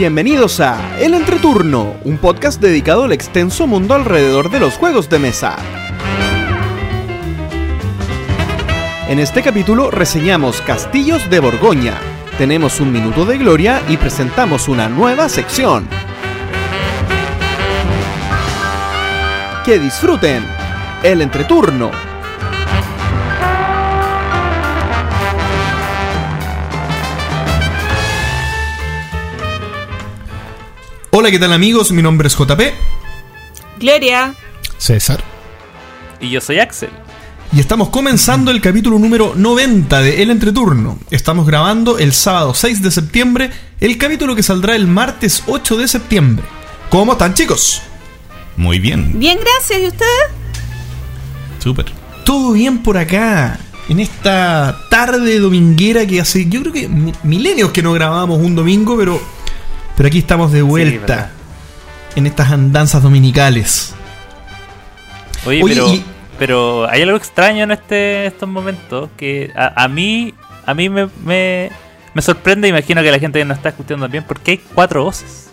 Bienvenidos a El Entreturno, un podcast dedicado al extenso mundo alrededor de los juegos de mesa. En este capítulo reseñamos Castillos de Borgoña, tenemos un minuto de gloria y presentamos una nueva sección. Que disfruten El Entreturno. Hola, ¿qué tal amigos? Mi nombre es JP. Gloria. César. Y yo soy Axel. Y estamos comenzando el capítulo número 90 de El Entreturno. Estamos grabando el sábado 6 de septiembre, el capítulo que saldrá el martes 8 de septiembre. ¿Cómo están chicos? Muy bien. Bien, gracias. ¿Y ustedes? Súper. Todo bien por acá. En esta tarde dominguera que hace, yo creo que mi- milenios que no grabábamos un domingo, pero, pero aquí estamos de vuelta en estas andanzas dominicales. Oye, Oye, pero, y- pero hay algo extraño en este estos momentos que a, a mí a mí me, me, me sorprende, imagino que la gente que nos está escuchando también, porque hay cuatro voces.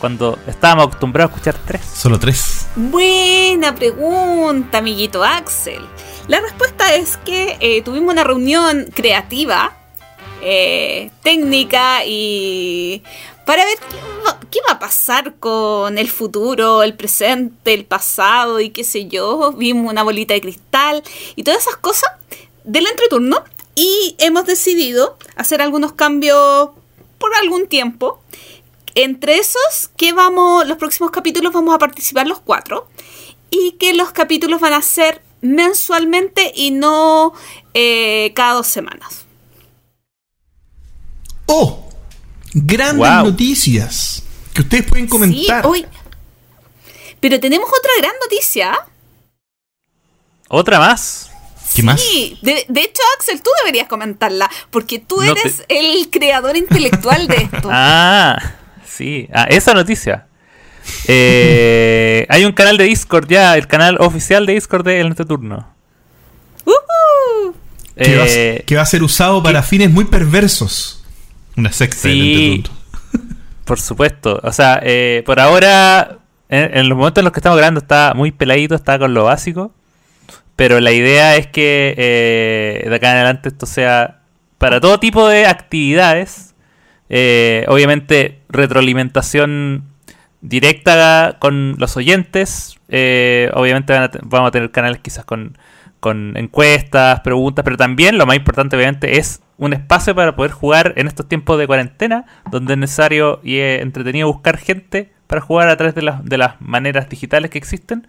Cuando estábamos acostumbrados a escuchar tres. Solo tres. Buena pregunta, amiguito Axel. La respuesta es que eh, tuvimos una reunión creativa, eh, técnica y para ver qué va, a pasar con el futuro, el presente, el pasado y qué sé yo. Vimos una bolita de cristal y todas esas cosas del entreturno y hemos decidido hacer algunos cambios por algún tiempo. Entre esos, que vamos, los próximos capítulos vamos a participar los cuatro. Y que los capítulos van a ser mensualmente y no eh, cada dos semanas. ¡Oh! Grandes Wow. noticias que ustedes pueden comentar. Sí, hoy. Pero tenemos otra gran noticia. Otra más. ¿Qué más? Sí, de, de hecho, Axel, tú deberías comentarla, porque tú No eres te- el creador intelectual de esto. Ah, sí. Ah, esa noticia. Eh, hay un canal de Discord ya, el canal oficial de Discord de que, va, a- Eh, que va a ser usado para fines muy perversos. Una sexta Sí. Por supuesto. O sea, eh, por ahora, en, en los momentos en los que estamos grabando está muy peladito, está con lo básico. Pero la idea es que eh, de acá en adelante esto sea para todo tipo de actividades. Eh, obviamente, retroalimentación directa con los oyentes. Eh, obviamente van a vamos a tener canales quizás con, con encuestas, preguntas, pero también lo más importante obviamente es un espacio para poder jugar en estos tiempos de cuarentena, donde es necesario y es entretenido buscar gente para jugar a través de las, de las maneras digitales que existen.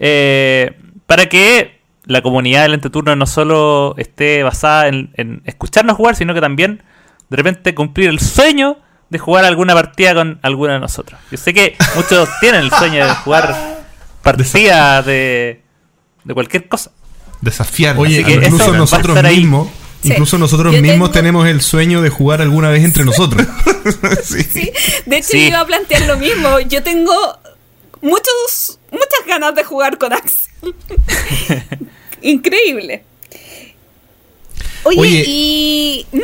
Eh, para que la comunidad del entreturno no solo esté basada en, en escucharnos jugar, sino que también de repente cumplir el sueño de jugar alguna partida con alguno de nosotros. Yo sé que muchos tienen el sueño de jugar partidas de, de cualquier cosa. Desafiar. Oye, que incluso eso nosotros mismos, Sí. incluso nosotros Yo mismos tengo- tenemos el sueño de jugar alguna vez entre nosotros. sí. Sí, de hecho Sí. yo iba a plantear lo mismo. Yo tengo muchos, muchas ganas de jugar con Axel. Increíble. Oye, Oye. y... ¿Mm?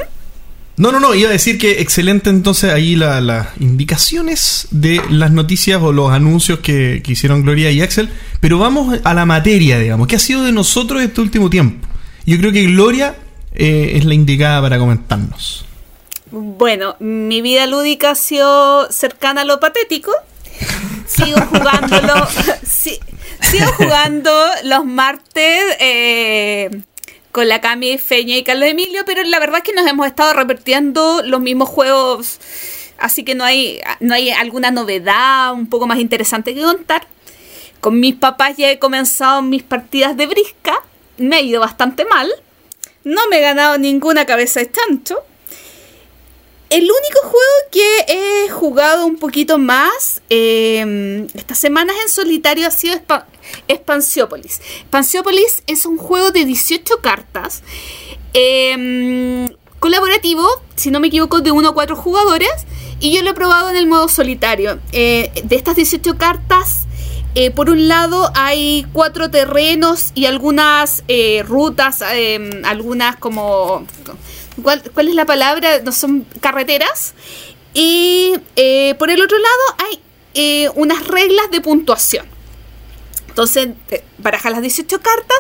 No, no, no, iba a decir que excelente entonces ahí la- las indicaciones de las noticias o los anuncios que, que hicieron Gloria y Axel, pero vamos a la materia, digamos, ¿qué ha sido de nosotros este último tiempo? Yo creo que Gloria eh, es la indicada para comentarnos. Bueno, mi vida lúdica ha sido cercana a lo patético. Sigo jugándolo. sigo jugando los martes eh, con la Cami, Feña y Carlos Emilio, pero la verdad es que nos hemos estado repitiendo los mismos juegos. Así que no hay, no hay alguna novedad un poco más interesante que contar. Con mis papás ya he comenzado mis partidas de brisca. Me ha ido bastante mal. No me he ganado ninguna cabeza de chancho. El único juego que he jugado un poquito más eh, estas semanas en solitario ha sido Expansiópolis. Expansiópolis es un juego de 18 cartas. eh, colaborativo, si no me equivoco, de 1 a 4 jugadores. Y yo lo he probado en el modo solitario. Eh, de estas 18 cartas, eh, por un lado hay cuatro terrenos y algunas eh, rutas, eh, algunas como... ¿cuál, es la palabra? No son carreteras. Y eh, por el otro lado hay eh, unas reglas de puntuación. Entonces, te barajas las 18 cartas,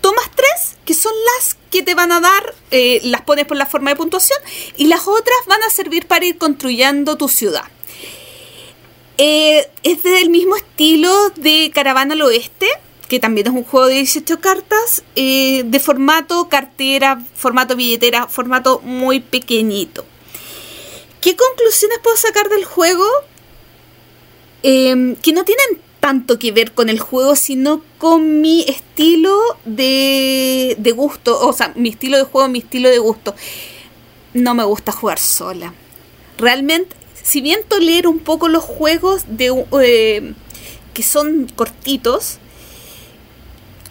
tomas tres, que son las que te van a dar, eh, las pones por la forma de puntuación, y las otras van a servir para ir construyendo tu ciudad. Eh, es del mismo estilo de Caravana al Oeste, que también es un juego de 18 cartas, eh, de formato cartera, formato billetera, formato muy pequeñito. ¿Qué conclusiones puedo sacar del juego? Eh, que no tienen tanto que ver con el juego, sino con mi estilo de, de gusto, o sea, mi estilo de juego, mi estilo de gusto. No me gusta jugar sola. Realmente, si bien tolero un poco los juegos de, eh, que son cortitos,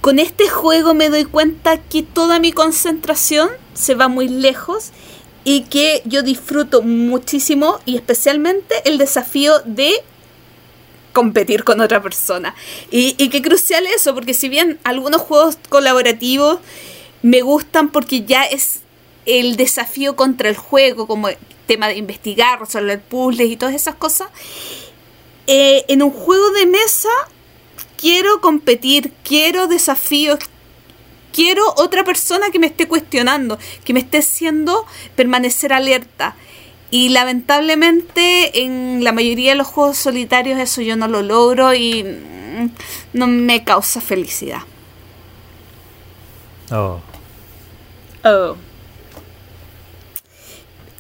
con este juego me doy cuenta que toda mi concentración se va muy lejos y que yo disfruto muchísimo y especialmente el desafío de competir con otra persona. Y, y qué crucial eso, porque si bien algunos juegos colaborativos me gustan porque ya es el desafío contra el juego, como el tema de investigar, resolver puzzles y todas esas cosas, eh, en un juego de mesa quiero competir, quiero desafíos, quiero otra persona que me esté cuestionando, que me esté haciendo permanecer alerta. Y lamentablemente en la mayoría de los juegos solitarios eso yo no lo logro y mm, no me causa felicidad. Oh. Oh.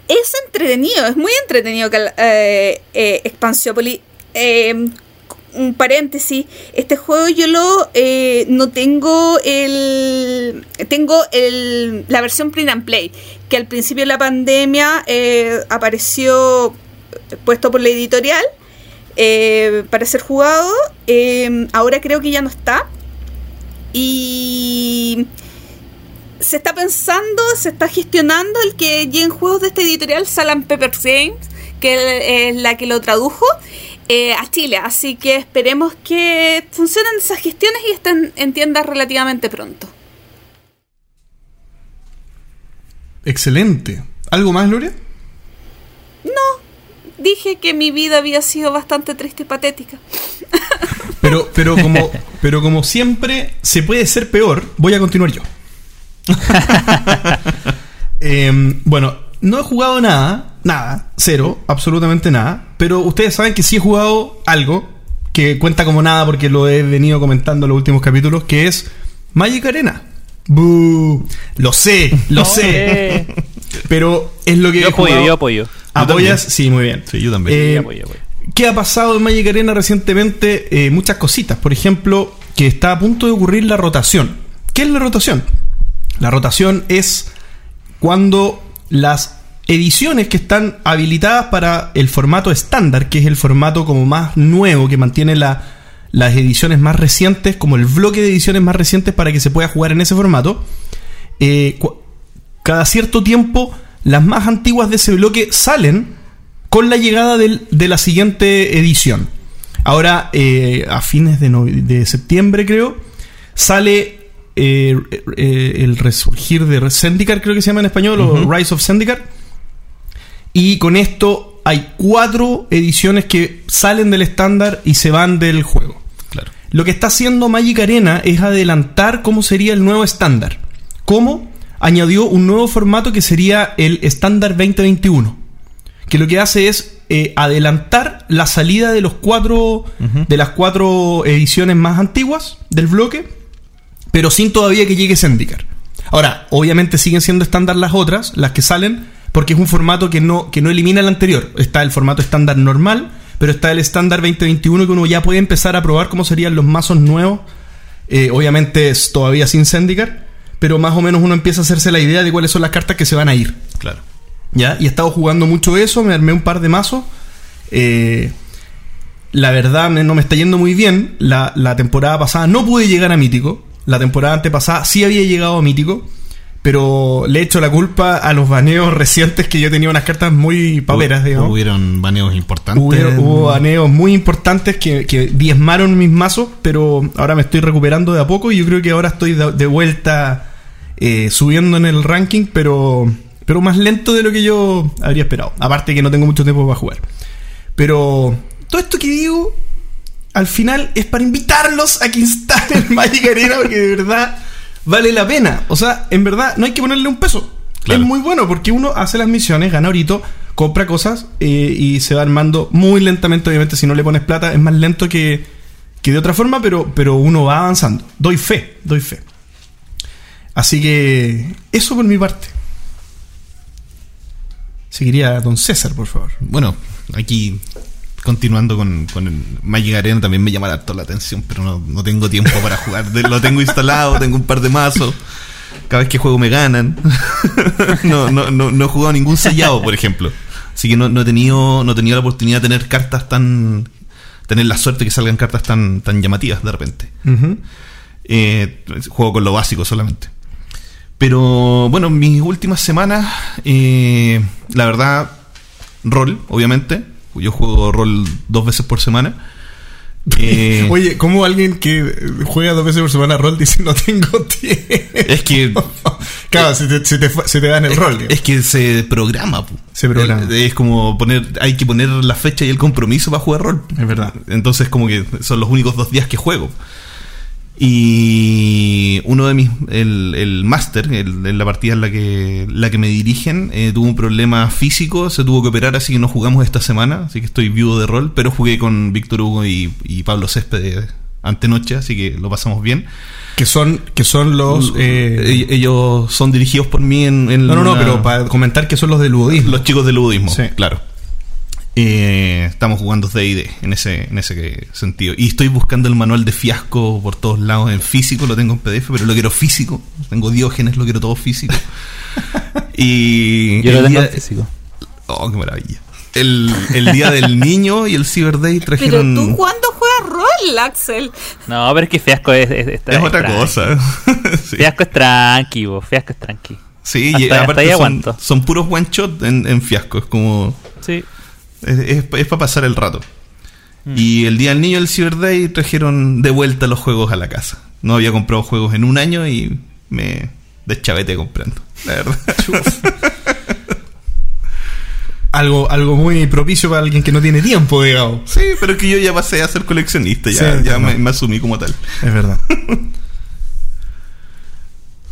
Es entretenido, es muy entretenido que eh, eh, Expansiopoli. Eh, un paréntesis, este juego yo lo eh, no tengo el tengo el, la versión print and play que al principio de la pandemia eh, apareció puesto por la editorial eh, para ser jugado ahora creo que ya no está. Y se está pensando, se está gestionando el que lleguen juegos de esta editorial, Salam Pepper Games, que es la que lo tradujo, eh, a Chile. Así que esperemos que funcionen esas gestiones y estén en tiendas relativamente pronto. Excelente. ¿Algo más, Gloria? Dije que mi vida había sido bastante triste y patética. Pero, pero, como, pero como siempre se puede ser peor, voy a continuar yo. Em, bueno, no he jugado nada, nada, cero, absolutamente nada. Pero ustedes saben que sí he jugado algo que cuenta como nada porque lo he venido comentando en los últimos capítulos, que es Magic Arena. ¡Bú! Lo sé, lo sé. Eh, Pero es lo que Yo he apoyo, jugado. yo apoyo. ¿Apoyas? Sí, muy bien. Sí, yo también. Eh, Yo apoyo, apoyo. ¿Qué ha pasado en Magic Arena recientemente? Eh, muchas cositas. Por ejemplo, que está a punto de ocurrir la rotación. ¿Qué es la rotación? La rotación es cuando las ediciones que están habilitadas para el formato estándar, que es el formato como más nuevo, que mantiene la- las ediciones más recientes, como el bloque de ediciones más recientes para que se pueda jugar en ese formato, eh, cada cierto tiempo las más antiguas de ese bloque salen con la llegada del- de la siguiente edición. Ahora, eh, a fines de, de septiembre, creo, sale eh, eh, el resurgir de Zendikar, creo que se llama en español, o Rise of Zendikar. Y con esto hay cuatro ediciones que salen del estándar y se van del juego. Claro. Lo que está haciendo Magic Arena es adelantar cómo sería el nuevo estándar. ¿Cómo? Añadió un nuevo formato que sería el estándar 2021. Que lo que hace es eh, adelantar la salida de los cuatro. de las cuatro ediciones más antiguas del bloque. Pero sin todavía que llegue Zendikar. Ahora, obviamente siguen siendo estándar las otras, las que salen, porque es un formato que no, que no elimina el anterior. Está el formato estándar normal, pero está el estándar 2021 que uno ya puede empezar a probar cómo serían los mazos nuevos. Eh, obviamente es todavía sin Zendikar, pero más o menos uno empieza a hacerse la idea de cuáles son las cartas que se van a ir. Claro. ¿Ya? Y he estado jugando mucho eso, me armé un par de mazos. Eh, la verdad no me está yendo muy bien. La, la temporada pasada no pude llegar a Mítico. La temporada antepasada sí había llegado a Mítico. Pero le he hecho la culpa a los baneos recientes que yo tenía unas cartas muy paveras, Hu- digamos. Hubieron baneos importantes. Hubo, hubo baneos muy importantes que, que diezmaron mis mazos, pero ahora me estoy recuperando de a poco y yo creo que ahora estoy de, de vuelta eh, subiendo en el ranking, pero pero más lento de lo que yo habría esperado. Aparte que no tengo mucho tiempo para jugar. Pero todo esto que digo, al final es para invitarlos a que instalen Magic Arena porque de verdad vale la pena. O sea, en verdad no hay que ponerle un peso. Claro. Es muy bueno porque uno hace las misiones, gana ahorita, compra cosas eh, y se va armando muy lentamente. Obviamente, si no le pones plata, es más lento que, que de otra forma, pero, pero uno va avanzando. Doy fe, doy fe. Así que eso por mi parte. Seguiría Don César, por favor. Bueno, aquí continuando con, con el Magic Arena también me llama harto la atención, pero no, no tengo tiempo para jugar. Lo tengo instalado, tengo un par de mazos. Cada vez que juego me ganan. no, no, no, no he jugado ningún sellado, por ejemplo. Así que no, no he tenido, no he tenido la oportunidad de tener cartas tan. tener la suerte que salgan cartas tan, tan llamativas de repente. Eh, juego con lo básico solamente. Pero bueno, mis últimas semanas, eh, la verdad, rol, obviamente. Yo juego rol dos veces por semana. Eh, Oye, ¿cómo alguien que juega dos veces por semana rol dice no tengo tiempo? es que claro, se te, se te, fue- se te da en el rol. es que se programa. pu. Se programa. Es como poner, hay que poner la fecha y el compromiso para jugar rol. Es verdad. Entonces como que son los únicos dos días que juego. Y uno de mis, el, el máster, la partida en la que, la que me dirigen, eh, tuvo un problema físico, se tuvo que operar, así que no jugamos esta semana, así que estoy viudo de rol, pero jugué con Víctor Hugo y, y Pablo Céspedes antenoche, así que lo pasamos bien. Que son, que son los. eh, Eh, Ellos son dirigidos por mí en... en no, no, no, pero para comentar que son los del ludismo. Los chicos del ludismo, Sí. claro. Eh, estamos jugando D&D en ese, en ese sentido. Y estoy buscando el manual de fiasco por todos lados en físico, lo tengo en PDF, pero lo quiero físico. Tengo Diógenes, lo quiero todo físico. y Yo lo el tengo día- en físico. Oh, qué maravilla. El, el día del niño y el Cyber Day Pero trajeron... tú, ¿cuándo juegas rol, Axel? No, pero es que Fiasco es, es, es- es otra tranqui. cosa. sí, Fiasco es tranqui, bo, Fiasco es tranqui. Sí, Hasta- y hasta aparte ahí son, aguanto. son puros one shot en, en fiasco. Es como... Sí. Es, para pasar el rato. Mm. Y el día del niño, el Cyber Day, trajeron de vuelta los juegos a la casa. No había comprado juegos en un año y me deschavete comprando. La verdad. Algo, algo muy propicio para alguien que no tiene tiempo, digamos. sí, pero es que yo ya pasé a ser coleccionista. Ya, Sí, ya no. me, me asumí como tal. Es verdad.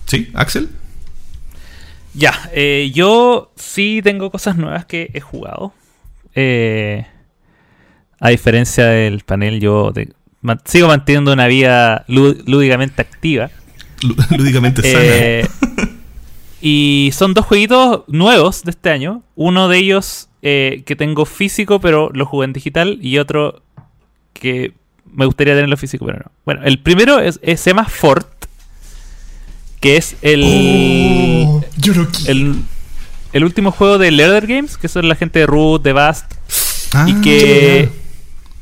¿Sí, Axel? Ya, eh, yo sí tengo cosas nuevas que he jugado. Eh, a diferencia del panel, yo man- sigo manteniendo una vida lú- lúdicamente activa. Lú- Lúdicamente sana. Eh, y son dos jueguitos nuevos de este año. Uno de ellos eh, que tengo físico, pero lo jugué en digital. Y otro que me gustaría tenerlo físico, pero no. Bueno, el primero es, es- se llama Fort. Que es el, Oh, yo lo quiero. el, el último juego de Leather Games, que son la gente de Root, de Bast. Ah, y que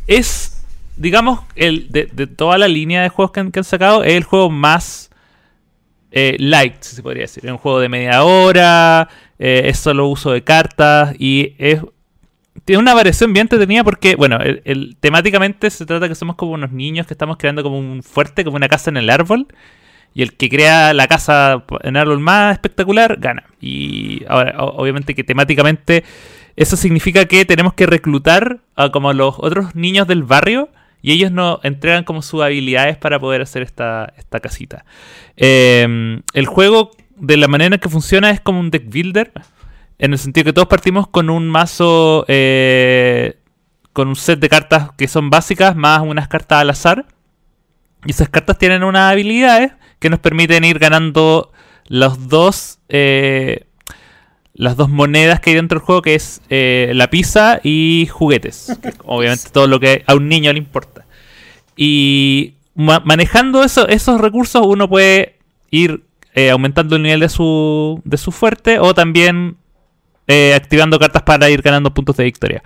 es, digamos, el de, de toda la línea de juegos que han, que han sacado, es el juego más eh, light, si se podría decir. Es un juego de media hora, eh, es solo uso de cartas y es tiene una variación bien entretenida porque, bueno, el, el- temáticamente se trata que somos como unos niños que estamos creando como un fuerte, como una casa en el árbol. Y el que crea la casa en árbol más espectacular gana. Y ahora, obviamente que temáticamente eso significa que tenemos que reclutar a como los otros niños del barrio y ellos nos entregan como sus habilidades para poder hacer esta, esta casita. Eh, el juego, de la manera en que funciona, es como un deck builder. En el sentido que todos partimos con un mazo, eh, con un set de cartas que son básicas, más unas cartas al azar. Y esas cartas tienen unas habilidades que nos permiten ir ganando los dos. eh, las dos monedas que hay dentro del juego, que es eh, la pizza y juguetes. que obviamente todo lo que a un niño le importa. Y ma- manejando eso- esos recursos, uno puede ir eh, aumentando el nivel de su, de su fuerte o también activando cartas para ir ganando puntos de victoria.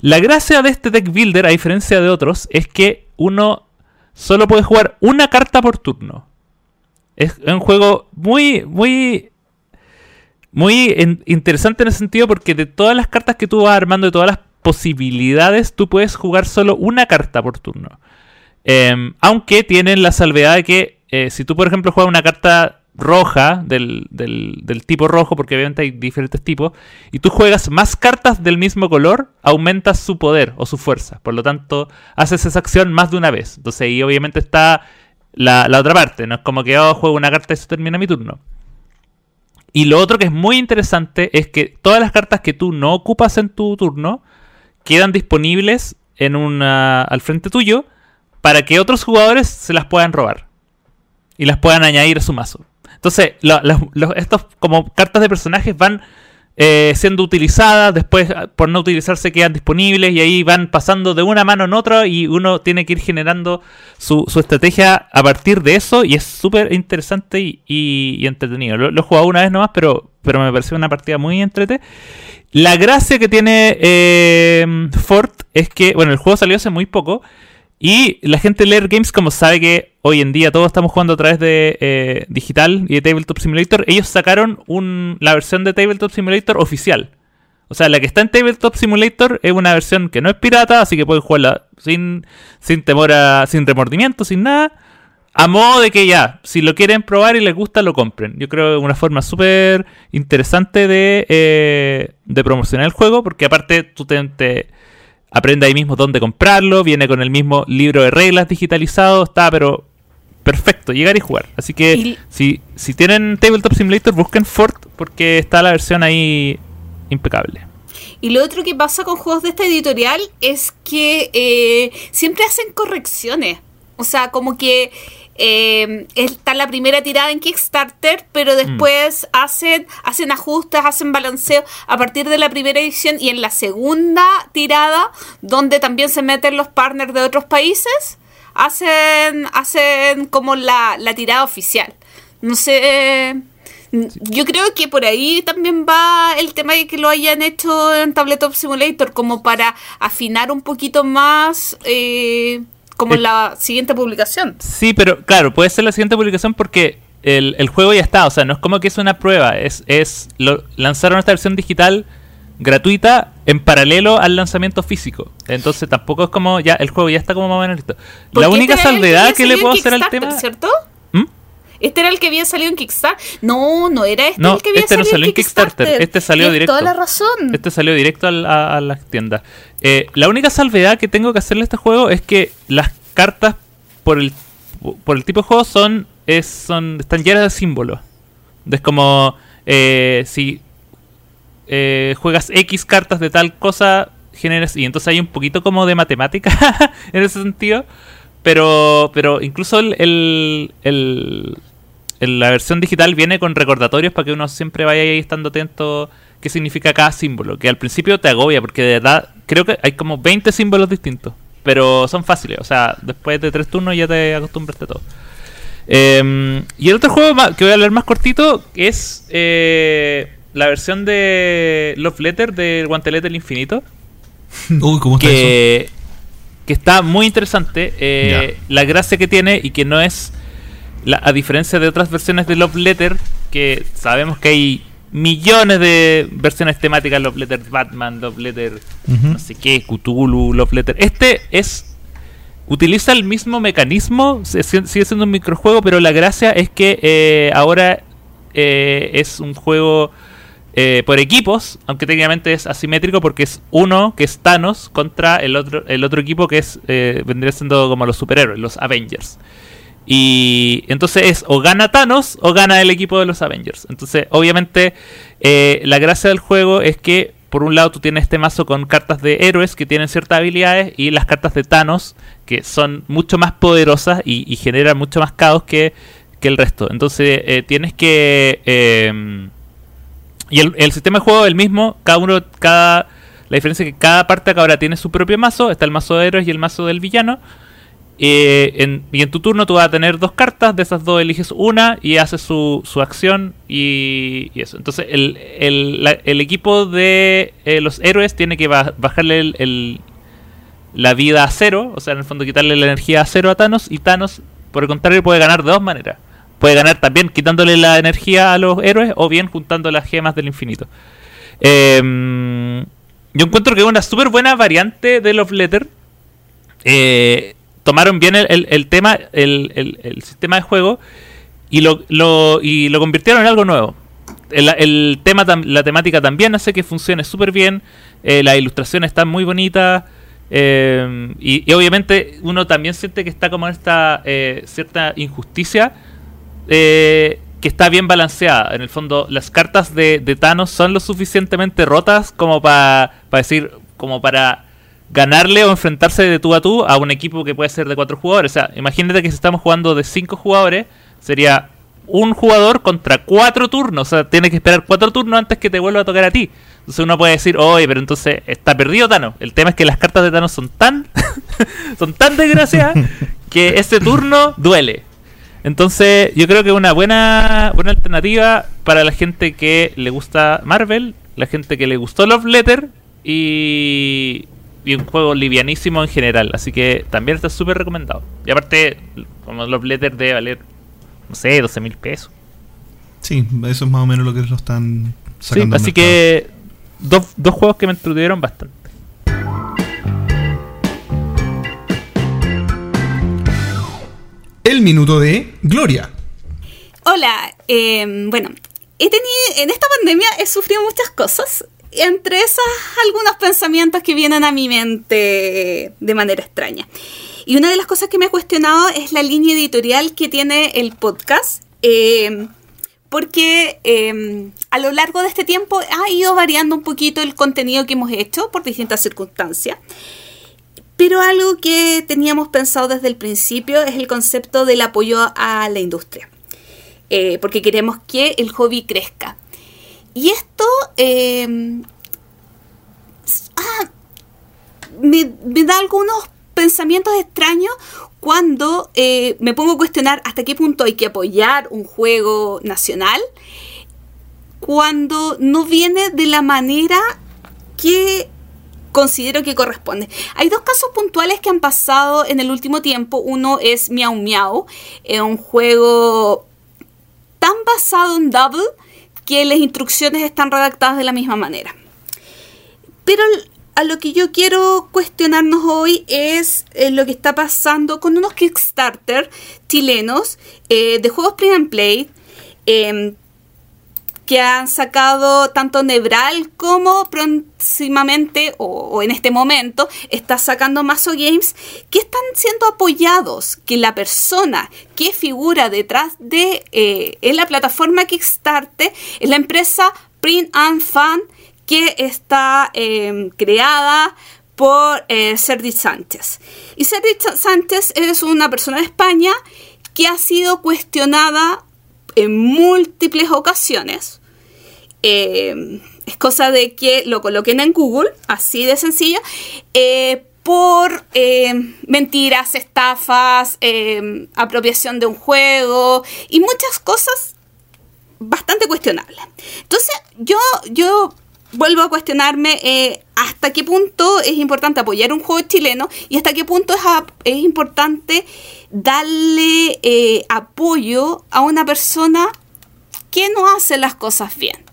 La gracia de este deck builder, a diferencia de otros, es que uno solo puede jugar una carta por turno. Es un juego muy, muy, muy interesante en ese sentido porque de todas las cartas que tú vas armando, de todas las posibilidades, tú puedes jugar solo una carta por turno. Em, aunque tienen la salvedad de que eh, si tú, por ejemplo, juegas una carta roja, del, del, del tipo rojo, porque obviamente hay diferentes tipos, y tú juegas más cartas del mismo color, aumentas su poder o su fuerza. Por lo tanto, haces esa acción más de una vez. Entonces ahí obviamente está la, la otra parte. No es como que oh, juego una carta y eso termina mi turno. Y lo otro que es muy interesante es que todas las cartas que tú no ocupas en tu turno quedan disponibles en una, al frente tuyo para que otros jugadores se las puedan robar y las puedan añadir a su mazo. Entonces, lo- estos como cartas de personajes van eh, siendo utilizadas, después por no utilizarse quedan disponibles y ahí van pasando de una mano en otra y uno tiene que ir generando su, estrategia a partir de eso y es súper interesante y, entretenido. Lo, lo he jugado una vez nomás, pero, pero me pareció una partida muy entrete. La gracia que tiene eh, Fort es que, bueno, el juego salió hace muy poco y la gente de Lair Games, como sabe que hoy en día todos estamos jugando a través de eh, digital y de Tabletop Simulator, ellos sacaron un, la versión de Tabletop Simulator oficial. O sea, la que está en Tabletop Simulator es una versión que no es pirata, así que pueden jugarla sin, sin temor a, sin remordimiento, sin nada. A modo de que ya, si lo quieren probar y les gusta, lo compren. Yo creo que es una forma súper interesante de, eh, de promocionar el juego, porque aparte tú te aprendes ahí mismo dónde comprarlo, viene con el mismo libro de reglas digitalizado, está pero perfecto, llegar y jugar. Así que Y- si, si tienen Tabletop Simulator, busquen Fort, porque está la versión ahí impecable. Y lo otro que pasa con juegos de esta editorial es que eh, siempre hacen correcciones. O sea, como que eh, está la primera tirada en Kickstarter, pero después hacen, hacen ajustes, hacen balanceo a partir de la primera edición y en la segunda tirada, donde también se meten los partners de otros países, hacen, hacen como la, la tirada oficial. No sé. Yo creo que por ahí también va el tema de que lo hayan hecho en Tabletop Simulator, como para afinar un poquito más eh, como Eh. la siguiente publicación. Sí, pero claro, puede ser la siguiente publicación porque el, el juego ya está. O sea, no es como que es una prueba. Es, es lo, lanzaron esta versión digital gratuita en paralelo al lanzamiento físico. Entonces tampoco es como ya el juego ya está como más o menos listo. La única salvedad había que le puedo hacer al tema. ¿cierto? Este era el que había salido en Kickstarter. No, no era este No, el que había este no salido salió en Kickstarter, este salió directo. toda la razón. Este salió directo al- a, a las tiendas. Eh, la única salvedad que tengo que hacerle a este juego es que las cartas por el por el tipo de juego son es, son están llenas de símbolos. Es como eh, si eh, juegas X cartas de tal cosa generas y entonces hay un poquito como de matemática en ese sentido. Pero pero incluso el, el, el- el- la versión digital viene con recordatorios para que uno siempre vaya ahí estando atento qué significa cada símbolo, que al principio te agobia porque de verdad creo que hay como 20 símbolos distintos, pero son fáciles, o sea, después de tres turnos ya te acostumbraste a todo. Eh, y el otro juego que voy a hablar más cortito es eh, la versión de Love Letter del Guantelete del Infinito Uy, ¿cómo está eso? que, que está muy interesante. eh. La gracia que tiene y que no es, la- a diferencia de otras versiones de Love Letter, que sabemos que hay millones de versiones temáticas, Love Letter Batman, Love Letter Ujú. no sé qué, Cthulhu, Love Letter. Este es utiliza el mismo mecanismo, sigue siendo un microjuego, pero la gracia es que eh, ahora eh, es un juego eh, por equipos, aunque técnicamente es asimétrico porque es uno que es Thanos contra el otro, el otro equipo que es eh, vendría siendo como los superhéroes, los Avengers. Y entonces es o gana Thanos o gana el equipo de los Avengers. Entonces, obviamente, eh, la gracia del juego es que, por un lado, tú tienes este mazo con cartas de héroes que tienen ciertas habilidades y las cartas de Thanos que son mucho más poderosas y, generan mucho más caos que, que el resto. Entonces, eh, tienes que. eh, y el, el sistema de juego es el mismo, cada uno, cada. La diferencia es que cada parte acá ahora tiene su propio mazo, está el mazo de héroes y el mazo del villano. Eh, y en tu turno tú vas a tener dos cartas, de esas dos eliges una y haces su, su acción y, y eso. Entonces el, el, el equipo de eh, los héroes tiene que ba- bajarle el, la vida a cero, o sea, en el fondo quitarle la energía a cero a Thanos y Thanos, por el contrario, puede ganar de dos maneras. Puede ganar también quitándole la energía a los héroes o bien juntando las gemas del infinito. Eh, yo encuentro que es una súper buena variante de Love Letter. Eh, tomaron bien el, el- tema, el, el- sistema de juego y, lo, lo, y lo convirtieron en algo nuevo. El, tema, la temática también hace que funcione súper bien. eh, las ilustraciones están muy bonitas. eh, y, obviamente uno también siente que está como esta eh, cierta injusticia eh, que está bien balanceada. En el fondo, las cartas de, de Thanos son lo suficientemente rotas como para decir, como para ganarle o enfrentarse de tú a tú a un equipo que puede ser de cuatro jugadores. O sea, imagínate que si estamos jugando de cinco jugadores, sería un jugador contra cuatro turnos. O sea, tiene que esperar cuatro turnos antes que te vuelva a tocar a ti. Entonces uno puede decir, oye, pero entonces está perdido Thanos. El tema es que las cartas de Thanos son tan, son tan desgraciadas que ese turno duele. Entonces, yo creo que es una buena, buena alternativa para la gente que le gusta Marvel, la gente que le gustó Love Letter y, y un juego livianísimo en general. Así que también está súper recomendado. Y aparte, como Love Letter debe valer, no sé, 12 mil pesos. Sí, eso es más o menos lo que lo están sacando. así que dos, dos juegos que me entretuvieron bastante. El minuto de Gloria. Hola, eh, bueno, he tenido, en esta pandemia he sufrido muchas cosas. Entre esas, algunos pensamientos que vienen a mi mente de manera extraña. Y una de las cosas que me he cuestionado es la línea editorial que tiene el podcast. eh, porque eh, a lo largo de este tiempo ha ido variando un poquito el contenido que hemos hecho por distintas circunstancias. Pero algo que teníamos pensado desde el principio es el concepto del apoyo a la industria. Eh, porque queremos que el hobby crezca. Y esto s- ah, me, me da algunos pensamientos extraños cuando eh, me pongo a cuestionar hasta qué punto hay que apoyar un juego nacional cuando no viene de la manera que considero que corresponde. Hay dos casos puntuales que han pasado en el último tiempo. Uno es Miau Miau, eh, un juego tan basado en Double que las instrucciones están redactadas de la misma manera. Pero a lo que yo quiero cuestionarnos hoy es eh, lo que está pasando con unos Kickstarter chilenos eh, de juegos print and play em, que han sacado tanto Nebral como próximamente o, en este momento está sacando Mazo Games que están siendo apoyados que la persona que figura detrás de eh, en la plataforma Kickstarter es la empresa Print and Fan que está eh, creada por eh, Sánchez. Y Sergi Sánchez es una persona de España que ha sido cuestionada en múltiples ocasiones. Eh, es cosa de que lo coloquen en Google, así de sencillo, eh, por eh, mentiras, estafas, eh, apropiación de un juego y muchas cosas bastante cuestionables. Entonces, yo, yo vuelvo a cuestionarme eh, hasta qué punto es importante apoyar un juego chileno y hasta qué punto es, es importante darle eh, apoyo a una persona que no hace las cosas bien.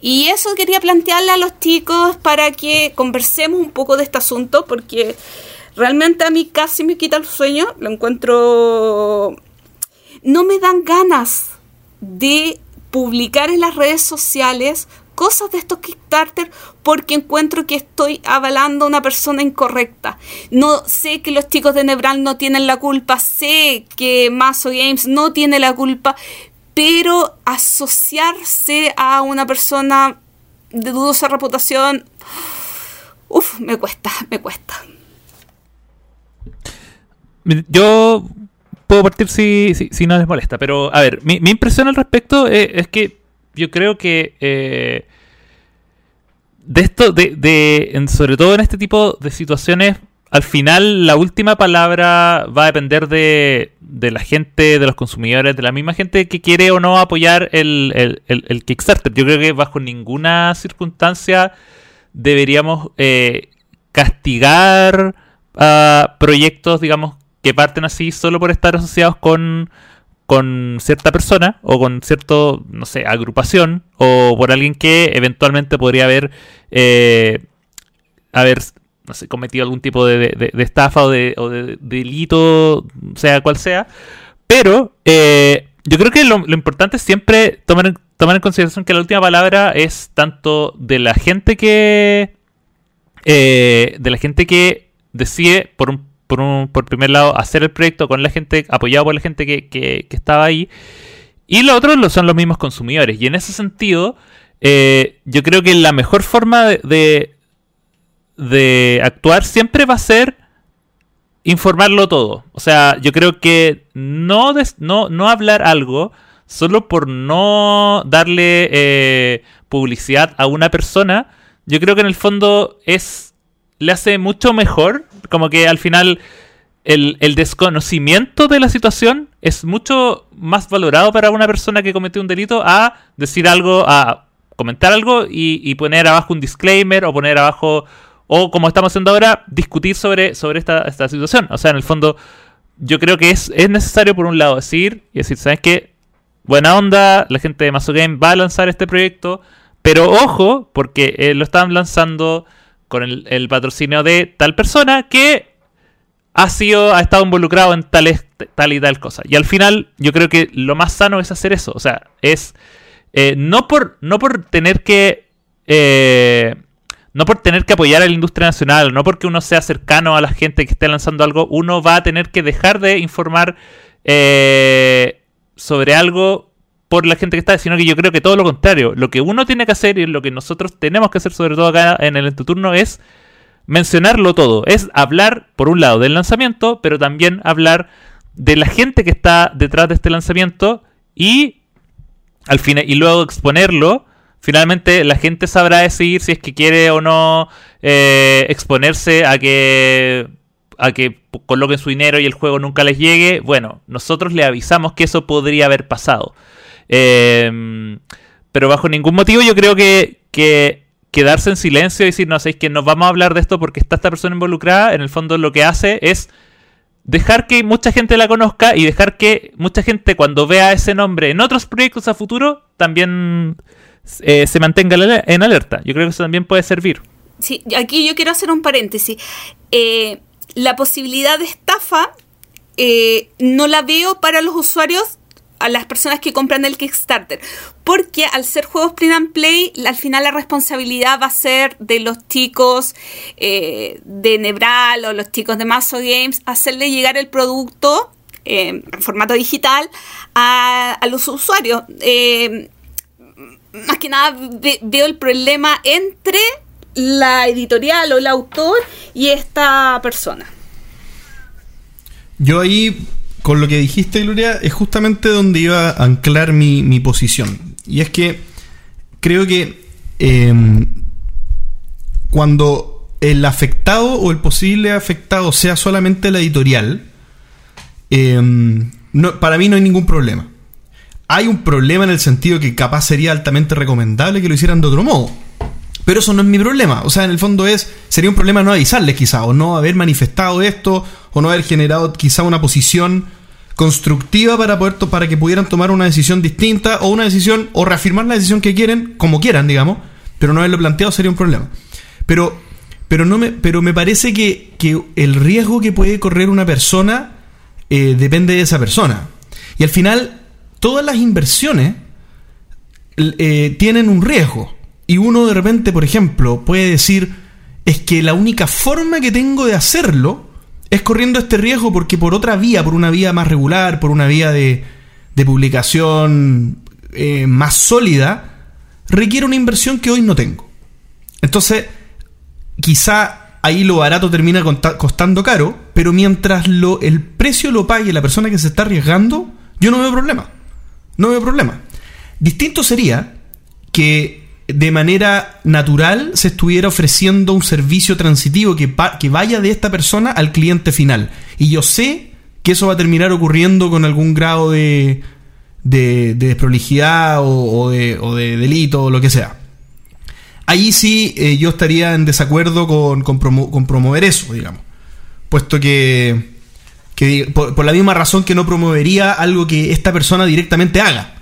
Y eso quería plantearle a los chicos para que conversemos un poco de este asunto, porque realmente a mí casi me quita el sueño, lo encuentro... No me dan ganas de publicar en las redes sociales cosas de estos Kickstarter porque encuentro que estoy avalando a una persona incorrecta. No sé que los chicos de Nebral no tienen la culpa, sé que Mazo Games no tiene la culpa, pero asociarse a una persona de dudosa reputación, uff, me cuesta, me cuesta. Yo puedo partir si, si, no les molesta, pero a ver, mi, impresión al respecto es, es que yo creo que eh, de esto, de, de sobre todo en este tipo de situaciones, al final la última palabra va a depender de, de la gente, de los consumidores, de la misma gente que quiere o no apoyar el, el- Kickstarter. Yo creo que bajo ninguna circunstancia deberíamos eh, castigar proyectos, digamos, que parten así solo por estar asociados con, con cierta persona o con cierto, no sé, agrupación o por alguien que eventualmente podría haber, eh, haber no sé, cometido algún tipo de, estafa o de, o de delito, sea cual sea. Pero eh, yo creo que lo, lo importante es siempre tomar en, tomar en consideración que la última palabra es tanto de la gente que. eh, de la gente que decide por un, por un por primer lado hacer el proyecto con la gente, apoyado por la gente que, que- estaba ahí. Y lo otro son los mismos consumidores. Y en ese sentido, eh, yo creo que la mejor forma de, de, de actuar siempre va a ser informarlo todo. O sea, yo creo que no, des- no, no hablar algo solo por no darle eh, publicidad a una persona, yo creo que en el fondo es le hace mucho mejor, como que al final el, el desconocimiento de la situación es mucho más valorado para una persona que cometió un delito a decir algo, a comentar algo y, y poner abajo un disclaimer o poner abajo, o como estamos haciendo ahora, discutir sobre, sobre esta, esta situación. O sea, en el fondo, yo creo que es, es necesario por un lado decir y decir, ¿sabes qué? Buena onda, la gente de Mazo Game va a lanzar este proyecto, pero ojo, porque eh, lo están lanzando con el, patrocinio de tal persona que ha sido, ha estado involucrado en tales, tal y tal cosa. Y al final, yo creo que lo más sano es hacer eso. O sea, es eh, no por no por tener que eh, no por tener que apoyar a la industria nacional, no porque uno sea cercano a la gente que esté lanzando algo, uno va a tener que dejar de informar eh, sobre algo por la gente que está, sino que yo creo que todo lo contrario. Lo que uno tiene que hacer y lo que nosotros tenemos que hacer, sobre todo acá en el entuturno, es mencionarlo todo. Es hablar, por un lado, del lanzamiento, pero también hablar de la gente que está detrás de este lanzamiento y al final y luego exponerlo. Finalmente la gente sabrá decidir si es que quiere o no eh, exponerse a que a que coloquen su dinero y el juego nunca les llegue. Bueno, nosotros le avisamos que eso podría haber pasado. Eh, pero bajo ningún motivo yo creo que, que quedarse en silencio y decir, no, sé, que nos vamos a hablar de esto porque está esta persona involucrada, en el fondo lo que hace es dejar que mucha gente la conozca y dejar que mucha gente cuando vea ese nombre en otros proyectos a futuro también eh, se mantenga en alerta. Yo creo que eso también puede servir. Sí, aquí yo quiero hacer un paréntesis. Eh, la posibilidad de estafa eh, no la veo para los usuarios, a las personas que compran el Kickstarter, porque al ser juegos print and play, al final la responsabilidad va a ser de los chicos eh, de Nebral o los chicos de Mazo Games, hacerle llegar el producto eh, en formato digital a, los usuarios. Eh, más que nada ve, veo el problema entre la editorial o el autor y esta persona. Yo ahí, con lo que dijiste, Gloria, es justamente donde iba a anclar mi, mi posición. Y es que creo que eh, cuando el afectado o el posible afectado sea solamente la editorial, no, para mí no hay ningún problema. Hay un problema en el sentido que capaz sería altamente recomendable que lo hicieran de otro modo. Pero eso no es mi problema. O sea, en el fondo es. Sería un problema no avisarles, quizá, o no haber manifestado esto, o no haber generado quizá una posición constructiva para poder para que pudieran tomar una decisión distinta, o una decisión, o reafirmar la decisión que quieren, como quieran, digamos, pero no haberlo planteado sería un problema. Pero. Pero no me. Pero me parece que, que el riesgo que puede correr una persona eh, depende de esa persona. Y al final, todas las inversiones eh, tienen un riesgo. Y uno de repente, por ejemplo, puede decir, es que la única forma que tengo de hacerlo es corriendo este riesgo porque por otra vía, por una vía más regular, por una vía de, de publicación eh, más sólida, requiere una inversión que hoy no tengo. Entonces, quizá ahí lo barato termina costando caro, pero mientras lo, el precio lo pague la persona que se está arriesgando, yo no veo problema. No veo problema. Distinto sería que de manera natural se estuviera ofreciendo un servicio transitivo que, que, vaya de esta persona al cliente final. Y yo sé que eso va a terminar ocurriendo con algún grado de, de, de desprolijidad o, de, o, de, delito o lo que sea. Ahí sí eh, yo estaría en desacuerdo con, con, promo, con, promover eso, digamos. Puesto que, que por, por, la misma razón que no promovería algo que esta persona directamente haga.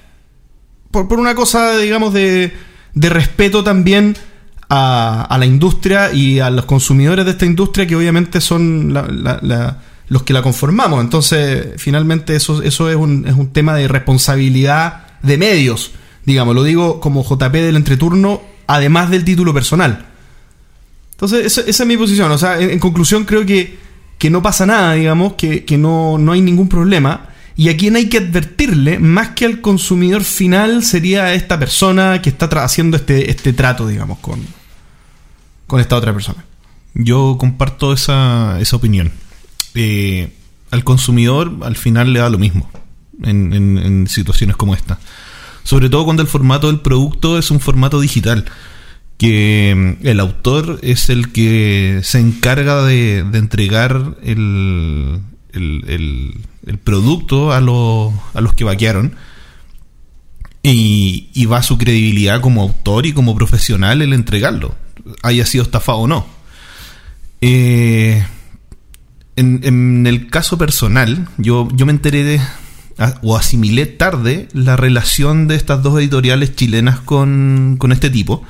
Por, por una cosa, digamos, de de respeto también a, a, la industria y a los consumidores de esta industria que obviamente son la, la, la, los que la conformamos. Entonces, finalmente eso, eso es, un, es un tema de responsabilidad de medios, digamos, lo digo como JP del entreturno, además del título personal. Entonces, esa, esa es mi posición. O sea, en, en conclusión, creo que, que no pasa nada, digamos, que, que no, no hay ningún problema. Y a quien hay que advertirle, más que al consumidor final, sería a esta persona que está haciendo este, este trato, digamos, con, con esta otra persona. Yo comparto esa, esa opinión. Eh, al consumidor al final le da lo mismo en, situaciones como esta. Sobre todo cuando el formato del producto es un formato digital. Que mm, el autor es el que se encarga de, de entregar el- el- el producto a, los a los que vaquearon. Y, y va su credibilidad como autor y como profesional el entregarlo, haya sido estafado o no. Eh, en, en el caso personal, yo, yo me enteré de, o asimilé tarde la relación de estas dos editoriales chilenas con, con este tipo.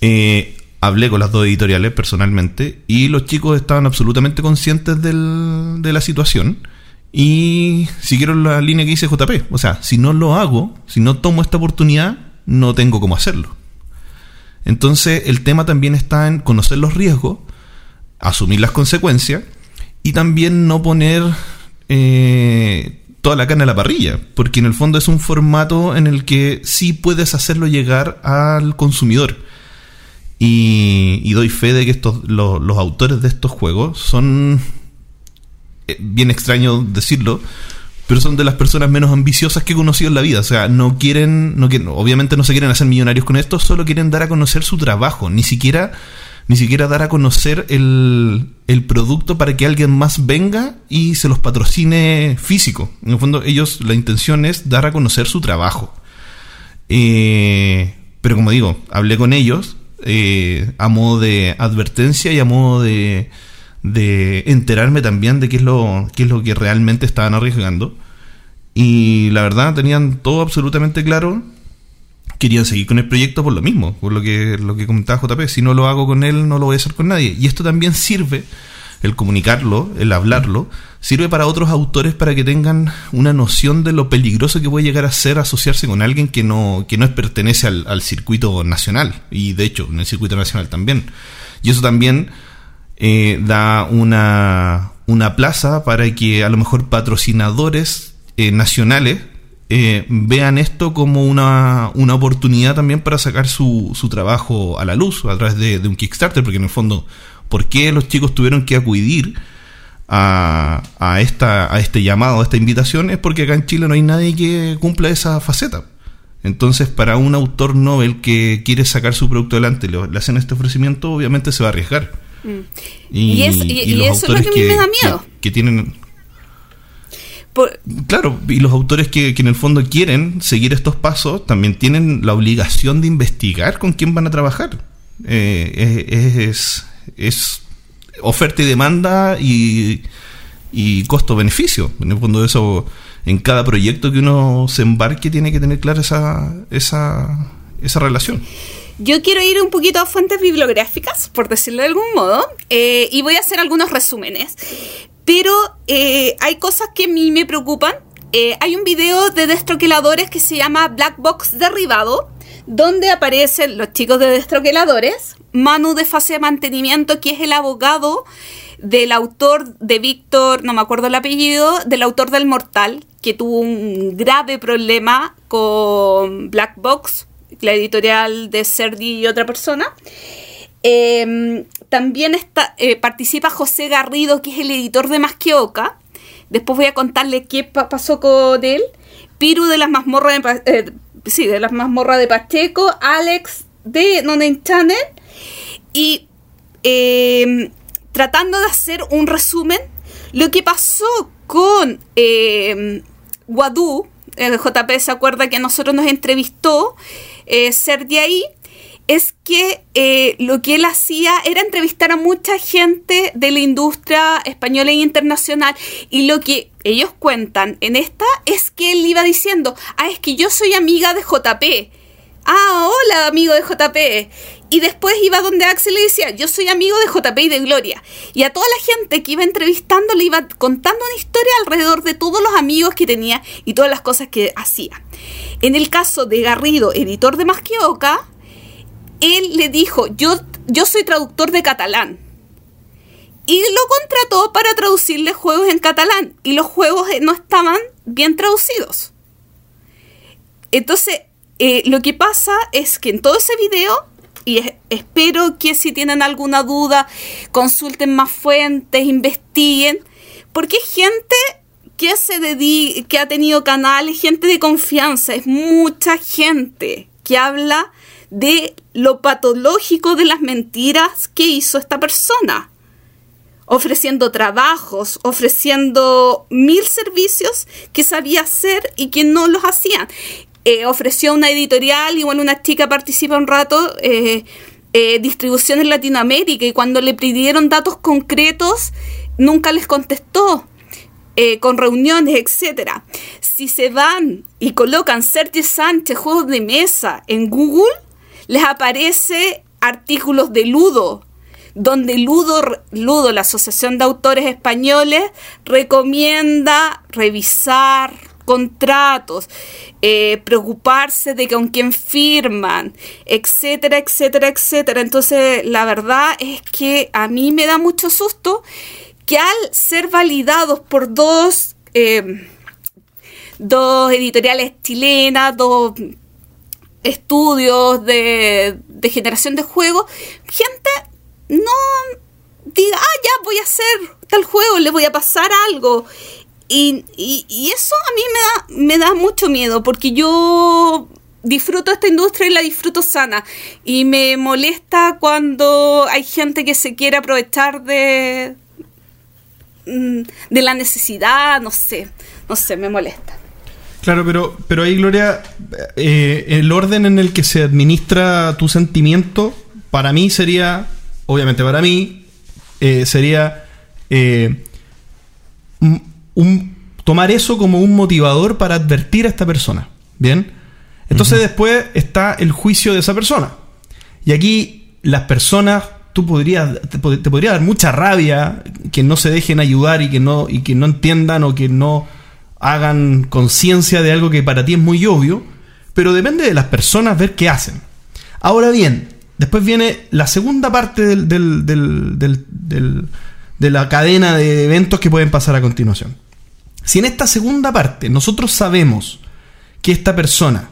Eh, hablé con las dos editoriales personalmente y los chicos estaban absolutamente conscientes del- de la situación y siguieron la línea que dice JP. O sea, si no lo hago, si no tomo esta oportunidad, no tengo cómo hacerlo. Entonces el tema también está en conocer los riesgos, asumir las consecuencias y también no poner eh, toda la carne a la parrilla, porque en el fondo es un formato en el que sí puedes hacerlo llegar al consumidor. Y, y doy fe de que estos, lo- los autores de estos juegos son, bien extraño decirlo, pero son de las personas menos ambiciosas que he conocido en la vida. O sea, no quieren, no obviamente no se quieren hacer millonarios con esto, solo quieren dar a conocer su trabajo, ni siquiera, ni siquiera dar a conocer el, el producto para que alguien más venga y se los patrocine físico. En el fondo, ellos, la intención es dar a conocer su trabajo. Eh, pero como digo, hablé con ellos eh, a modo de advertencia y a modo de, de enterarme también de qué es lo qué es lo que realmente estaban arriesgando. Y la verdad tenían todo absolutamente claro. Querían seguir con el proyecto por lo mismo, por lo que, lo que comentaba JP. Si no lo hago con él, no lo voy a hacer con nadie. Y esto también sirve, el comunicarlo, el hablarlo, sirve para otros autores para que tengan una noción de lo peligroso que puede llegar a ser asociarse con alguien que no, que no pertenece al, al circuito nacional. Y de hecho, en el circuito nacional también. Y eso también eh, da una, una plaza para que a lo mejor patrocinadores eh, nacionales eh, vean esto como una, una oportunidad también para sacar su, su trabajo a la luz a través de, un Kickstarter, porque en el fondo, ¿por qué los chicos tuvieron que acudir a, a, esta, a este llamado, a esta invitación? Es porque acá en Chile no hay nadie que cumpla esa faceta. Entonces, para un autor novel que quiere sacar su producto adelante, le, le hacen este ofrecimiento, obviamente se va a arriesgar. Y es- y- y eso es lo que a mí me da miedo. Que, que tienen, Por- claro, y los autores que, que en el fondo quieren seguir estos pasos también tienen la obligación de investigar con quién van a trabajar. Eh, es, es, es oferta y demanda y, y costo-beneficio. En el fondo eso, en cada proyecto que uno se embarque tiene que tener clara esa, esa, esa relación. Yo quiero ir un poquito a fuentes bibliográficas, por decirlo de algún modo, eh, y voy a hacer algunos resúmenes. Pero eh, hay cosas que a mí me preocupan. Eh, hay un video de destroqueladores que se llama Black Box Derribado, donde aparecen los chicos de destroqueladores, Manu de fase de mantenimiento, que es el abogado del autor de Víctor, no me acuerdo el apellido, del autor del Mortal, que tuvo un grave problema con Black Box, la editorial de Sergi y otra persona. Eh, también está, eh, participa José Garrido, que es el editor de Más que Oca. Después voy a contarle qué pa- pasó con él. Piru de las mazmorras de, eh, sí, de las mazmorras de Pacheco. Alex de Noname Channel. Y eh, tratando de hacer un resumen, lo que pasó con eh, Wadu, el JP se acuerda que a nosotros nos entrevistó eh, Sergi ahí, es que eh, lo que él hacía era entrevistar a mucha gente de la industria española e internacional y lo que ellos cuentan en esta es que él iba diciendo, ah, es que yo soy amiga de JP. Ah, hola amigo de JP. Y después iba donde Axel y decía, yo soy amigo de JP y de Gloria. Y a toda la gente que iba entrevistando le iba contando una historia alrededor de todos los amigos que tenía y todas las cosas que hacía. En el caso de Garrido, editor de Masquioca, él le dijo, yo, yo soy traductor de catalán. Y lo contrató para traducirle juegos en catalán. Y los juegos no estaban bien traducidos. Entonces, eh, lo que pasa es que en todo ese video, y espero que si tienen alguna duda, consulten más fuentes, investiguen, porque hay gente que se dedica, que ha tenido canales, gente de confianza, es mucha gente que habla de lo patológico de las mentiras que hizo esta persona ofreciendo trabajos, ofreciendo mil servicios que sabía hacer y que no los hacían. Eh, ofreció una editorial, igual una chica participa un rato, eh, eh, distribución en Latinoamérica y cuando le pidieron datos concretos, nunca les contestó. con reuniones, etcétera. Si se van y colocan Sergio Sánchez juegos de mesa en Google, les aparece artículos de Ludo, donde Ludo, Ludo, la Asociación de Autores Españoles, recomienda revisar contratos, eh, preocuparse de con quién firman, etcétera, etcétera, etcétera. Entonces, la verdad es que a mí me da mucho susto que al ser validados por dos, eh, dos editoriales chilenas, dos estudios de, de generación de juegos, gente no diga, ah, ya voy a hacer tal juego, le voy a pasar algo. Y, y, eso a mí me da, me da mucho miedo, porque yo disfruto esta industria y la disfruto sana. Y me molesta cuando hay gente que se quiere aprovechar de, mm, de la necesidad, no sé, no sé, me molesta. Claro, pero, pero ahí, Gloria, eh, el orden en el que se administra tu sentimiento, para mí sería obviamente para mí, eh, sería eh, un, tomar eso como un motivador para advertir a esta persona. ¿Bien? Entonces después está el juicio de esa persona. Y aquí las personas, tú podrías, te, podría dar mucha rabia que no se dejen ayudar y que no, y que no entiendan o que no hagan conciencia de algo que para ti es muy obvio, pero depende de las personas ver qué hacen. Ahora bien, Después viene la segunda parte del, de la cadena de eventos que pueden pasar a continuación. Si en esta segunda parte nosotros sabemos que esta persona,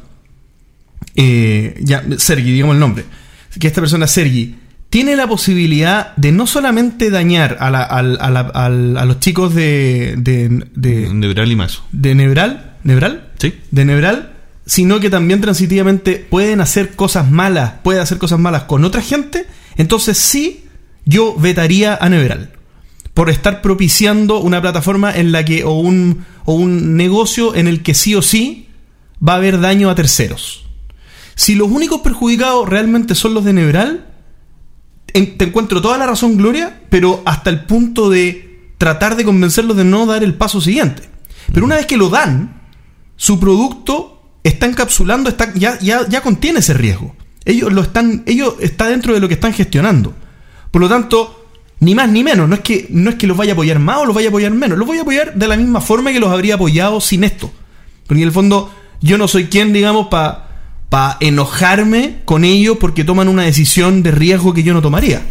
eh, ya, Sergi, digamos el nombre, que esta persona, Sergi, tiene la posibilidad de no solamente dañar a, a, los chicos de, de, de, Nebral y Mazo. De Nebral, ¿Nebral? Sí. De Nebral, sino que también transitivamente pueden hacer cosas malas, puede hacer cosas malas con otra gente, entonces sí, yo vetaría a Neveral por estar propiciando una plataforma en la que o un, o un negocio en el que sí o sí va a haber daño a terceros. Si los únicos perjudicados realmente son los de Neveral, te encuentro toda la razón, Gloria, pero hasta el punto de tratar de convencerlos de no dar el paso siguiente. Pero una vez que lo dan, su producto está encapsulando, está, ya, ya, ya contiene ese riesgo. Ellos lo están, ellos está dentro de lo que están gestionando. Por lo tanto, ni más ni menos, no es que, no es que los vaya a apoyar más o los vaya a apoyar menos, los voy a apoyar de la misma forma que los habría apoyado sin esto. Porque en el fondo, yo no soy quien, digamos, para pa enojarme con ellos porque toman una decisión de riesgo que yo no tomaría.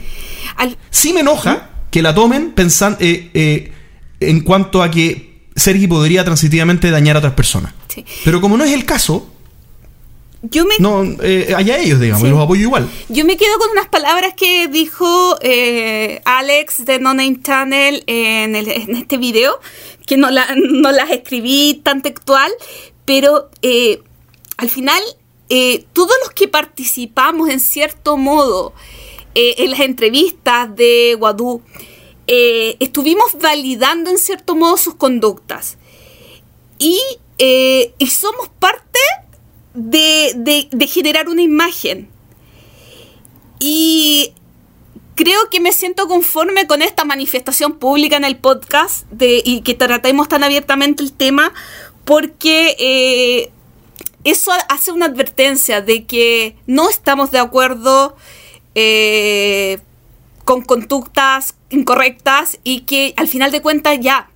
Sí me enoja que la tomen pensando eh, eh, en cuanto a que Sergi podría transitivamente dañar a otras personas. Pero como no es el caso, yo me... No, eh, allá ellos, digamos, los apoyo igual. Yo me quedo con unas palabras que dijo eh, Alex de No Name Channel en, este video, que no, no las escribí tan textual, pero eh, al final todos los que participamos en cierto modo en las entrevistas de Guadú, estuvimos validando en cierto modo sus conductas. Y eh, y somos parte de, generar una imagen. Y creo que me siento conforme con esta manifestación pública en el podcast de, y que tratemos tan abiertamente el tema porque eh, eso hace una advertencia de que no estamos de acuerdo eh, con conductas incorrectas y que al final de cuentas ya,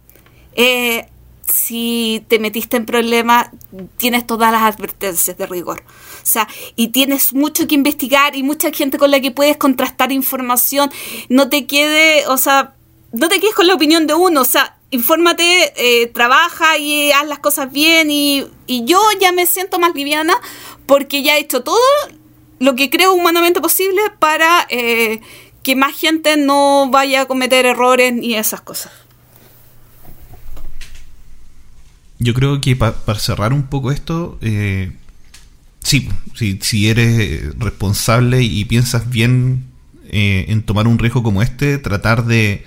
eh, si te metiste en problemas, tienes todas las advertencias de rigor. O sea, y tienes mucho que investigar y mucha gente con la que puedes contrastar información. No te quede, o sea, no te quedes con la opinión de uno. O sea, infórmate, eh, trabaja y haz las cosas bien. Y, yo ya me siento más liviana porque ya he hecho todo lo que creo humanamente posible para eh, que más gente no vaya a cometer errores ni esas cosas. Yo creo que para cerrar un poco esto, eh, sí, si eres responsable y piensas bien eh, en tomar un riesgo como este, tratar de,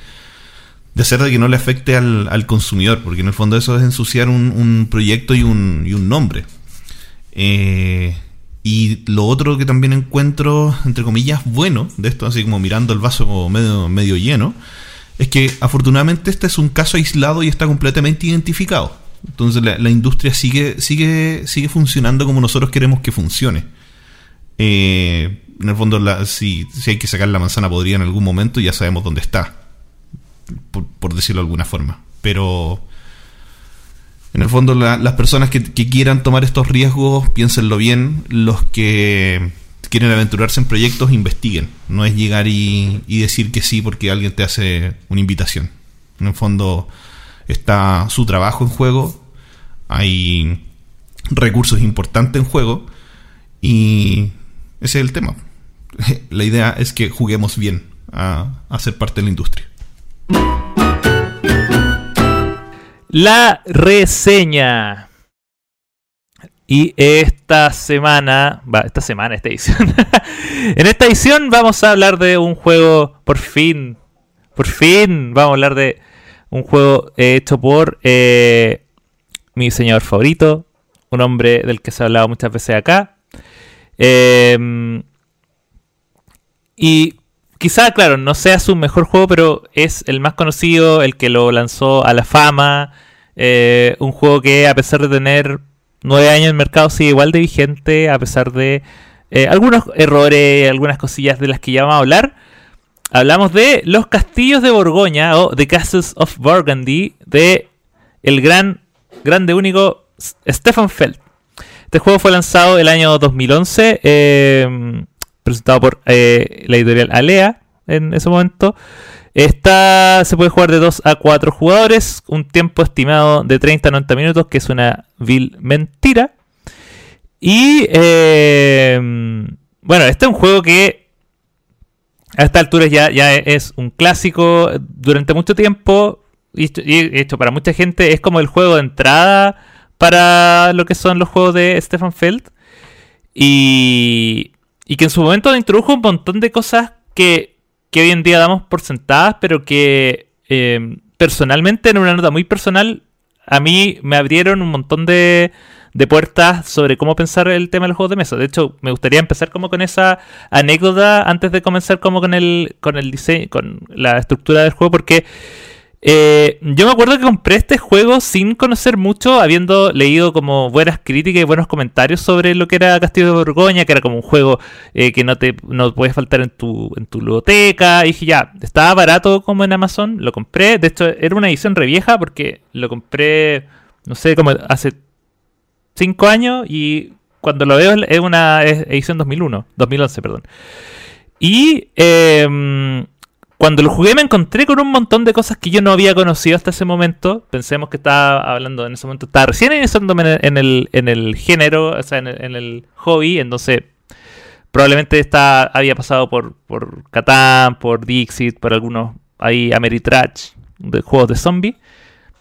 de hacer de que no le afecte al, consumidor, porque en el fondo eso es ensuciar un, proyecto y un, y un nombre. Eh, y lo otro que también encuentro, entre comillas, bueno de esto, así como mirando el vaso medio, medio lleno, es que afortunadamente este es un caso aislado y está completamente identificado. Entonces la, industria sigue, sigue, sigue funcionando como nosotros queremos que funcione. Eh, en el fondo, si, si, hay que sacar la manzana podría en algún momento, ya sabemos dónde está. Por, decirlo de alguna forma. Pero en el fondo, las personas que, quieran tomar estos riesgos, piénsenlo bien. Los que quieren aventurarse en proyectos, investiguen. No es llegar y, decir que sí porque alguien te hace una invitación. En el fondo, está su trabajo en juego. Hay recursos importantes en juego. Y ese es el tema. La idea es que juguemos bien a, a ser parte de la industria. La reseña. Y esta semana, va, esta semana, esta edición. en esta edición vamos a hablar de un juego, por fin, por fin, vamos a hablar de un juego hecho por eh, mi diseñador favorito, un hombre del que se ha hablado muchas veces acá. Em, y quizá, claro, no sea su mejor juego, pero es el más conocido, el que lo lanzó a la fama. Eh, un juego que, a pesar de tener nueve años en el mercado, sigue igual de vigente, a pesar de eh, algunos errores, algunas cosillas de las que ya vamos a hablar. Hablamos de Los Castillos de Borgoña o The Castles of Burgundy de el gran, grande, único Stefan Feld. Este juego fue lanzado el año 2011. Eh, presentado por eh, la editorial Alea en ese momento. Esta se puede jugar de 2 a 4 jugadores, un tiempo estimado de 30 a 90 minutos, que es una vil mentira. Y eh, bueno, este es un juego que a esta altura ya, ya es un clásico durante mucho tiempo. Y esto para mucha gente es como el juego de entrada para lo que son los juegos de Stefan Feld. Y y que en su momento introdujo un montón de cosas que, hoy en día damos por sentadas, pero que eh, personalmente, en una nota muy personal, a mí me abrieron un montón de, de puertas sobre cómo pensar el tema de los juegos de mesa. De hecho, me gustaría empezar como con esa anécdota antes de comenzar como con el, con el diseño, con la estructura del juego, porque eh, yo me acuerdo que compré este juego sin conocer mucho, habiendo leído como buenas críticas y buenos comentarios sobre lo que era Castillo de Borgoña, que era como un juego eh, que no te no puede faltar en tu, en tu biblioteca. Y dije, ya, estaba barato como en Amazon, lo compré. De hecho, era una edición revieja porque lo compré, no sé, como hace 5 años y cuando lo veo es una edición 2001, 2011, perdón. Y... Eh, cuando lo jugué me encontré con un montón de cosas que yo no había conocido hasta ese momento. Pensemos que estaba hablando en ese momento, estaba recién iniciándome en el, en el género, o sea, en el, hobby, entonces probablemente está, había pasado por, por Catán, por Dixit, por algunos ahí Ameritrash, de juegos de zombie.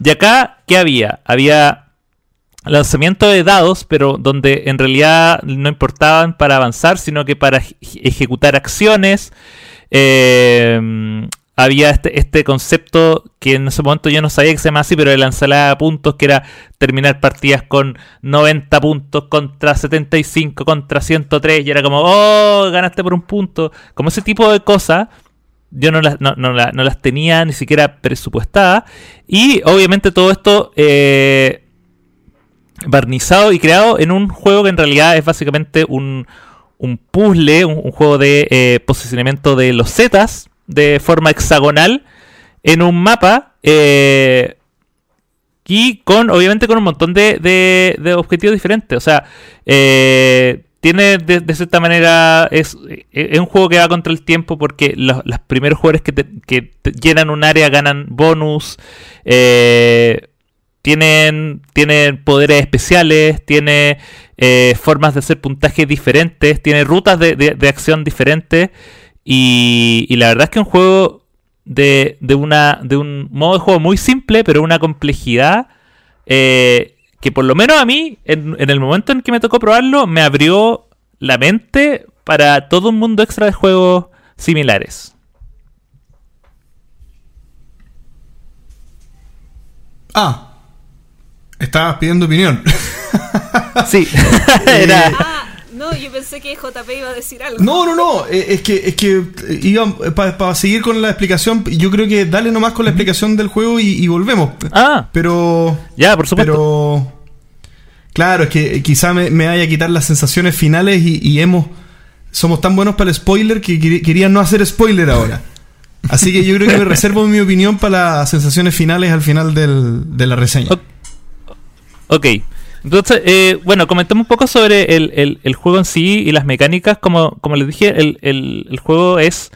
Y acá, ¿qué había? Había lanzamiento de dados, pero donde en realidad no importaban para avanzar, sino que para ejecutar acciones. Eh, había este, este, concepto que en ese momento yo no sabía que se llama así, pero de la puntos, que era terminar partidas con 90 puntos contra 75, contra 103, y era como, oh, ganaste por un punto. Como ese tipo de cosas, yo no las, no, las tenía ni siquiera presupuestadas. Y obviamente todo esto eh, barnizado y creado en un juego que en realidad es básicamente un, un puzzle, un, juego de eh, posicionamiento de los zetas de forma hexagonal en un mapa eh, y con, obviamente, con un montón de, de- objetivos diferentes. O sea, eh, tiene de, de cierta manera. Es, es un juego que va contra el tiempo porque los, primeros jugadores que, te- que llenan un área ganan bonus. eh, tienen, tienen poderes especiales, tiene eh, formas de hacer puntaje diferentes, tiene rutas de, de- de acción diferentes. Y, y la verdad es que es un juego de, de, una, de un modo de juego muy simple, pero una complejidad eh, que por lo menos a mí, en, en el momento en que me tocó probarlo, me abrió la mente para todo un mundo extra de juegos similares. Ah, estabas pidiendo opinión. Sí, era... Ah, no, yo pensé que JP iba a decir algo. No, no, no. eh, Es que, es que eh, iba para seguir con la explicación. Yo creo que dale nomás con la explicación del juego y, y volvemos. Ah, Pero. ya, por supuesto. Pero. Claro, es que quizá me, me vaya a quitar las sensaciones finales y, y hemos. Somos tan buenos para el spoiler que quer- quería no hacer spoiler ahora. Así que yo creo que me reservo mi opinión para las sensaciones finales al final del- de la reseña. Ok. Ok. Entonces, eh, bueno, comentemos un poco sobre el, el- el juego en sí y las mecánicas. Como, como les dije, el, el- juego es...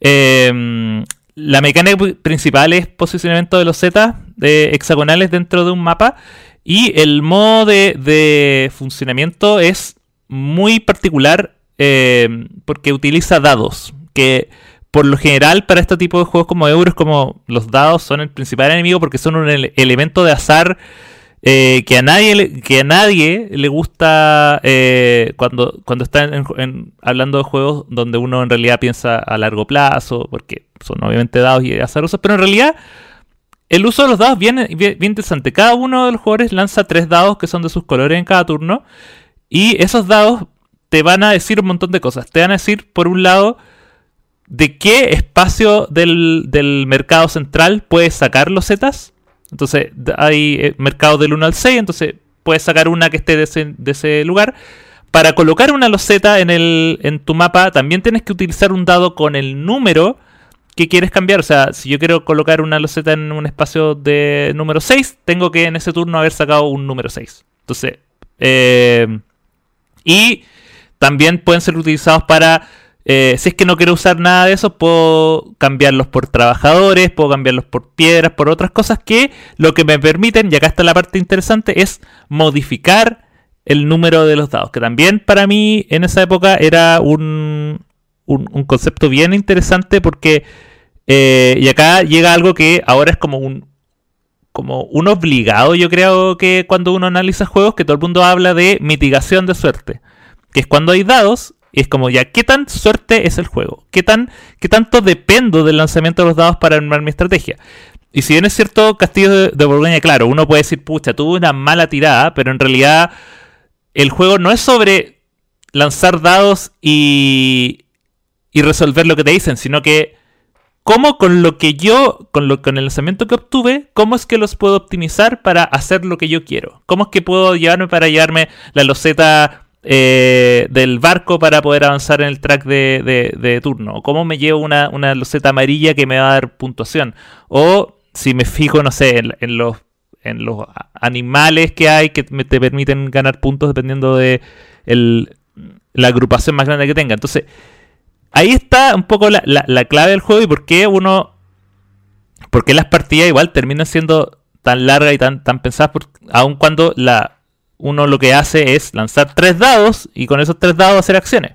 eh, la mecánica pri- principal es posicionamiento de los Z hexagonales dentro de un mapa. Y el modo de, funcionamiento es muy particular eh, porque utiliza dados. Que por lo general para este tipo de juegos como Euros, como los dados son el principal enemigo porque son un ele- elemento de azar eh, que a nadie le, que a nadie le gusta eh, cuando, cuando está hablando de juegos donde uno en realidad piensa a largo plazo, porque son obviamente dados y azarosos, pero en realidad el uso de los dados viene bien interesante. Cada uno de los jugadores lanza tres dados que son de sus colores en cada turno. Y esos dados te van a decir un montón de cosas. Te van a decir, por un lado, de qué espacio del, del mercado central puedes sacar los zetas. Entonces, hay eh, mercados del 1 al 6, entonces puedes sacar una que esté de ese, de ese lugar. Para colocar una loseta en, el, en tu mapa, también tienes que utilizar un dado con el número que quieres cambiar. O sea, si yo quiero colocar una loseta en un espacio de número 6, tengo que en ese turno haber sacado un número 6. Entonces, eh, y también pueden ser utilizados para, eh, si es que no quiero usar nada de eso, puedo cambiarlos por trabajadores, puedo cambiarlos por piedras, por otras cosas que lo que me permiten, y acá está la parte interesante, es modificar el número de los dados, que también para mí en esa época era un, un, concepto bien interesante porque, eh, y acá llega algo que ahora es como un, como un obligado, yo creo que cuando uno analiza juegos, que todo el mundo habla de mitigación de suerte. Que es cuando hay dados, y es como ya, ¿qué tan suerte es el juego? ¿Qué, tan, qué tanto dependo del lanzamiento de los dados para armar mi estrategia? Y si bien es cierto, Castillo de, de Borgoña, claro, uno puede decir, pucha, tuve una mala tirada, pero en realidad el juego no es sobre lanzar dados y, y resolver lo que te dicen, sino que cómo con lo que yo, con, lo, con el lanzamiento que obtuve, cómo es que los puedo optimizar para hacer lo que yo quiero. Cómo es que puedo llevarme para llevarme la loseta eh, del barco para poder avanzar en el track de, turno. Cómo me llevo una, una loseta amarilla que me va a dar puntuación. O si me fijo, no sé, en, en los en los animales que hay que te permiten ganar puntos dependiendo de el- la agrupación más grande que tenga. Entonces, ahí está un poco la, la- la clave del juego y por qué uno. por qué las partidas igual terminan siendo tan largas y tan, tan pensadas, por- aun cuando la, uno lo que hace es lanzar tres dados y con esos tres dados hacer acciones.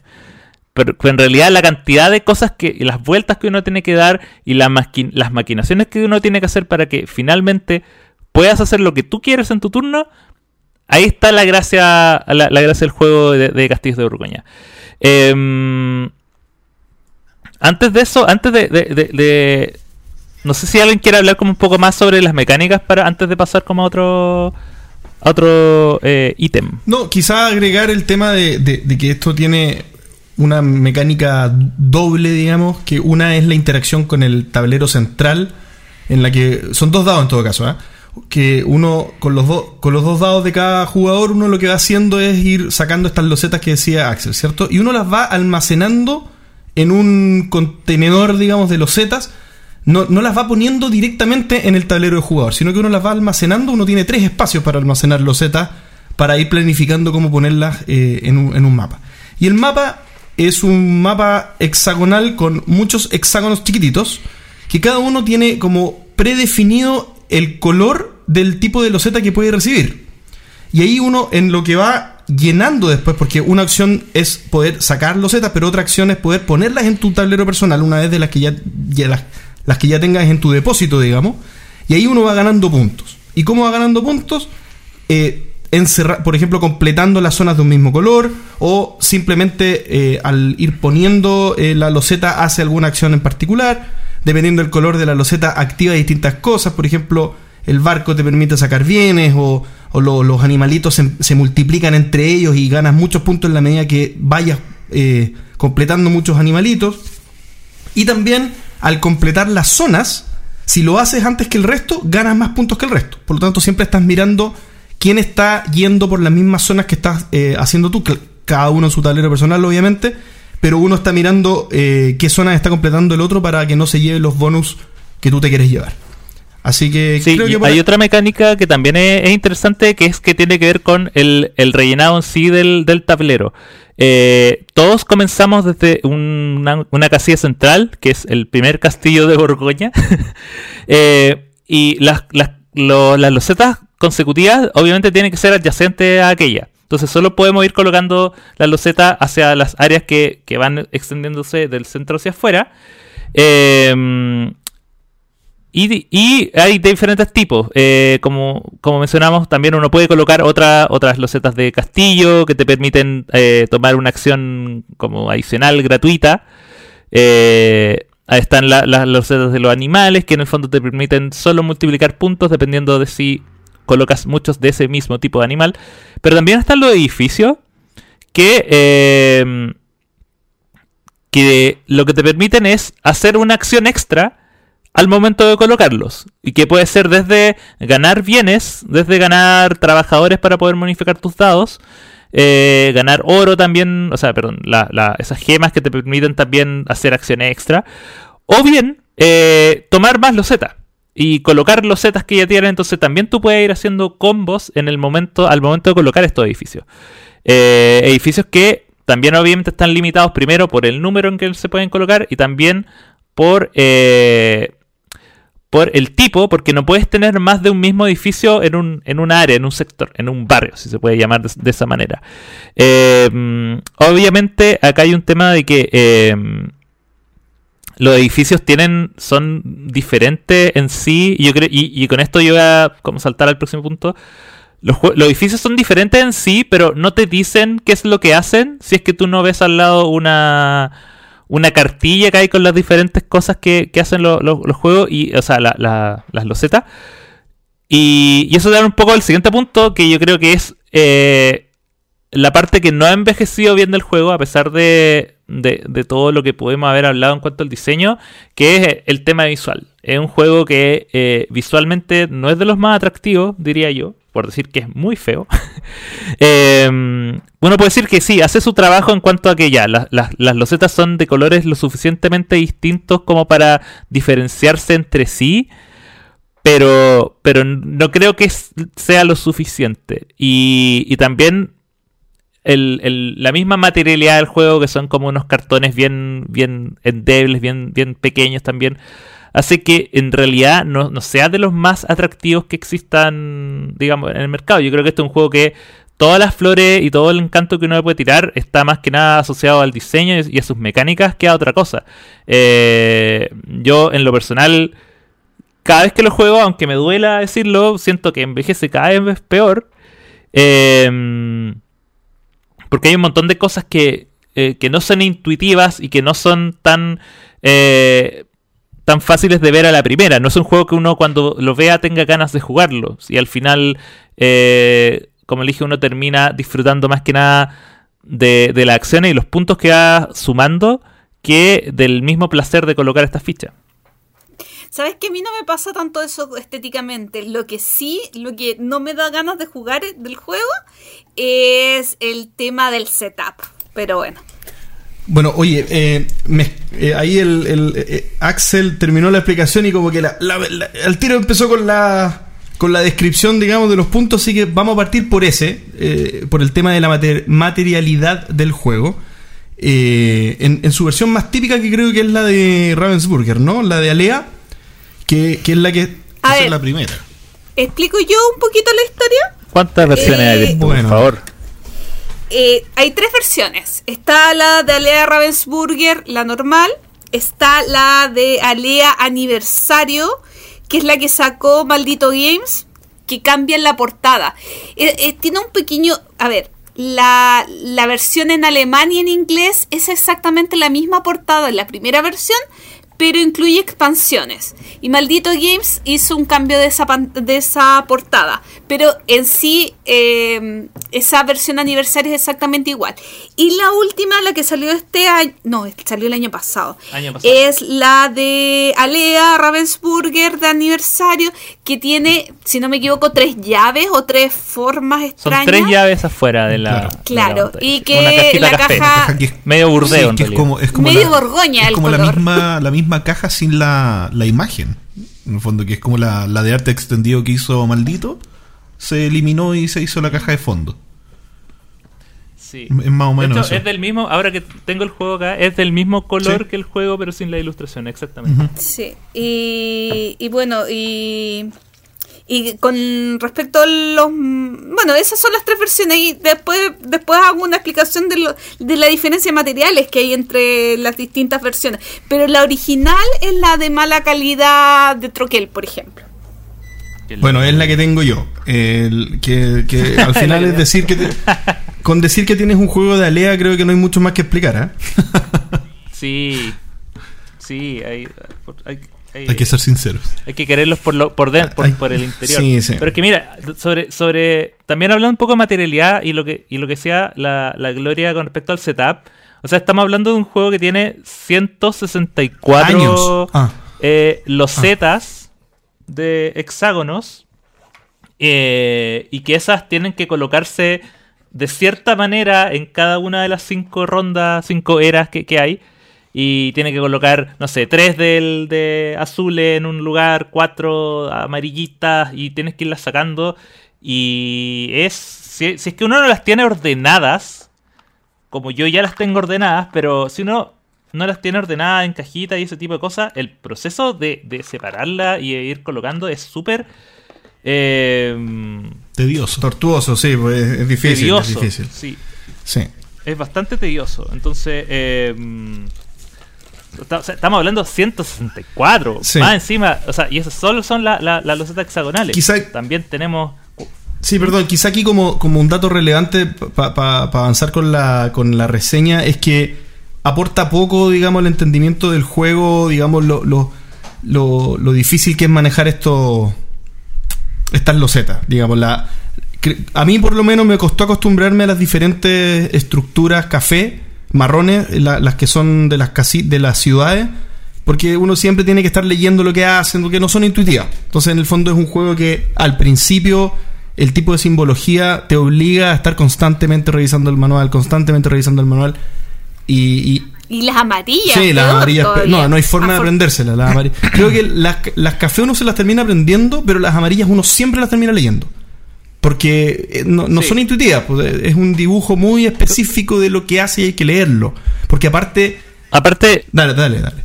Pero, en realidad la cantidad de cosas que. y las vueltas que uno tiene que dar y las maquinaciones que uno tiene que hacer para que finalmente puedas hacer lo que tú quieres en tu turno. Ahí está la gracia, la, la gracia del juego de, Castillos de Borgoña. Em, antes de eso, antes de- No sé si alguien quiere hablar como un poco más sobre las mecánicas para antes de pasar como a otro otro eh, ítem. No, quizá agregar el tema de, de- que esto tiene una mecánica doble, digamos, que una es la interacción con el tablero central, en la que son dos dados en todo caso, ¿ah? que uno con los, dos con los dos dados de cada jugador, uno lo que va haciendo es ir sacando estas losetas que decía Axel, ¿cierto? Y uno las va almacenando en un contenedor, digamos, de losetas. No, no las va poniendo directamente en el tablero de jugador, sino que uno las va almacenando. Uno tiene tres espacios para almacenar losetas para ir planificando cómo ponerlas eh, en, un, en un mapa. Y el mapa es un mapa hexagonal con muchos hexágonos chiquititos que cada uno tiene como predefinido el color del tipo de loseta que puede recibir. Y ahí uno en lo que va llenando después, porque una acción es poder sacar losetas, pero otra acción es poder ponerlas en tu tablero personal una vez de las que ya, las, que ya tengas en tu depósito, digamos. Y ahí uno va ganando puntos. ¿Y cómo va ganando puntos? Eh, por ejemplo, completando las zonas de un mismo color o simplemente eh, al ir poniendo eh, la loseta hace alguna acción en particular dependiendo del color de la loseta, activa distintas cosas. Por ejemplo, el barco te permite sacar bienes o, los animalitos se, multiplican entre ellos y ganas muchos puntos en la medida que vayas eh, completando muchos animalitos. Y también al completar las zonas, si lo haces antes que el resto, ganas más puntos que el resto. Por lo tanto, siempre estás mirando quién está yendo por las mismas zonas que estás eh, haciendo tú, cada uno en su tablero personal, obviamente pero uno está mirando eh, qué zonas está completando el otro para que no se lleve los bonus que tú te quieres llevar. Así que creo que hay otra mecánica que también es, interesante, que es que tiene que ver con el, rellenado en sí del, tablero. Eh, todos comenzamos desde una, casilla central, que es el primer castillo de Borgoña, eh, y las, las, las losetas consecutivas obviamente tienen que ser adyacentes a aquella. Entonces solo podemos ir colocando la loseta hacia las áreas que, van extendiéndose del centro hacia afuera. Em, y, hay de diferentes tipos. Eh, como, como, mencionamos, también uno puede colocar otra, otras losetas de castillo que te permiten eh, tomar una acción como adicional gratuita. Eh, ahí están las losetas de los animales que en el fondo te permiten solo multiplicar puntos dependiendo de si colocas muchos de ese mismo tipo de animal. Pero también están los edificios que, eh, que lo que te permiten es hacer una acción extra al momento de colocarlos. Y que puede ser desde ganar bienes, desde ganar trabajadores para poder modificar tus dados. Eh, ganar oro también, o sea, perdón, esas gemas que te permiten también hacer acciones extra. O bien, eh, tomar más loseta y colocar los setas que ya tienen. Entonces también tú puedes ir haciendo combos en el momento, al momento de colocar estos edificios. Eh, edificios que también obviamente están limitados primero por el número en que se pueden colocar y también por, por el tipo, porque no puedes tener más de un mismo edificio en un, en un área, en un sector, en un barrio, si se puede llamar de, esa manera. Eh, obviamente acá hay un tema de que los edificios tienen son diferentes en sí y yo creo y, con esto yo voy a como saltar al próximo punto los, edificios son diferentes en sí pero no te dicen qué es lo que hacen si es que tú no ves al lado una una cartilla que hay con las diferentes cosas que, hacen los juegos y o sea las losetas y, y, eso da un poco al siguiente punto que yo creo que es eh, la parte que no ha envejecido bien del juego, a pesar de, de, todo lo que podemos haber hablado en cuanto al diseño, que es el tema visual. Es un juego que eh, visualmente no es de los más atractivos, diría yo, por decir que es muy feo. bueno, puede decir que sí, hace su trabajo en cuanto a que ya las, las losetas son de colores lo suficientemente distintos como para diferenciarse entre sí pero, pero no creo que sea lo suficiente. Y, y también la misma materialidad del juego, que son como unos cartones bien, bien endebles, bien, bien pequeños también, hace que en realidad no, sea de los más atractivos que existan, digamos, en el mercado. Yo creo que este es un juego que todas las flores y todo el encanto que uno puede tirar está más que nada asociado al diseño y a sus mecánicas que a otra cosa. Eh, yo, en lo personal, cada vez que lo juego, aunque me duela decirlo, siento que envejece cada vez peor. Eh, porque hay un montón de cosas que, eh, que no son intuitivas y que no son tan, eh, tan fáciles de ver a la primera. No es un juego que uno cuando lo vea tenga ganas de jugarlo. Y al final, eh, como le dije, uno termina disfrutando más que nada de, de las acciones y los puntos que va sumando que del mismo placer de colocar esta ficha. ¿Sabes que a mí no me pasa tanto eso estéticamente? Lo que sí, lo que no me da ganas de jugar del juego es el tema del setup. Pero bueno. Bueno, oye, eh, me- eh, ahí el, el, eh, Axel terminó la explicación y como que la, la- la- el tiro empezó con la con la descripción, digamos, de los puntos, así que vamos a partir por ese, eh, por el tema de la mater- materialidad del juego. Eh, en, en su versión más típica, que creo que es la de Ravensburger, ¿no? La de Alea, que, que es la que... A Esa ver. es la primera. ¿Explico yo un poquito la historia? ¿Cuántas versiones hay bueno. por favor? Eh, hay tres versiones. Está la de Alea Ravensburger, la normal. Está la de Alea Aniversario, que es la que sacó Maldito Games, que cambia la portada. Eh, eh, tiene un pequeño... A ver, la, la versión en alemán y en inglés es exactamente la misma portada en la primera versión, pero incluye expansiones. Y Maldito Games hizo un cambio de esa, de esa portada. Pero en sí, esa versión aniversario es exactamente igual. Y la última, la que salió este año, no, salió el año pasado, Año pasado. es la de Alea Ravensburger de aniversario, que tiene, si no me equivoco, tres llaves o tres formas Son extrañas. tres llaves afuera de la. de la Claro, y que la café. caja- que es- Medio burdeo, Sí, en que es como, es como Medio la, Borgoña es el como la color. misma, la misma caja sin la, la imagen. En el fondo, que es como la, la de arte extendido que hizo Maldito. Se eliminó y se hizo la caja de fondo. Sí. Es más o De menos hecho, eso. es del mismo, ahora que tengo el juego acá, es del mismo color Sí. que el juego, pero sin la ilustración, exactamente. Sí, y, y bueno, y, y con respecto a los... Bueno, esas son las tres versiones y después, después hago una explicación de, lo- de la diferencia de materiales que hay entre las distintas versiones. Pero la original es la de mala calidad de troquel, por ejemplo. Bueno, es la que tengo yo. El- que, que al final es decir que... te- con decir que tienes un juego de Alea creo que no hay mucho más que explicar, ¿eh? Sí, sí, hay, hay, hay- Hay que ser sinceros. hay que quererlos por, lo, por, dentro, por, el interior. sí, sí. Pero es que mira, sobre, sobre también hablando un poco de materialidad y lo que, y lo que sea la, la gloria con respecto al setup. O sea, estamos hablando de un juego que tiene 164 Años. Ah. eh, losetas de hexágonos eh, y que esas tienen que colocarse de cierta manera en cada una de las cinco rondas, cinco eras que, que hay. Y tiene que colocar, no sé, tres del, de azul en un lugar, cuatro amarillitas y tienes que irlas sacando. Y es, si, si es que uno no las tiene ordenadas, como yo ya las tengo ordenadas, pero si uno no las tiene ordenadas en cajita y ese tipo de cosas, el proceso de, de separarla y de ir colocando es súper eh, Tedioso. Tortuoso, sí, pues es difícil. tedioso. Es difícil. Sí, Sí. es bastante tedioso. Entonces, eh, estamos hablando de 164. Sí. Más encima, o sea, y esas solo son la- la- las losetas hexagonales. Quizá- También tenemos. Sí, perdón, quizá aquí como, como un dato relevante para avanzar con la, con la reseña es que aporta poco, digamos, el entendimiento del juego, digamos, lo, lo, lo, lo difícil que es manejar esto, estas losetas, digamos. La, a mí por lo menos me costó acostumbrarme a las diferentes estructuras café, marrones, la- las que son de las, casi, de las ciudades. Porque uno siempre tiene que estar leyendo lo que hacen, porque no son intuitivas. Entonces, en el fondo es un juego que al principio el tipo de simbología te obliga a estar constantemente revisando el manual, constantemente revisando el manual. Y, y- Y las amarillas. sí, las amarillas. todavía. No, no hay forma de aprendérselas. Las amarillas. Creo que las, las café uno se las termina aprendiendo, pero las amarillas uno siempre las termina leyendo. Porque eh, no, no Sí. son intuitivas, pues, eh, es un dibujo muy específico de lo que hace y hay que leerlo. Porque aparte. Aparte, Dale, dale, dale.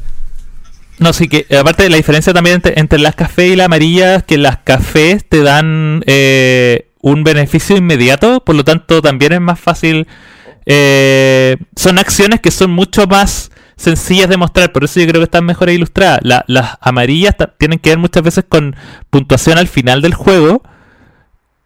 No, sí, que eh, aparte de la diferencia también entre, entre las café y la amarilla es que las cafés te dan eh, un beneficio inmediato, por lo tanto también es más fácil. Eh, son acciones que son mucho más sencillas de mostrar, por eso yo creo que están mejor ilustradas. La- las amarillas tienen que ver muchas veces con puntuación al final del juego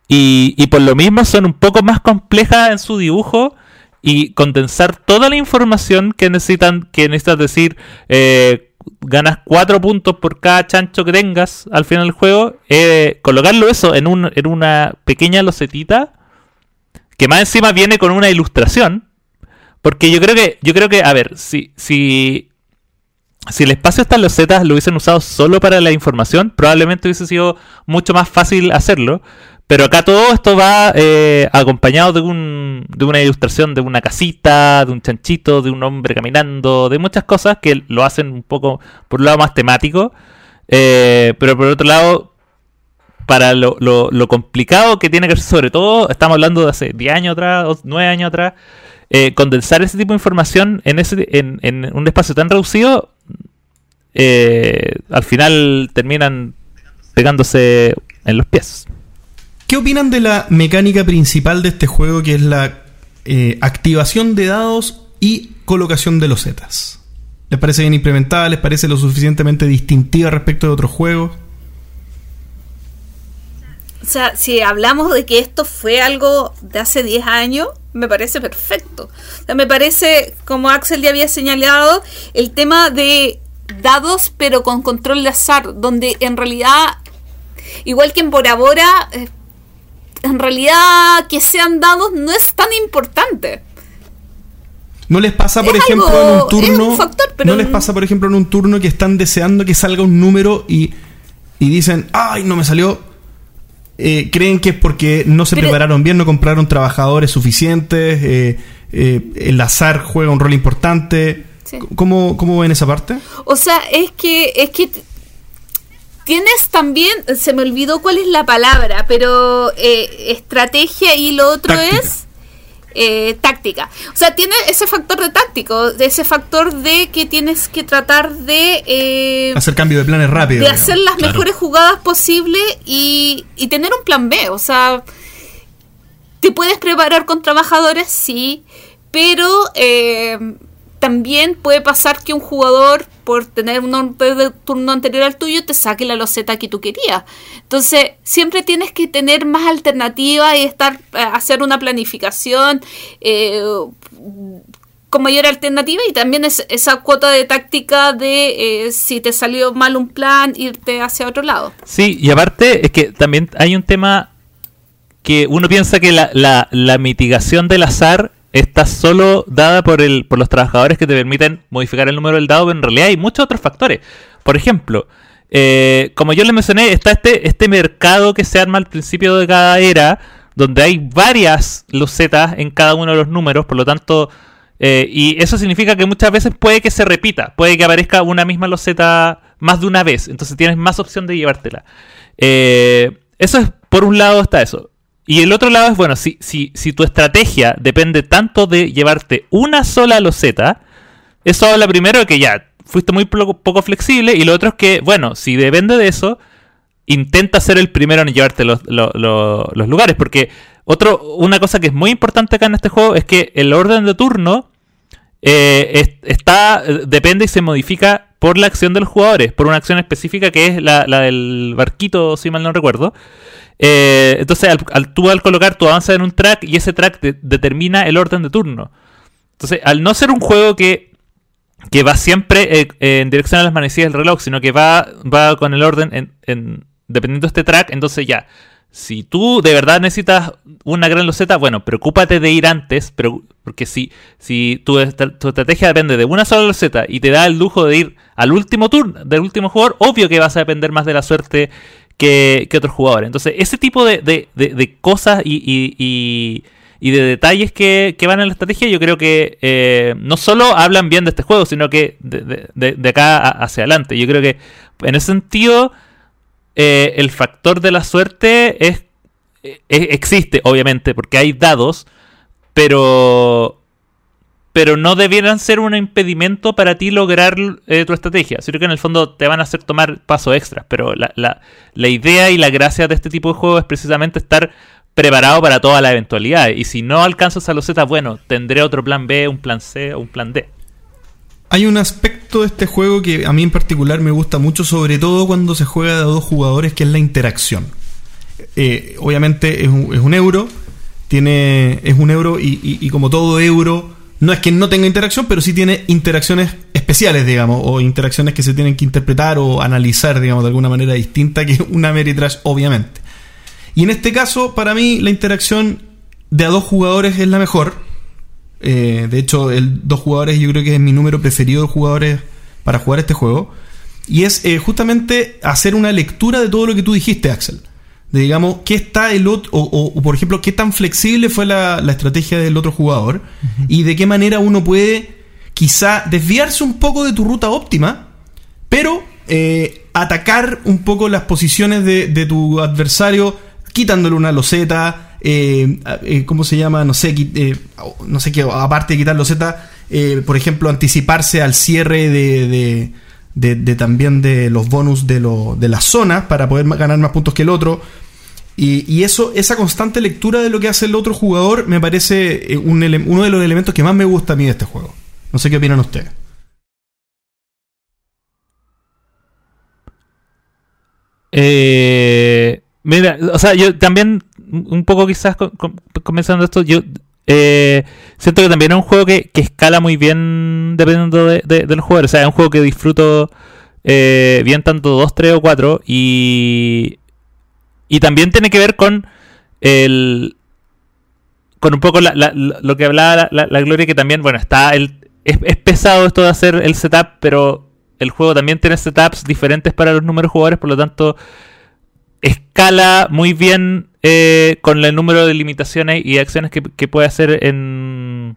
y, y por lo mismo son un poco más complejas en su dibujo y condensar toda la información que necesitan, que necesitas decir, eh, ganas 4 puntos por cada chancho que tengas al final del juego, eh, colocarlo eso en, un, en una pequeña losetita, que más encima viene con una ilustración, porque yo creo que, yo creo que, a ver, si, si si el espacio estas losetas lo hubiesen usado solo para la información, probablemente hubiese sido mucho más fácil hacerlo. Pero acá todo esto va eh, acompañado de, un, de una ilustración de una casita, de un chanchito, de un hombre caminando, de muchas cosas que lo hacen un poco, por un lado, más temático. Eh, pero por otro lado, para lo, lo, lo, complicado que tiene que ser, sobre todo, estamos hablando de hace 10 años atrás, o 9 años atrás, eh, condensar ese tipo de información en, ese, en, en un espacio tan reducido, eh, al final terminan pegándose en los pies. ¿Qué opinan de la mecánica principal de este juego, que es la eh, activación de dados y colocación de losetas? ¿Les parece bien implementada? ¿Les parece lo suficientemente distintiva respecto de otros juegos? O sea, si hablamos de que esto fue algo de hace 10 años, me parece perfecto. O sea, me parece, como Axel ya había señalado, el tema de dados pero con control de azar, donde en realidad, igual que en Bora Bora, eh, en realidad que sean dados no es tan importante. ¿No les pasa, por Es ejemplo, algo- en un turno? es un factor, pero ¿No les pasa, por ejemplo, en un turno que están deseando que salga un número y, y dicen, ¡ay, no me salió! Eh, creen que es porque no se Pero- prepararon bien, no compraron trabajadores suficientes, eh, eh, el azar juega un rol importante. Sí. ¿Cómo, ¿Cómo ven esa parte? O sea, es que es que tienes también, se me olvidó cuál es la palabra, pero eh, estrategia y lo otro Táctica. es eh, táctica. O sea, tiene ese factor de táctico, de ese factor de que tienes que tratar de eh, Hacer cambio de planes rápido. de digamos. hacer las Claro. mejores jugadas posibles y, y tener un plan B. O sea, te puedes preparar con trabajadores, sí, pero eh, también puede pasar que un jugador, por tener un turno anterior al tuyo, te saque la loseta que tú querías. Entonces, siempre tienes que tener más alternativas y estar eh, hacer una planificación. eh, con mayor alternativa y también es, esa cuota de táctica de eh, si te salió mal un plan, irte hacia otro lado. Sí, y aparte es que también hay un tema que uno piensa que la, la, la mitigación del azar está solo dada por, el, por los trabajadores que te permiten modificar el número del dado, pero en realidad hay muchos otros factores. Por ejemplo, eh, como yo les mencioné, está este, este mercado que se arma al principio de cada era, donde hay varias losetas en cada uno de los números, por lo tanto, eh, y eso significa que muchas veces puede que se repita, puede que aparezca una misma loseta más de una vez, entonces tienes más opción de llevártela. Eh, eso es, por un lado está eso. Y el otro lado es, bueno, si, si, si tu estrategia depende tanto de llevarte una sola loseta, eso habla primero de que ya fuiste muy poco, flexible y lo otro es que, bueno, si depende de eso, intenta ser el primero en llevarte los, lo- lo- los lugares. Porque otro, una cosa que es muy importante acá en este juego es que el orden de turno eh, es- está depende y se modifica por la acción de los jugadores, por una acción específica que es la, la del barquito, si mal no recuerdo. Eh, entonces, al, tú al colocar, tú avanzas en un track y ese track de- determina el orden de turno. Entonces, al no ser un juego que, que va siempre eh, en dirección a las manecillas del reloj, sino que va, va con el orden en, en- dependiendo de este track, entonces ya. Si tú de verdad necesitas una gran loseta, bueno, preocúpate de ir antes, pero, porque si, si tu, tu estrategia depende de una sola loseta y te da el lujo de ir al último turno del último jugador, obvio que vas a depender más de la suerte que, otros jugadores. Entonces, ese tipo de, de- de- cosas y, y- y- de detalles que, que van en la estrategia, yo creo que eh, no solo hablan bien de este juego, sino que de, acá hacia adelante. Yo creo que en ese sentido, eh, el factor de la suerte es, eh, existe, obviamente, porque hay dados, pero pero no debieran ser un impedimento para ti lograr eh, tu estrategia, sino que en el fondo te van a hacer tomar pasos extras, pero la, la- la idea y la gracia de este tipo de juego es precisamente estar preparado para todas las eventualidades, y si no alcanzas a los Z, bueno, tendré otro plan B, un plan C o un plan D. Hay un aspecto de este juego que a mí en particular me gusta mucho, sobre todo cuando se juega de dos jugadores, que es la interacción. Eh, obviamente es un, euro, tiene, es un euro y como todo euro, no es que no tenga interacción, pero sí tiene interacciones especiales, digamos, o interacciones que se tienen que interpretar o analizar, digamos, de alguna manera distinta que una Meritrash, obviamente. Y en este caso, para mí, la interacción de a dos jugadores es la mejor. Eh, de hecho, el dos jugadores yo creo que es mi número preferido de jugadores para jugar este juego. Y es eh, justamente hacer una lectura de todo lo que tú dijiste, Axel. De digamos, qué está el otro, o, o, por ejemplo, qué tan flexible fue la, la estrategia del otro jugador y de qué manera uno puede quizá desviarse un poco de tu ruta óptima, pero eh, atacar un poco las posiciones de, de tu adversario quitándole una loseta, eh, eh, ¿cómo se llama? No sé, eh, no sé qué, aparte de quitar loseta, por ejemplo, anticiparse al cierre de, de, de- también de los bonus de, lo, de las zonas para poder ganar más puntos que el otro. Y, y eso, esa constante lectura de lo que hace el otro jugador me parece eh, uno de los elementos que más me gusta a mí de este juego. No sé qué opinan ustedes. Eh, mira, o sea, yo también, un poco quizás comenzando esto, yo eh, siento que también es un juego que, que escala muy bien dependiendo de, de- de los jugadores. O sea, es un juego que disfruto eh, bien tanto 2, 3 o 4 y, y también tiene que ver con el con un poco la- lo que hablaba la, la- la Gloria, que también, bueno, está el, es, es pesado esto de hacer el setup, pero el juego también tiene setups diferentes para los números de jugadores, por lo tanto, escala muy bien eh, con el número de limitaciones y acciones que, puede hacer en,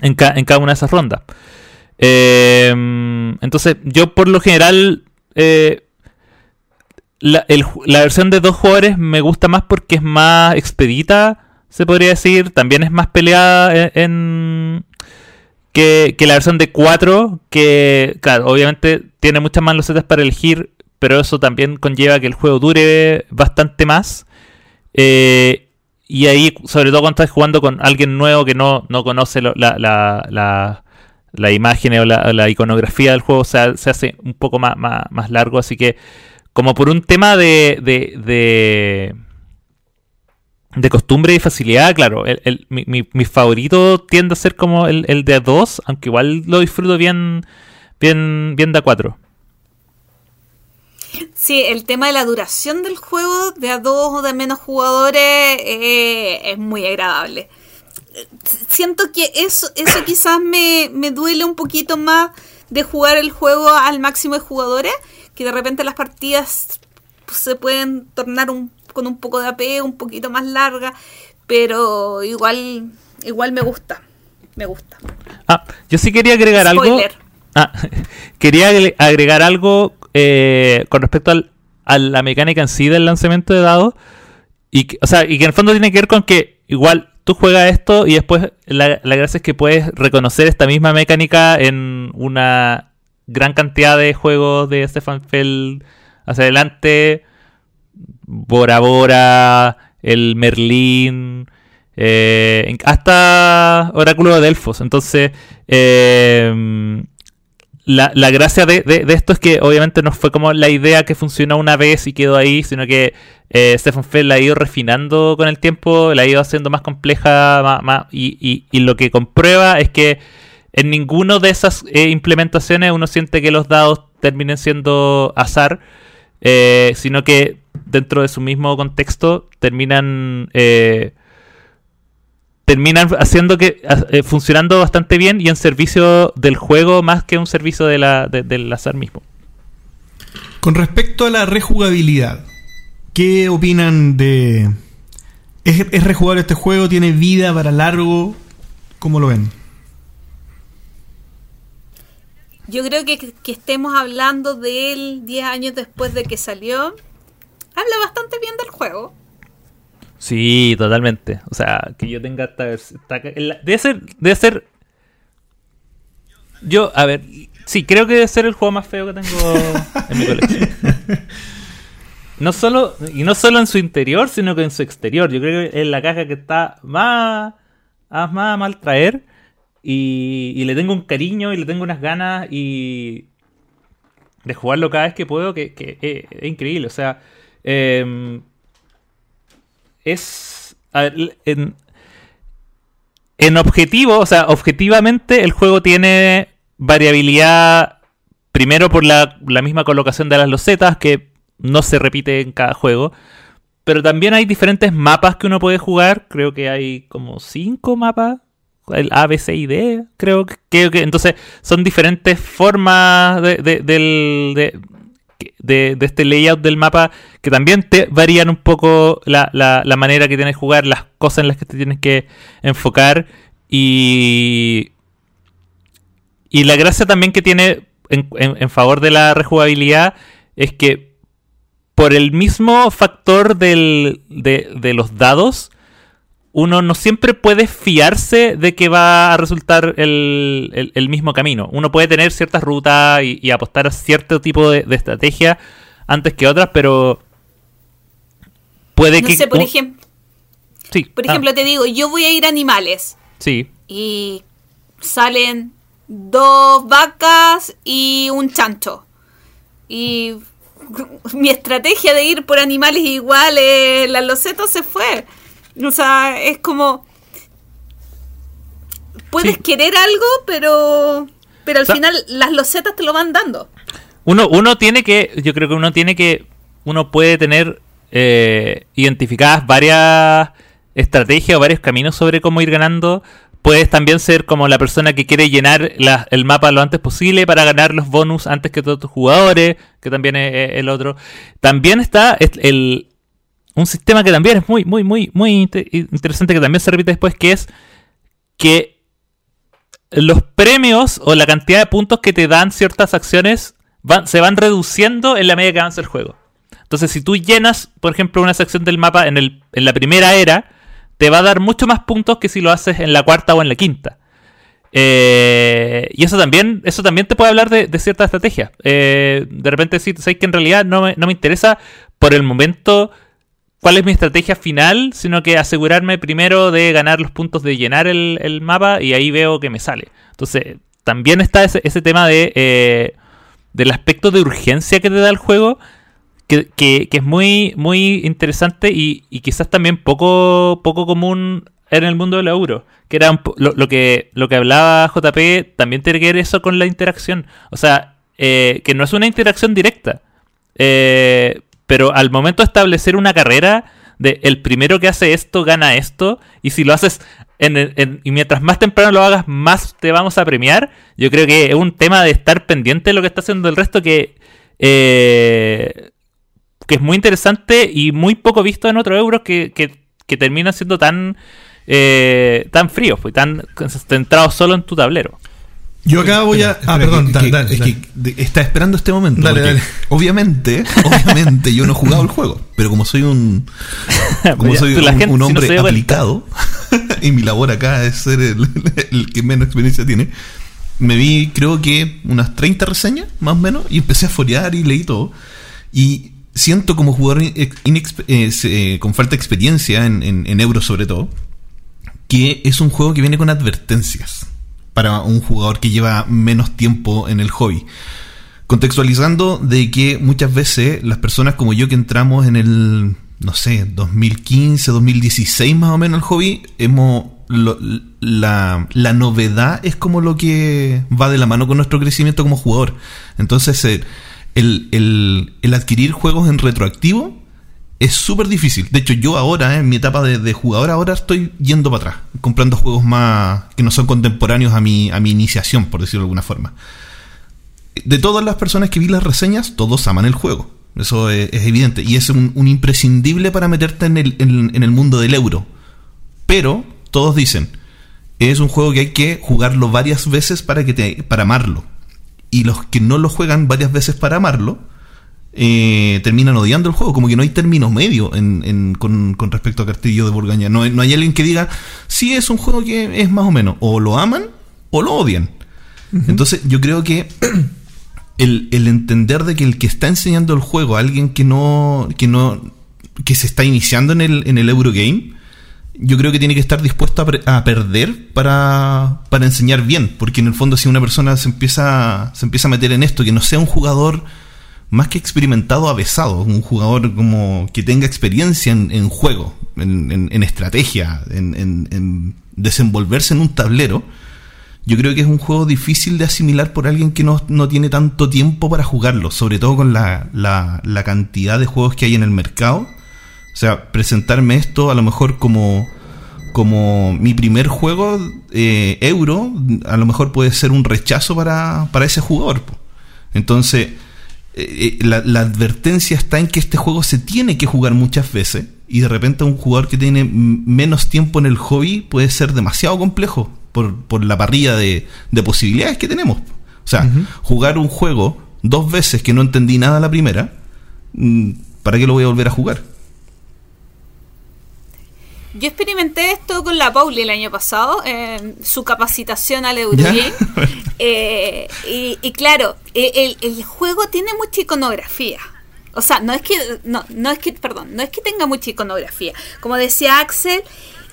en, ca- en cada una de esas rondas. Eh, entonces, yo por lo general, eh, la, la versión de dos jugadores me gusta más porque es más expedita, se podría decir. También es más peleada en, en- que, que la versión de 4, que, obviamente tiene muchas más losetas para elegir, pero eso también conlleva que el juego dure bastante más. Eh, y ahí, sobre todo cuando estás jugando con alguien nuevo que no, no conoce la, la, la, imagen o la, iconografía del juego, se hace un poco más, más, más largo. Así que, como por un tema de, de, de, de costumbre y facilidad, claro, el, el- mi, mi- mi favorito tiende a ser como el, el de A2, aunque igual lo disfruto bien, bien, bien de A4. Sí, el tema de la duración del juego de a dos o de menos jugadores eh, es muy agradable. Siento que eso, eso quizás me, me duele un poquito más de jugar el juego al máximo de jugadores, que de repente las partidas se pueden tornar un- con un poco de AP, un poquito más largas, pero igual, igual me gusta, me gusta. Ah, yo sí quería agregar algo. Ah, quería agre- agregar algo eh, con respecto al- a la mecánica en sí del lanzamiento de dados. Y que, o sea, y que en el fondo tiene que ver con que igual tú juegas esto y después la, la gracia es que puedes reconocer esta misma mecánica en una gran cantidad de juegos de Stefan Feld hacia adelante. Bora Bora, el Merlín, eh, hasta Oráculo de Delfos. Entonces, eh, la, la gracia de, de- de esto es que obviamente no fue como la idea que funcionó una vez y quedó ahí, sino que eh, Stefan Feld la ha ido refinando con el tiempo, la ha ido haciendo más compleja más, más- y, y- y lo que comprueba es que en ninguno de esas eh, implementaciones uno siente que los dados terminen siendo azar, eh, sino que dentro de su mismo contexto terminan... eh, terminan haciendo que eh, funcionando bastante bien y en servicio del juego más que un servicio de la, de- del azar mismo. Con respecto a la rejugabilidad, ¿qué opinan de... ¿Es, es rejugable este juego? ¿Tiene vida para largo? ¿Cómo lo ven? Yo creo que que estemos hablando de él 10 años después de que salió, habla bastante bien del juego. Sí, totalmente. O sea, que yo tenga esta esta- Debe ser. Debe ser. Yo, a ver. Sí, creo que debe ser el juego más feo que tengo en mi colección. No solo, y no solo en su interior, sino que en su exterior. Yo creo que es la caja que está más, a- más a mal traer. Y, y le tengo un cariño y le tengo unas ganas y de jugarlo cada vez que puedo, que, que es, es increíble. O sea, em, es. en, en objetivo, o sea, objetivamente, el juego tiene variabilidad. Primero por la, la misma colocación de las losetas, que no se repite en cada juego. Pero también hay diferentes mapas que uno puede jugar. Creo que hay como cinco mapas. el A, B, C y D, creo que, entonces son diferentes formas de, del, de, de- este layout del mapa que también te varían un poco la, la, manera que tienes que jugar, las cosas en las que te tienes que enfocar y, y la gracia también que tiene en, en- en favor de la rejugabilidad es que por el mismo factor del- de, de los dados, uno no siempre puede fiarse de que va a resultar el, el- el mismo camino. Uno puede tener ciertas rutas y, y apostar a cierto tipo de, de estrategia antes que otras, pero puede No que... sé, por, un- ejem- sí, por ah, ejemplo, te digo, yo voy a ir a animales sí, y salen dos vacas y un chancho. Y mi estrategia de ir por animales iguales, la loseto se fue. O sea, es como... Puedes Sí. querer algo, pero... Pero al O sea- final las losetas te lo van dando. Uno, uno tiene que, yo creo que uno tiene que, uno puede tener eh, identificadas varias estrategias o varios caminos sobre cómo ir ganando. Puedes también ser como la persona que quiere llenar la- el mapa lo antes posible para ganar los bonus antes que todos tus jugadores, que también es, es el otro. También está el, el- un sistema que también es muy, muy, muy, muy inte- interesante, que también se repite después, que es que los premios o la cantidad de puntos que te dan ciertas acciones se van reduciendo en la medida que avanza el juego. Entonces, si tú llenas, por ejemplo, una sección del mapa en, el, en la primera era, te va a dar mucho más puntos que si lo haces en la cuarta o en la quinta. Eh, y eso también, eso también te puede hablar de, cierta estrategia. Eh, de repente, si sabes que en realidad no no me interesa por el momento cuál es mi estrategia final, sino que asegurarme primero de ganar los puntos de llenar el, mapa y ahí veo que me sale. Entonces, también está ese, tema de eh, del aspecto de urgencia que te da el juego, que, es muy, muy interesante y, quizás también poco, poco común en el mundo del euro. Que era lo que, lo que hablaba JP, también tiene que ver eso con la interacción. O sea, eh, que no es una interacción directa. Eh, pero al momento de establecer una carrera, de el primero que hace esto gana esto, y si lo haces en, en- y mientras más temprano lo hagas, más te vamos a premiar. Yo creo que es un tema de estar pendiente de lo que está haciendo el resto que, eh, que es muy interesante y muy poco visto en otros euros que, que, que terminan siendo tan, eh, tan fríos, pues, tan centrados solo en tu tablero. Yo acá voy a. Espera, Ah, espera, perdón, que- da- que- dale, es dale. que de- está esperando este momento. Dale, dale. Obviamente, obviamente yo no he jugado el juego, pero como soy un como Ya, soy un, gente, un si no hombre cuenta. aplicado y mi labor acá es ser el, el que menos experiencia tiene, me vi creo que unas 30 reseñas más o menos y empecé a forear y leí todo y siento como jugador eh, eh, con falta de experiencia en, en, en euros sobre todo que es un juego que viene con advertencias para un jugador que lleva menos tiempo en el hobby. Contextualizando de que muchas veces las personas como yo que entramos en el, no sé, 2015, 2016 más o menos al hobby, hemos... la, la novedad es como lo que va de la mano con nuestro crecimiento como jugador. Entonces, el, el- el adquirir juegos en retroactivo es súper difícil. De hecho, yo ahora, en mi etapa de, jugador, ahora estoy yendo para atrás, comprando juegos más que no son contemporáneos a mi, a mi iniciación, por decirlo de alguna forma. De todas las personas que vi las reseñas, todos aman el juego. Eso es, evidente. Y es un, imprescindible para meterte en el, en el mundo del euro. Pero todos dicen, es un juego que hay que jugarlo varias veces para, que te, para amarlo. Y los que no lo juegan varias veces para amarlo, eh, terminan odiando el juego. Como que no hay término medio en, en- con, con respecto a Castillo de Burgaña. No, hay- no hay alguien que diga, sí, es un juego que es más o menos. O lo aman o lo odian. Entonces yo creo que el, el entender de que el que está enseñando el juego a alguien que no, que no, que se está iniciando en el, en el Eurogame, yo creo que tiene que estar dispuesto a, pre- a perder para, para enseñar bien. Porque en el fondo si una persona se empieza, se empieza a meter en esto, que no sea un jugador más que experimentado, avesado, un jugador como que tenga experiencia en, juego, en, estrategia, en, en- en desenvolverse en un tablero, yo creo que es un juego difícil de asimilar por alguien que no, no tiene tanto tiempo para jugarlo, sobre todo con la, la, la cantidad de juegos que hay en el mercado. O sea, presentarme esto a lo mejor como como mi primer juego eh, euro, a lo mejor puede ser un rechazo para, para ese jugador. Entonces, eh, eh, la, la advertencia está en que este juego se tiene que jugar muchas veces y de repente un jugador que tiene menos tiempo en el hobby puede ser demasiado complejo por, por la parrilla de, de posibilidades que tenemos. O sea, jugar un juego dos veces que no entendí nada la primera, mm, ¿para qué lo voy a volver a jugar? Yo experimenté esto con la Pauli el año pasado, en su capacitación al Eurogame. Eh, y, y claro, e- el, el juego tiene mucha iconografía. O sea, no es que, no, no es que, perdón, no es que tenga mucha iconografía. Como decía Axel,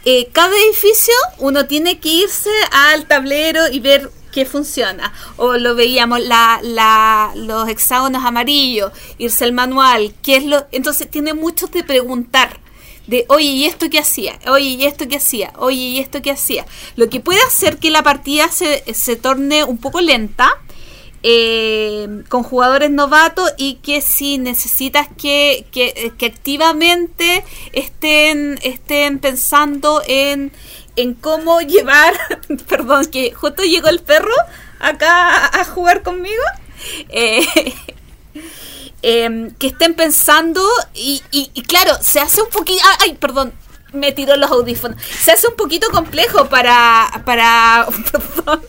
eh, cada edificio uno tiene que irse al tablero y ver qué funciona. O lo veíamos, la, la, los hexágonos amarillos, irse al manual, qué es lo. Entonces tiene mucho de preguntar de oye y esto que hacía, oye y esto que hacía, oye y esto que hacía. Lo que puede hacer que la partida se, se torne un poco lenta eh, con jugadores novatos y que si necesitas que, que, activamente estén, estén pensando en, en cómo llevar, perdón, que justo llegó el perro acá a, a jugar conmigo. Eh, em, que estén pensando y, y- y claro, se hace un poquito... Ay, perdón, me tiró los audífonos. Se hace un poquito complejo para... para perdón,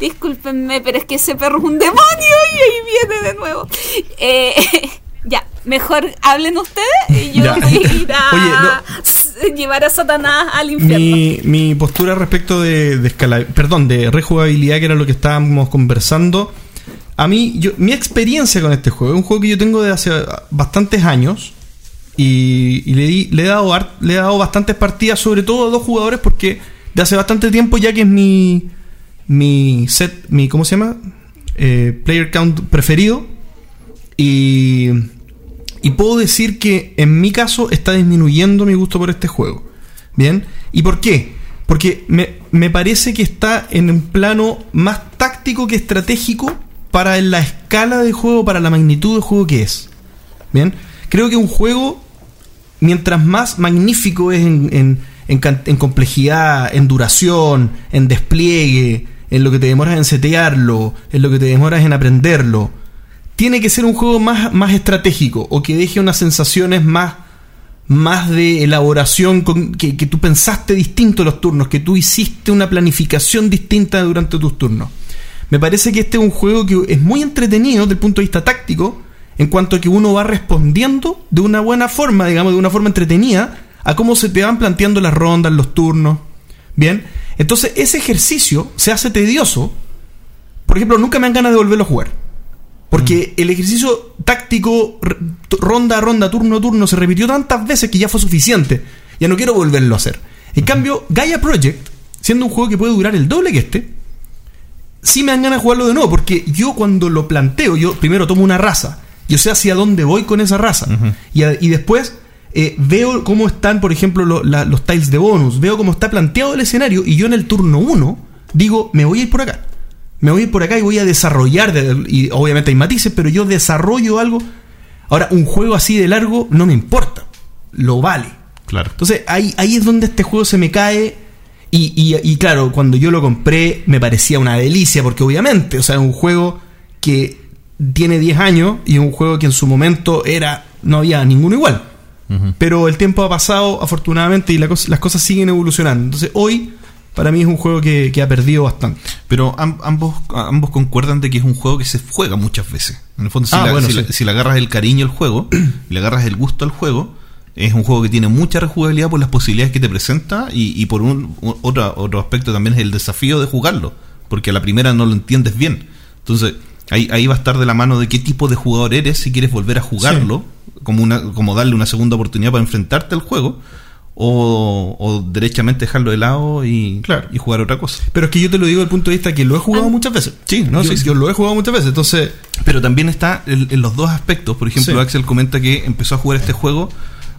discúlpenme, pero es que ese perro es un demonio y ahí viene de nuevo. Eh, ya, mejor hablen ustedes y yo Ya. voy a ir a Oye, llevar a Satanás al infierno. Mi, mi postura respecto de, de escala, perdón, de rejugabilidad, que era lo que estábamos conversando. A mí, yo, mi experiencia con este juego es un juego que yo tengo de hace bastantes años. Y, le, he dado, le he dado bastantes partidas, sobre todo a dos jugadores, porque de hace bastante tiempo ya que es mi, mi set, mi, ¿cómo se llama? Eh, player count preferido. Y, y puedo decir que en mi caso está disminuyendo mi gusto por este juego. ¿Bien? ¿Y por qué? Porque me, me parece que está en un plano más táctico que estratégico para la escala de juego, para la magnitud de juego que es. ¿Bien? Creo que un juego, mientras más magnífico es en, complejidad, en duración, en despliegue, en lo que te demoras en setearlo, en lo que te demoras en aprenderlo, tiene que ser un juego más, más estratégico o que deje unas sensaciones más, más de elaboración, con, que, que tú pensaste distinto los turnos, que tú hiciste una planificación distinta durante tus turnos. Me parece que este es un juego que es muy entretenido desde el punto de vista táctico, en cuanto a que uno va respondiendo de una buena forma, digamos, de una forma entretenida, a cómo se te van planteando las rondas, los turnos. Bien, entonces ese ejercicio se hace tedioso. Por ejemplo, nunca me dan ganas de volverlo a jugar. Porque el ejercicio táctico, ronda a ronda, turno a turno, se repitió tantas veces que ya fue suficiente. Ya no quiero volverlo a hacer. En cambio, Gaia Project, siendo un juego que puede durar el doble que este, sí me dan ganas de jugarlo de nuevo. Porque yo cuando lo planteo, yo primero tomo una raza. Yo sé hacia dónde voy con esa raza. y, a- y después eh, veo cómo están, por ejemplo, lo- la- los tiles de bonus. Veo cómo está planteado el escenario. Y yo en el turno 1 digo, me voy a ir por acá me voy a ir por acá y voy a desarrollar, de- y obviamente hay matices, pero yo desarrollo algo. Ahora, un juego así de largo no me importa, lo vale. Claro. Entonces ahí, ahí es donde este juego se me cae. Y, y- y claro, cuando yo lo compré me parecía una delicia, porque obviamente, o sea, es un juego que tiene 10 años y un juego que en su momento era no había ninguno igual. Pero el tiempo ha pasado, afortunadamente, y la cosa- las cosas siguen evolucionando. Entonces hoy, para mí es un juego que, que ha perdido bastante. Pero am- ambos, ambos concuerdan de que es un juego que se juega muchas veces. En el fondo, si, Ah, la- bueno, si sí. si le agarras el cariño al juego, y le agarras el gusto al juego, es un juego que tiene mucha rejugabilidad por las posibilidades que te presenta y, y por un, otro, otro aspecto también es el desafío de jugarlo, porque a la primera no lo entiendes bien. Entonces, ahí, ahí va a estar de la mano de qué tipo de jugador eres si quieres volver a jugarlo, como, una, como darle una segunda oportunidad para enfrentarte al juego, o, o derechamente dejarlo de lado y, Claro. y jugar otra cosa. Pero es que yo te lo digo desde el punto de vista que lo he jugado muchas veces. Sí, no, yo, sí, sí. yo lo he jugado muchas veces. Entonces, Pero también está en, en los dos aspectos. Por ejemplo, Sí. Axel comenta que empezó a jugar este juego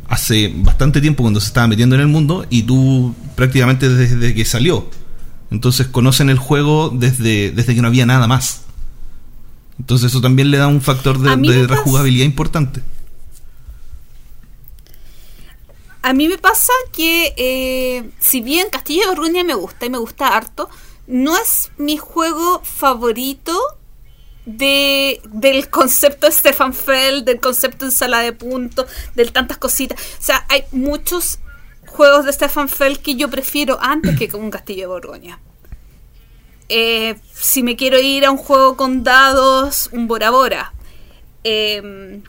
hace bastante tiempo cuando se estaba metiendo en el mundo y tú prácticamente desde que salió. Entonces conocen el juego desde, desde que no había nada más. Entonces eso también le da un factor de, rejugabilidad importante. a mí me pasa que eh, si bien Castillo de Borgoña me gusta y me gusta harto, no es mi juego favorito de, del concepto de Stefan Feld, del concepto de sala de puntos, de tantas cositas. O sea, hay muchos juegos de Stefan Feld que yo prefiero antes que con un Castillo de Borgoña. Eh, si me quiero ir a un juego con dados, un Bora Bora. Eh,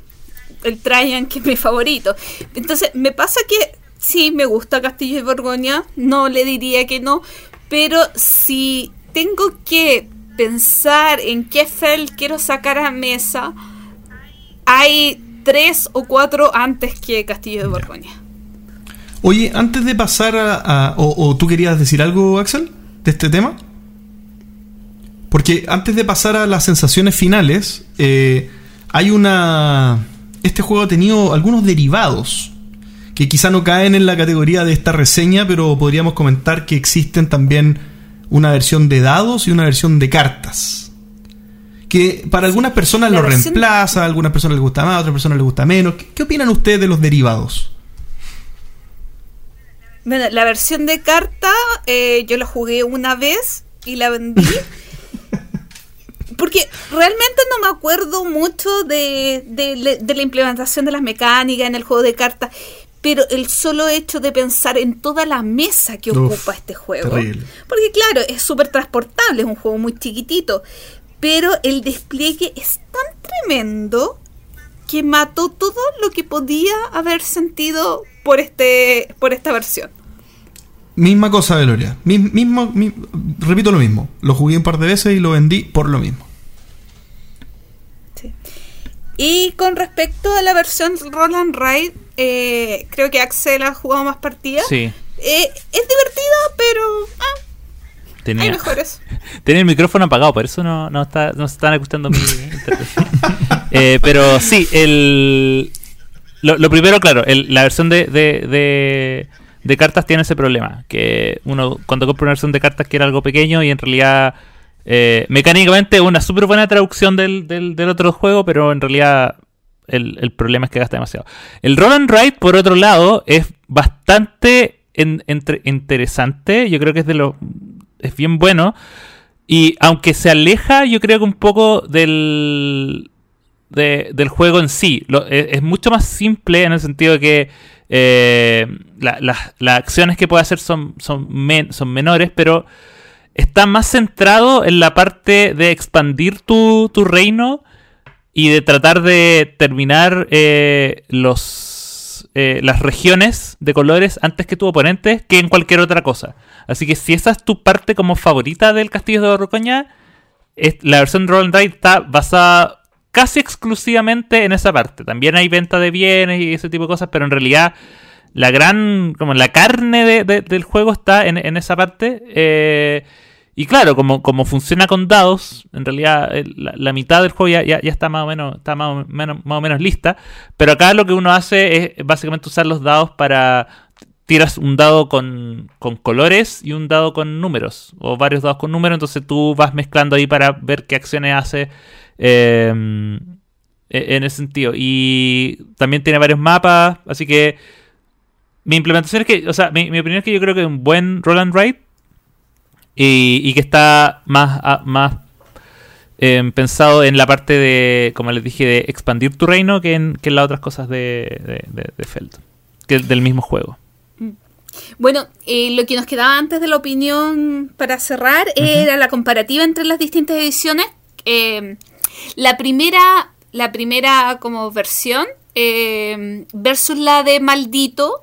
el Traian, que es mi favorito. Entonces, me pasa que sí, me gusta Castillo de Borgoña, no le diría que no, pero si tengo que pensar en qué fel quiero sacar a mesa, hay tres o cuatro antes que Castillo de Borgoña. Oye, antes de pasar a... o, tú querías decir algo, Axel, de este tema? Porque antes de pasar a las sensaciones finales, eh, hay una este juego ha tenido algunos derivados que quizá no caen en la categoría de esta reseña, pero podríamos comentar que existen también una versión de dados y una versión de cartas. Que para algunas personas lo reemplaza, a algunas personas les gusta más, a otras personas les gusta menos. ¿Qué, opinan ustedes de los derivados? Bueno, la versión de carta eh, yo la jugué una vez y la vendí. Porque realmente no me acuerdo mucho de, la implementación de las mecánicas en el juego de cartas, pero el solo hecho de pensar en toda la mesa que ocupa este juego. Porque claro, es súper transportable, es un juego muy chiquitito, pero el despliegue es tan tremendo que mató todo lo que podía haber sentido por este por esta versión. Misma cosa, Veloria. Mismo, repito lo mismo. Lo jugué un par de veces y lo vendí por lo mismo. Y con respecto a la versión Roland Ride, eh, creo que Axel ha jugado más partidas. Sí. Eh, es divertida, pero ah, Tenía, hay mejores. Tenía el micrófono apagado, por eso no, no, está, no están escuchando mi eh, Pero sí, el, lo, primero, claro, la versión de, de, de cartas tiene ese problema. Que uno cuando compra una versión de cartas quiere algo pequeño y en realidad eh, mecánicamente una súper buena traducción del, del, otro juego, pero en realidad el, problema es que gasta demasiado. El Roll and Ride, por otro lado, es bastante interesante. Yo creo que es de lo. es bien bueno. Y aunque se aleja, yo creo que un poco del. del juego en sí. E, es, mucho más simple en el sentido de que. Eh, las acciones que puede hacer son, son, son menores, pero está más centrado en la parte de expandir tu, reino y de tratar de terminar eh, los, eh, las regiones de colores antes que tu oponente que en cualquier otra cosa. Así que si esa es tu parte como favorita del Castillo de Borgoña, la versión de Roll and Ride está basada casi exclusivamente en esa parte. También hay venta de bienes y ese tipo de cosas, pero en realidad la gran, como la carne del juego está en, en esa parte. Eh, y claro, como, como funciona con dados, en realidad eh, la, mitad del juego ya, ya, está, más o menos, está más, o menos, más o menos lista. Pero acá lo que uno hace es básicamente usar los dados para... Tiras un dado con, con colores y un dado con números, o varios dados con números, entonces tú vas mezclando ahí para ver qué acciones hace em, e, en ese sentido. Y también tiene varios mapas, así que mi implementación es que, o sea, mi, mi opinión es que yo creo que un buen roll and write y, que está más, más em, pensado en la parte de, como les dije, de expandir tu reino que en, que las otras cosas de, de, Feld, que del mismo juego. Mm. Bueno, eh, lo que nos quedaba antes de la opinión para cerrar era la comparativa entre las distintas ediciones. Em, la primera, la primera como versión em, versus la de Maldito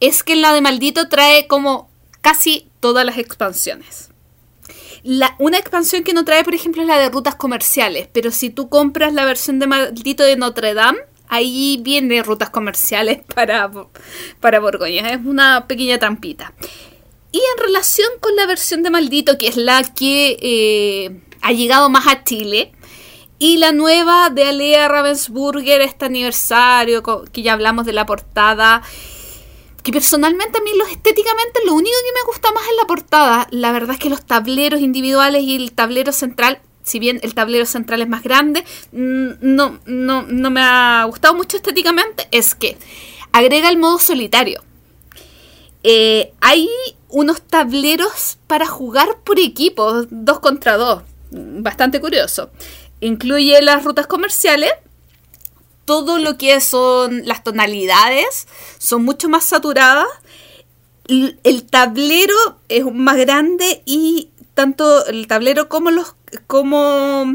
es que la de Maldito trae como casi todas las expansiones. Una expansión que no trae, por ejemplo, es la de rutas comerciales, pero si tú compras la versión de Maldito de Notre Dame, ahí viene rutas comerciales para, para Borgoña. Es una pequeña trampita. Y en relación con la versión de Maldito, que es la que eh, ha llegado más a Chile, y la nueva de Alea Ravensburger, este aniversario, que ya hablamos de la portada, que personalmente a mí los estéticamente lo único que me gusta más es la portada. La verdad es que los tableros individuales y el tablero central, si bien el tablero central es más grande, mm, no, no, no me ha gustado mucho estéticamente. Es que agrega el modo solitario. Eh, hay unos tableros para jugar por equipos, dos contra dos. Bastante curioso. Incluye las rutas comerciales. Todo lo que son las tonalidades son mucho más saturadas. El tablero es más grande y tanto el tablero como los como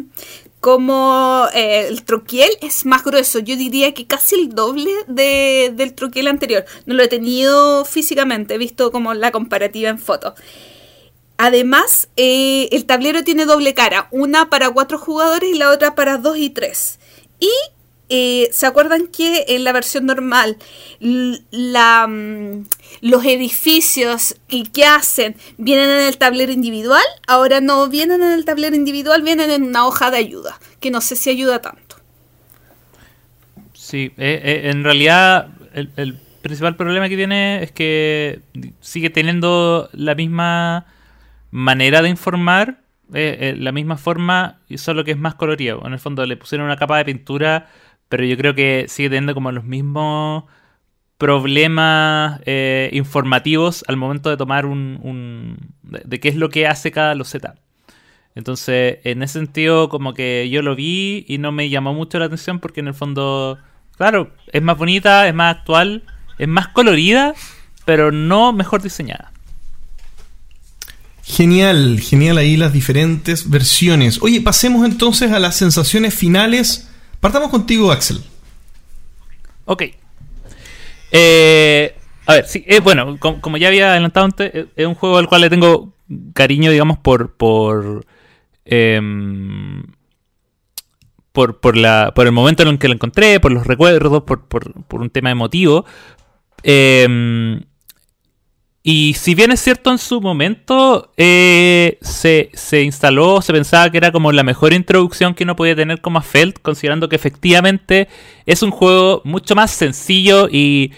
como eh, el troquiel es más grueso. Yo diría que casi el doble del troquiel anterior. No lo he tenido físicamente, he visto como la comparativa en fotos. Además, eh, el tablero tiene doble cara, una para cuatro jugadores y la otra para dos y tres. Y eh, ¿se acuerdan que en la versión normal la, mm, los edificios y qué hacen vienen en el tablero individual? Ahora no vienen en el tablero individual, vienen en una hoja de ayuda, que no sé si ayuda tanto. Sí, eh, eh, en realidad el, principal problema que tiene es que sigue teniendo la misma manera de informar, la misma forma, solo que es más colorido. En el fondo le pusieron una capa de pintura pero yo creo que sigue teniendo como los mismos problemas eh, informativos al momento de tomar un, de, qué es lo que hace cada loseta. Entonces, en ese sentido, como que yo lo vi y no me llamó mucho la atención porque en el fondo, claro, es más bonita, es más actual, es más colorida, pero no mejor diseñada. Genial, genial ahí las diferentes versiones. Oye, pasemos entonces a las sensaciones finales Partamos contigo, Axel. Ok. Eh, a ver, sí, eh, bueno, como, ya había adelantado antes, eh, es un juego al cual le tengo cariño, digamos, por. por. Em, por, por, la, por el momento en el que lo encontré, por los recuerdos, por, por, por un tema emotivo. Eh, y si bien es cierto en su momento, eh, se, instaló, se pensaba que era como la mejor introducción que uno podía tener como a Felt, considerando que efectivamente es un juego mucho más sencillo y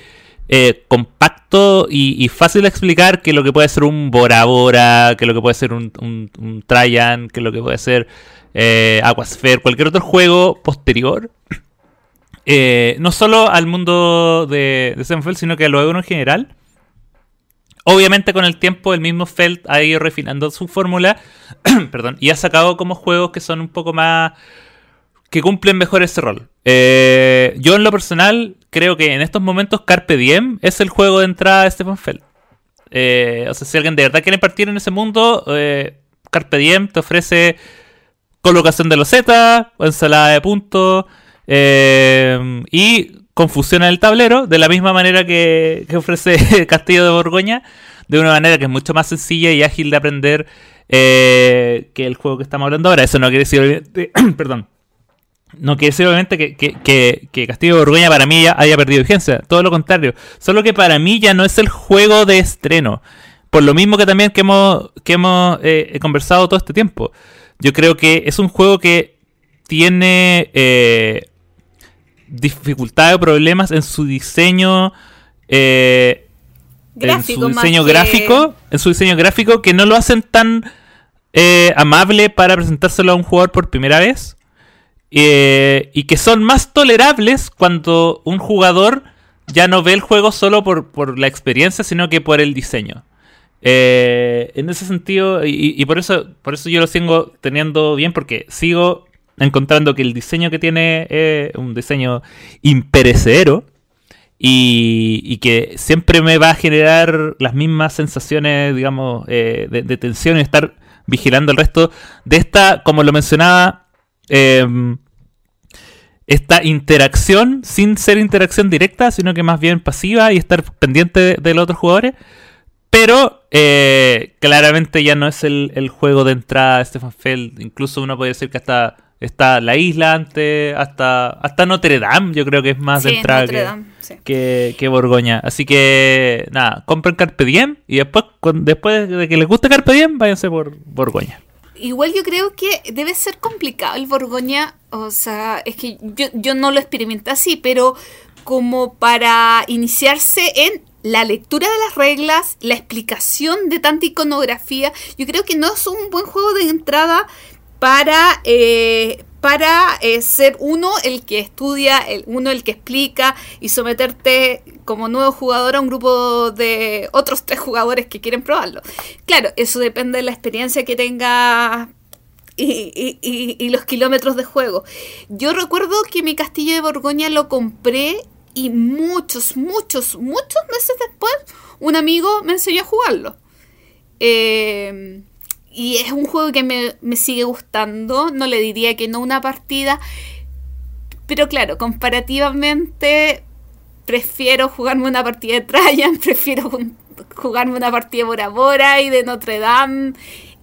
eh, compacto y, fácil de explicar que lo que puede ser un Bora Bora, que lo que puede ser un, un, Traian, que lo que puede ser eh, Aquasphere, cualquier otro juego posterior. Eh, no solo al mundo de, de Senfeld, sino que a lo en general Obviamente con el tiempo el mismo Felt ha ido refinando su fórmula, perdón, y ha sacado como juegos que son un poco más que cumplen mejor ese rol. Eh, yo en lo personal creo que en estos momentos Carpe Diem es el juego de entrada de Stefan Feld. Eh, o sea, si alguien de verdad quiere partir en ese mundo, eh, Carpe Diem te ofrece colocación de loseta, ensalada de puntos y confusión en el tablero, de la misma manera que, ofrece Castillo de Borgoña, de una manera que es mucho más sencilla y ágil de aprender eh, que el juego que estamos hablando ahora. Eso no quiere decir, perdón, no quiere decir obviamente que, Castillo de Borgoña para mí ya haya perdido vigencia, todo lo contrario, solo que para mí ya no es el juego de estreno. Por lo mismo que también que hemos, que hemos eh, conversado todo este tiempo. Yo creo que es un juego que tiene eh, dificultades o problemas en su diseño. Eh, gráfico, en su diseño gráfico. En su diseño gráfico que no lo hacen tan eh, amable para presentárselo a un jugador por primera vez. Eh, y que son más tolerables cuando un jugador ya no ve el juego solo por, por la experiencia, sino que por el diseño. en ese sentido, y, y, por eso por eso yo lo sigo teniendo bien, porque sigo encontrando que el diseño que tiene es un diseño imperecedero y, que siempre me va a generar las mismas sensaciones, digamos, eh, de, tensión y estar vigilando el resto de esta, como lo mencionaba, em, esta interacción sin ser interacción directa, sino que más bien pasiva y estar pendiente de, los otros jugadores. Pero eh, claramente ya no es el, el, juego de entrada de Stefan Feld. Incluso uno puede decir que hasta Está la isla antes, hasta, hasta Notre Dame, yo creo que es más de entrada que, que, Borgoña. Así que, nada, compren Carpe Diem y después, después de que les guste Carpe Diem, váyanse por Borgoña. Igual yo creo que debe ser complicado el Borgoña, o sea, es que yo, yo no lo experimenté así, pero como para iniciarse en la lectura de las reglas, la explicación de tanta iconografía, yo creo que no es un buen juego de entrada para, eh, para eh, ser uno el que estudia, el, uno el que explica y someterte como nuevo jugador a un grupo de otros tres jugadores que quieren probarlo. Claro, eso depende de la experiencia que tengas y, y, y, los kilómetros de juego. Yo recuerdo que mi castillo de Borgoña lo compré y muchos, muchos, muchos meses después un amigo me enseñó a jugarlo. Eh, y es un juego que me, me, sigue gustando. No le diría que no una partida. Pero claro, comparativamente prefiero jugarme una partida de Trajan, prefiero jugarme una partida de Bora Bora y de Notre Dame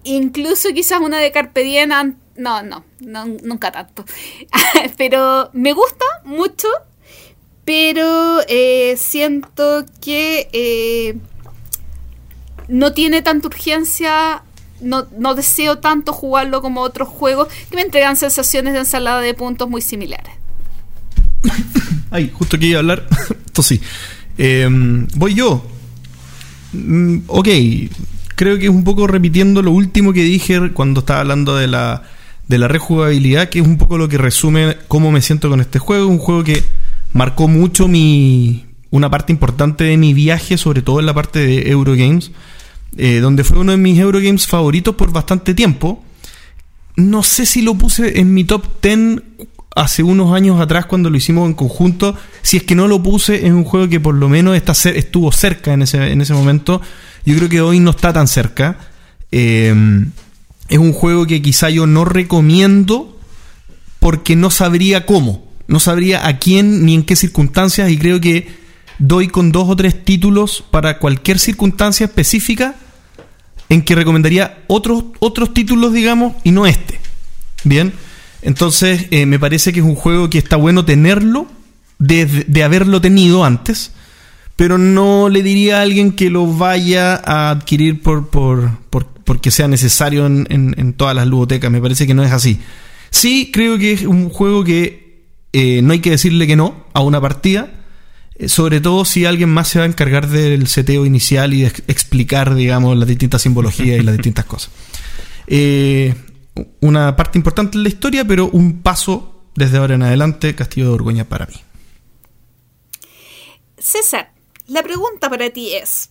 incluso quizás una de Carpe Diem, no, no, nunca tanto. pero me gusta mucho, pero eh, siento que eh, no tiene tanta urgencia. No, no deseo tanto jugarlo como otros juegos que me entregan sensaciones de ensalada de puntos muy similares. Ay, justo que iba a hablar. Esto sí. Eh, voy yo. Mm, ok, creo que es un poco repitiendo lo último que dije cuando estaba hablando de la, de la rejugabilidad, que es un poco lo que resume cómo me siento con este juego. Un juego que marcó mucho mi una parte importante de mi viaje, sobre todo en la parte de Eurogames, eh, donde fue uno de mis Eurogames favoritos por bastante tiempo. No sé si lo puse en mi top 10 hace unos años atrás cuando lo hicimos en conjunto. Si es que no lo puse, en un juego que por lo menos está, estuvo cerca en ese, en ese momento. Yo creo que hoy no está tan cerca. Eh, es un juego que quizá yo no recomiendo porque no sabría cómo. No sabría a quién ni en qué circunstancias y creo que doy con dos o tres títulos para cualquier circunstancia específica en que recomendaría otros, otros títulos, digamos, y no este. Bien, entonces eh, me parece que es un juego que está bueno tenerlo, de, de haberlo tenido antes, pero no le diría a alguien que lo vaya a adquirir por, por, por porque sea necesario en, en, todas las ludotecas. Me parece que no es así. Sí, creo que es un juego que eh, no hay que decirle que no a una partida. Eh, sobre todo si alguien más se va a encargar del seteo inicial y de explicar, digamos, las distintas simbologías y las distintas cosas. Eh, una parte importante en la historia, pero un paso desde ahora en adelante, Castillo de Borgoña para mí. César, la pregunta para ti es,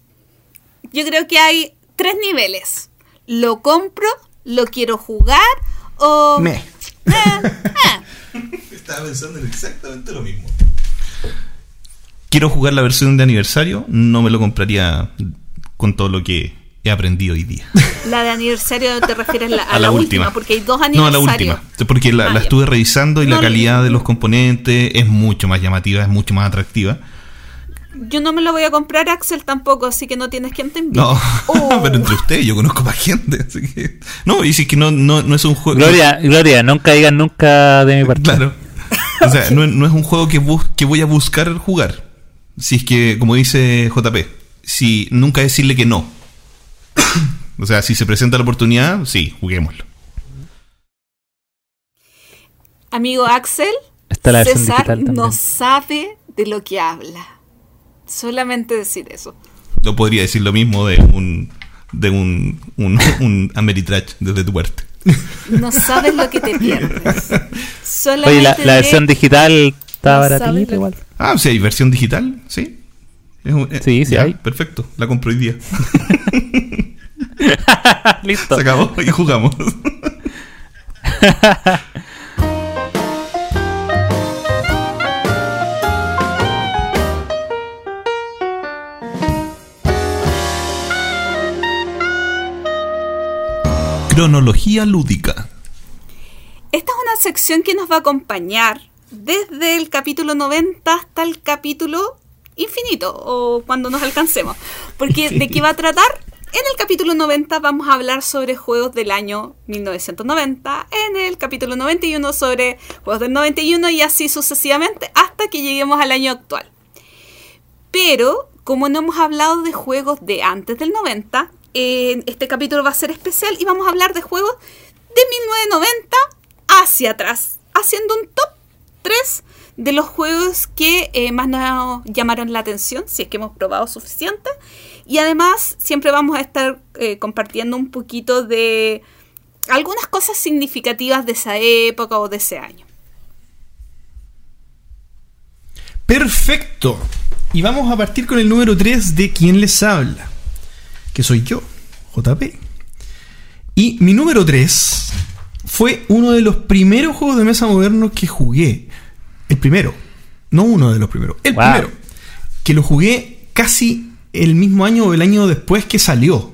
yo creo que hay tres niveles. ¿Lo compro? ¿Lo quiero jugar? ¿O... Me. Eh, eh. Estaba pensando en exactamente lo mismo. Quiero jugar la versión de aniversario, no me lo compraría con todo lo que he aprendido hoy día. La de aniversario te refieres la, a, a, la, la última, última, porque hay dos aniversarios. No, a la última, porque la, ah, la estuve revisando y no, la calidad de los componentes es mucho más llamativa, es mucho más atractiva. Yo no me lo voy a comprar, Axel, tampoco, así que no tienes quien te invite. No, oh. pero entre ustedes yo conozco más gente. Así que... No, y si es que no, no, no es un juego. Gloria, Gloria, nunca digan nunca de mi parte. Claro. O sea, no, no, es un juego que, bus que voy a buscar jugar. Si es que, como dice JP, si nunca decirle que no. o sea, si se presenta la oportunidad, sí, juguémoslo. Amigo Axel, Está la César no sabe de lo que habla. Solamente decir eso. No podría decir lo mismo de un de un, un, un Ameritrash desde tu parte. No sabes lo que te pierdes. Solamente Oye, la, la versión digital está no baratita igual. Ah, sea, hay versión digital, sí. Un, eh, sí, sí ya, hay. Perfecto, la compro hoy día. Listo. Se acabó y jugamos. Cronología lúdica. Esta es una sección que nos va a acompañar desde el capítulo 90 hasta el capítulo infinito o cuando nos alcancemos. Porque ¿de qué va a tratar? En el capítulo 90 vamos a hablar sobre juegos del año 1990, en el capítulo 91 sobre juegos del 91 y así sucesivamente hasta que lleguemos al año actual. Pero como no hemos hablado de juegos de antes del 90, eh, este capítulo va a ser especial y vamos a hablar de juegos de 1990 hacia atrás, haciendo un top 3 de los juegos que eh, más nos llamaron la atención, si es que hemos probado suficiente. Y además siempre vamos a estar eh, compartiendo un poquito de algunas cosas significativas de esa época o de ese año. Perfecto. Y vamos a partir con el número 3 de quien les habla, que soy yo, JP. Y mi número 3 fue uno de los primeros juegos de mesa modernos que jugué. El primero, no uno de los primeros, el Wow. primero. Que lo jugué casi el mismo año o el año después que salió.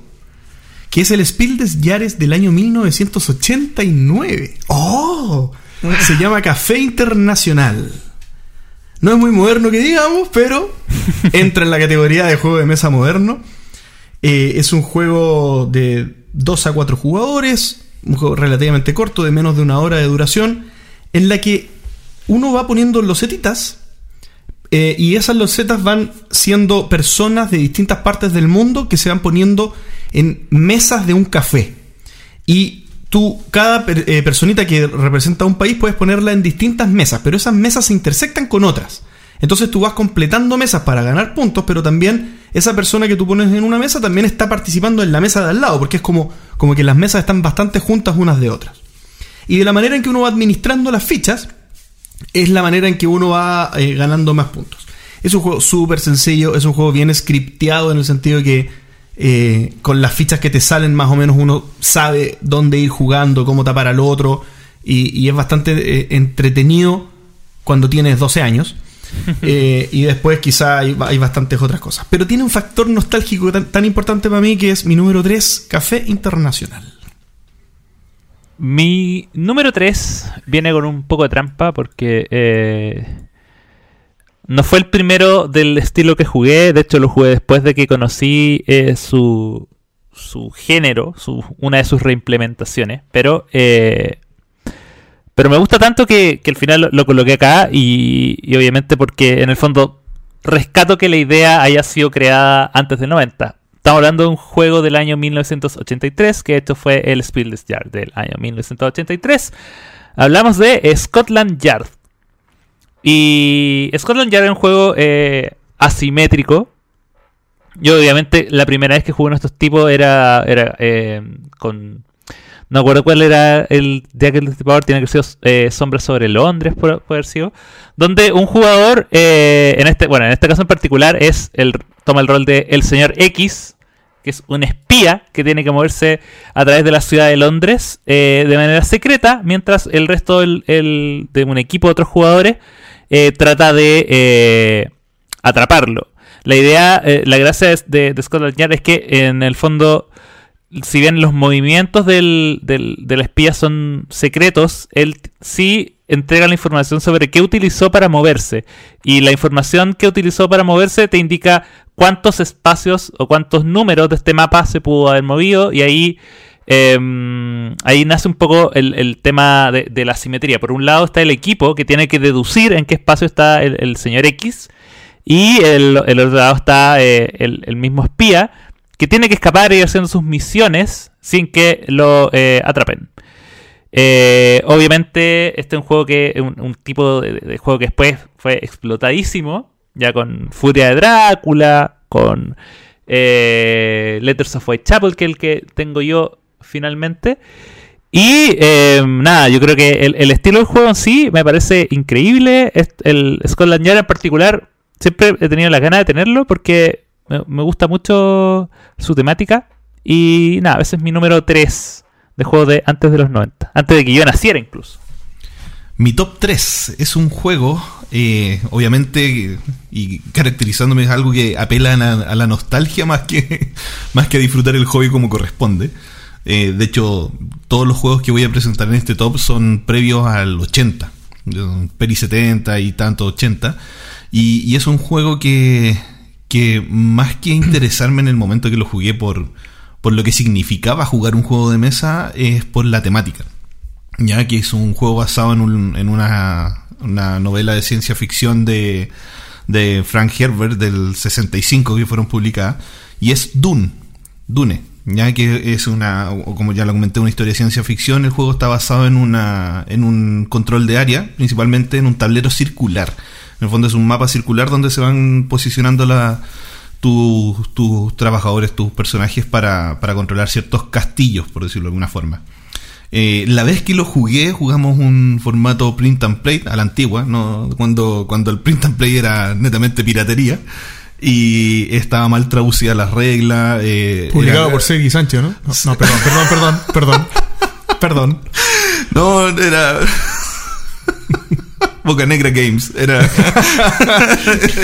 Que es el Spiel des Jahres del año 1989. ¡Oh! Se llama Café Internacional. No es muy moderno que digamos, pero entra en la categoría de juego de mesa moderno. Eh, es un juego de 2 a 4 jugadores, un juego relativamente corto, de menos de una hora de duración, en la que uno va poniendo losetitas eh, y esas losetas van siendo personas de distintas partes del mundo que se van poniendo en mesas de un café. Y tú, cada eh, personita que representa un país, puedes ponerla en distintas mesas, pero esas mesas se intersectan con otras. Entonces tú vas completando mesas para ganar puntos, pero también esa persona que tú pones en una mesa también está participando en la mesa de al lado, porque es como, como que las mesas están bastante juntas unas de otras. Y de la manera en que uno va administrando las fichas, es la manera en que uno va eh, ganando más puntos. Es un juego súper sencillo, es un juego bien scripteado en el sentido de que eh, con las fichas que te salen más o menos uno sabe dónde ir jugando, cómo tapar al otro y, y es bastante eh, entretenido cuando tienes 12 años. Eh, y después quizá hay, hay bastantes otras cosas. Pero tiene un factor nostálgico tan, tan importante para mí que es mi número 3, Café Internacional. Mi número 3 viene con un poco de trampa porque eh, no fue el primero del estilo que jugué. De hecho, lo jugué después de que conocí eh, su, su género, su, una de sus reimplementaciones. Pero, eh, pero me gusta tanto que, que al final lo, lo coloqué acá y, y obviamente porque en el fondo rescato que la idea haya sido creada antes del 90. Estamos hablando de un juego del año 1983, que esto fue el des Jahres del año 1983. Hablamos de Scotland Yard. Y Scotland Yard es un juego eh, asimétrico. Yo obviamente la primera vez que jugué en estos tipos era, era eh, con... No recuerdo cuál era el de aquel disipador, tiene que ser eh, Sombras sobre Londres, por, haber sido. Donde un jugador, eh, en este, bueno, en este caso en particular, es el, toma el rol de el señor X, que es un espía que tiene que moverse a través de la ciudad de Londres eh, de manera secreta, mientras el resto del, el- de un equipo de otros jugadores eh, trata de eh, atraparlo. La idea, la gracia de, de Scotland Yard es que en el fondo, si bien los movimientos del, del, del espía son secretos, él sí entrega la información sobre qué utilizó para moverse. Y la información que utilizó para moverse te indica cuántos espacios o cuántos números de este mapa se pudo haber movido. Y ahí, em, ahí nace un poco el, el tema de, la simetría. Por un lado está el equipo que tiene que deducir en qué espacio está el, el señor X. Y el, el otro lado está eh, el mismo espía que tiene que escapar y ir haciendo sus misiones sin que lo eh, atrapen. Eh, obviamente, este es un juego que un, tipo de, juego que después fue explotadísimo, ya con Furia de Drácula, con eh, Letters of Whitechapel, que es el que tengo yo finalmente. Y eh, nada, yo creo que el, estilo del juego en sí me parece increíble. El Scotland Yard en particular, siempre he tenido las ganas de tenerlo porque me, gusta mucho su temática. Y nada, ese es mi número 3 de juegos de antes de los 90. Antes de que yo naciera incluso. Mi top 3 es un juego, eh, obviamente, y caracterizándome es algo que apela a la, nostalgia más que, más que a disfrutar el hobby como corresponde. Eh, de hecho, todos los juegos que voy a presentar en este top son previos al 80, eh, Peri 70 y tanto 80. Y, y es un juego que, que más que interesarme en el momento que lo jugué por, por lo que significaba jugar un juego de mesa, es por la temática. Ya que es un juego basado en, un- en una, una novela de ciencia ficción de, de Frank Herbert del 65 que fueron publicadas, y es Dune, Dune, ya que es una, como ya lo comenté, una historia de ciencia ficción, el juego está basado en, una, en un control de área, principalmente en un tablero circular, en el fondo es un mapa circular donde se van posicionando la, tus, tus trabajadores, tus personajes para, para controlar ciertos castillos, por decirlo de alguna forma. Eh, la vez que lo jugué, jugamos un formato print and play a la antigua, ¿no? cuando, cuando el print and play era netamente piratería y estaba mal traducida las reglas. Eh, Publicado era- por Segui Sánchez, ¿no? No, no, perdón, perdón, perdón, perdón. Perdón. No, era. Boca Negra Games. Era.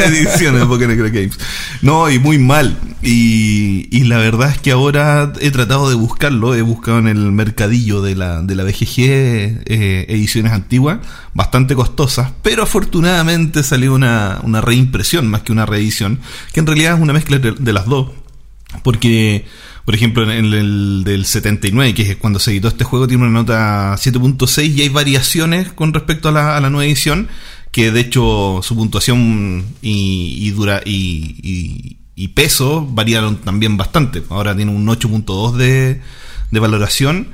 Edición de Boca Negra Games. No, y muy mal. Y, y la verdad es que ahora he tratado de buscarlo. He buscado en el mercadillo de la, de la BGG eh, ediciones antiguas. Bastante costosas. Pero afortunadamente salió una, una reimpresión más que una reedición. Que en realidad es una mezcla de, de las dos. Porque, por ejemplo, en el del 79, que es cuando se editó este juego, tiene una nota 7.6 y hay variaciones con respecto a la, nueva edición, que de hecho su puntuación y, dura y- y peso variaron también bastante. Ahora tiene un 8.2 de, de valoración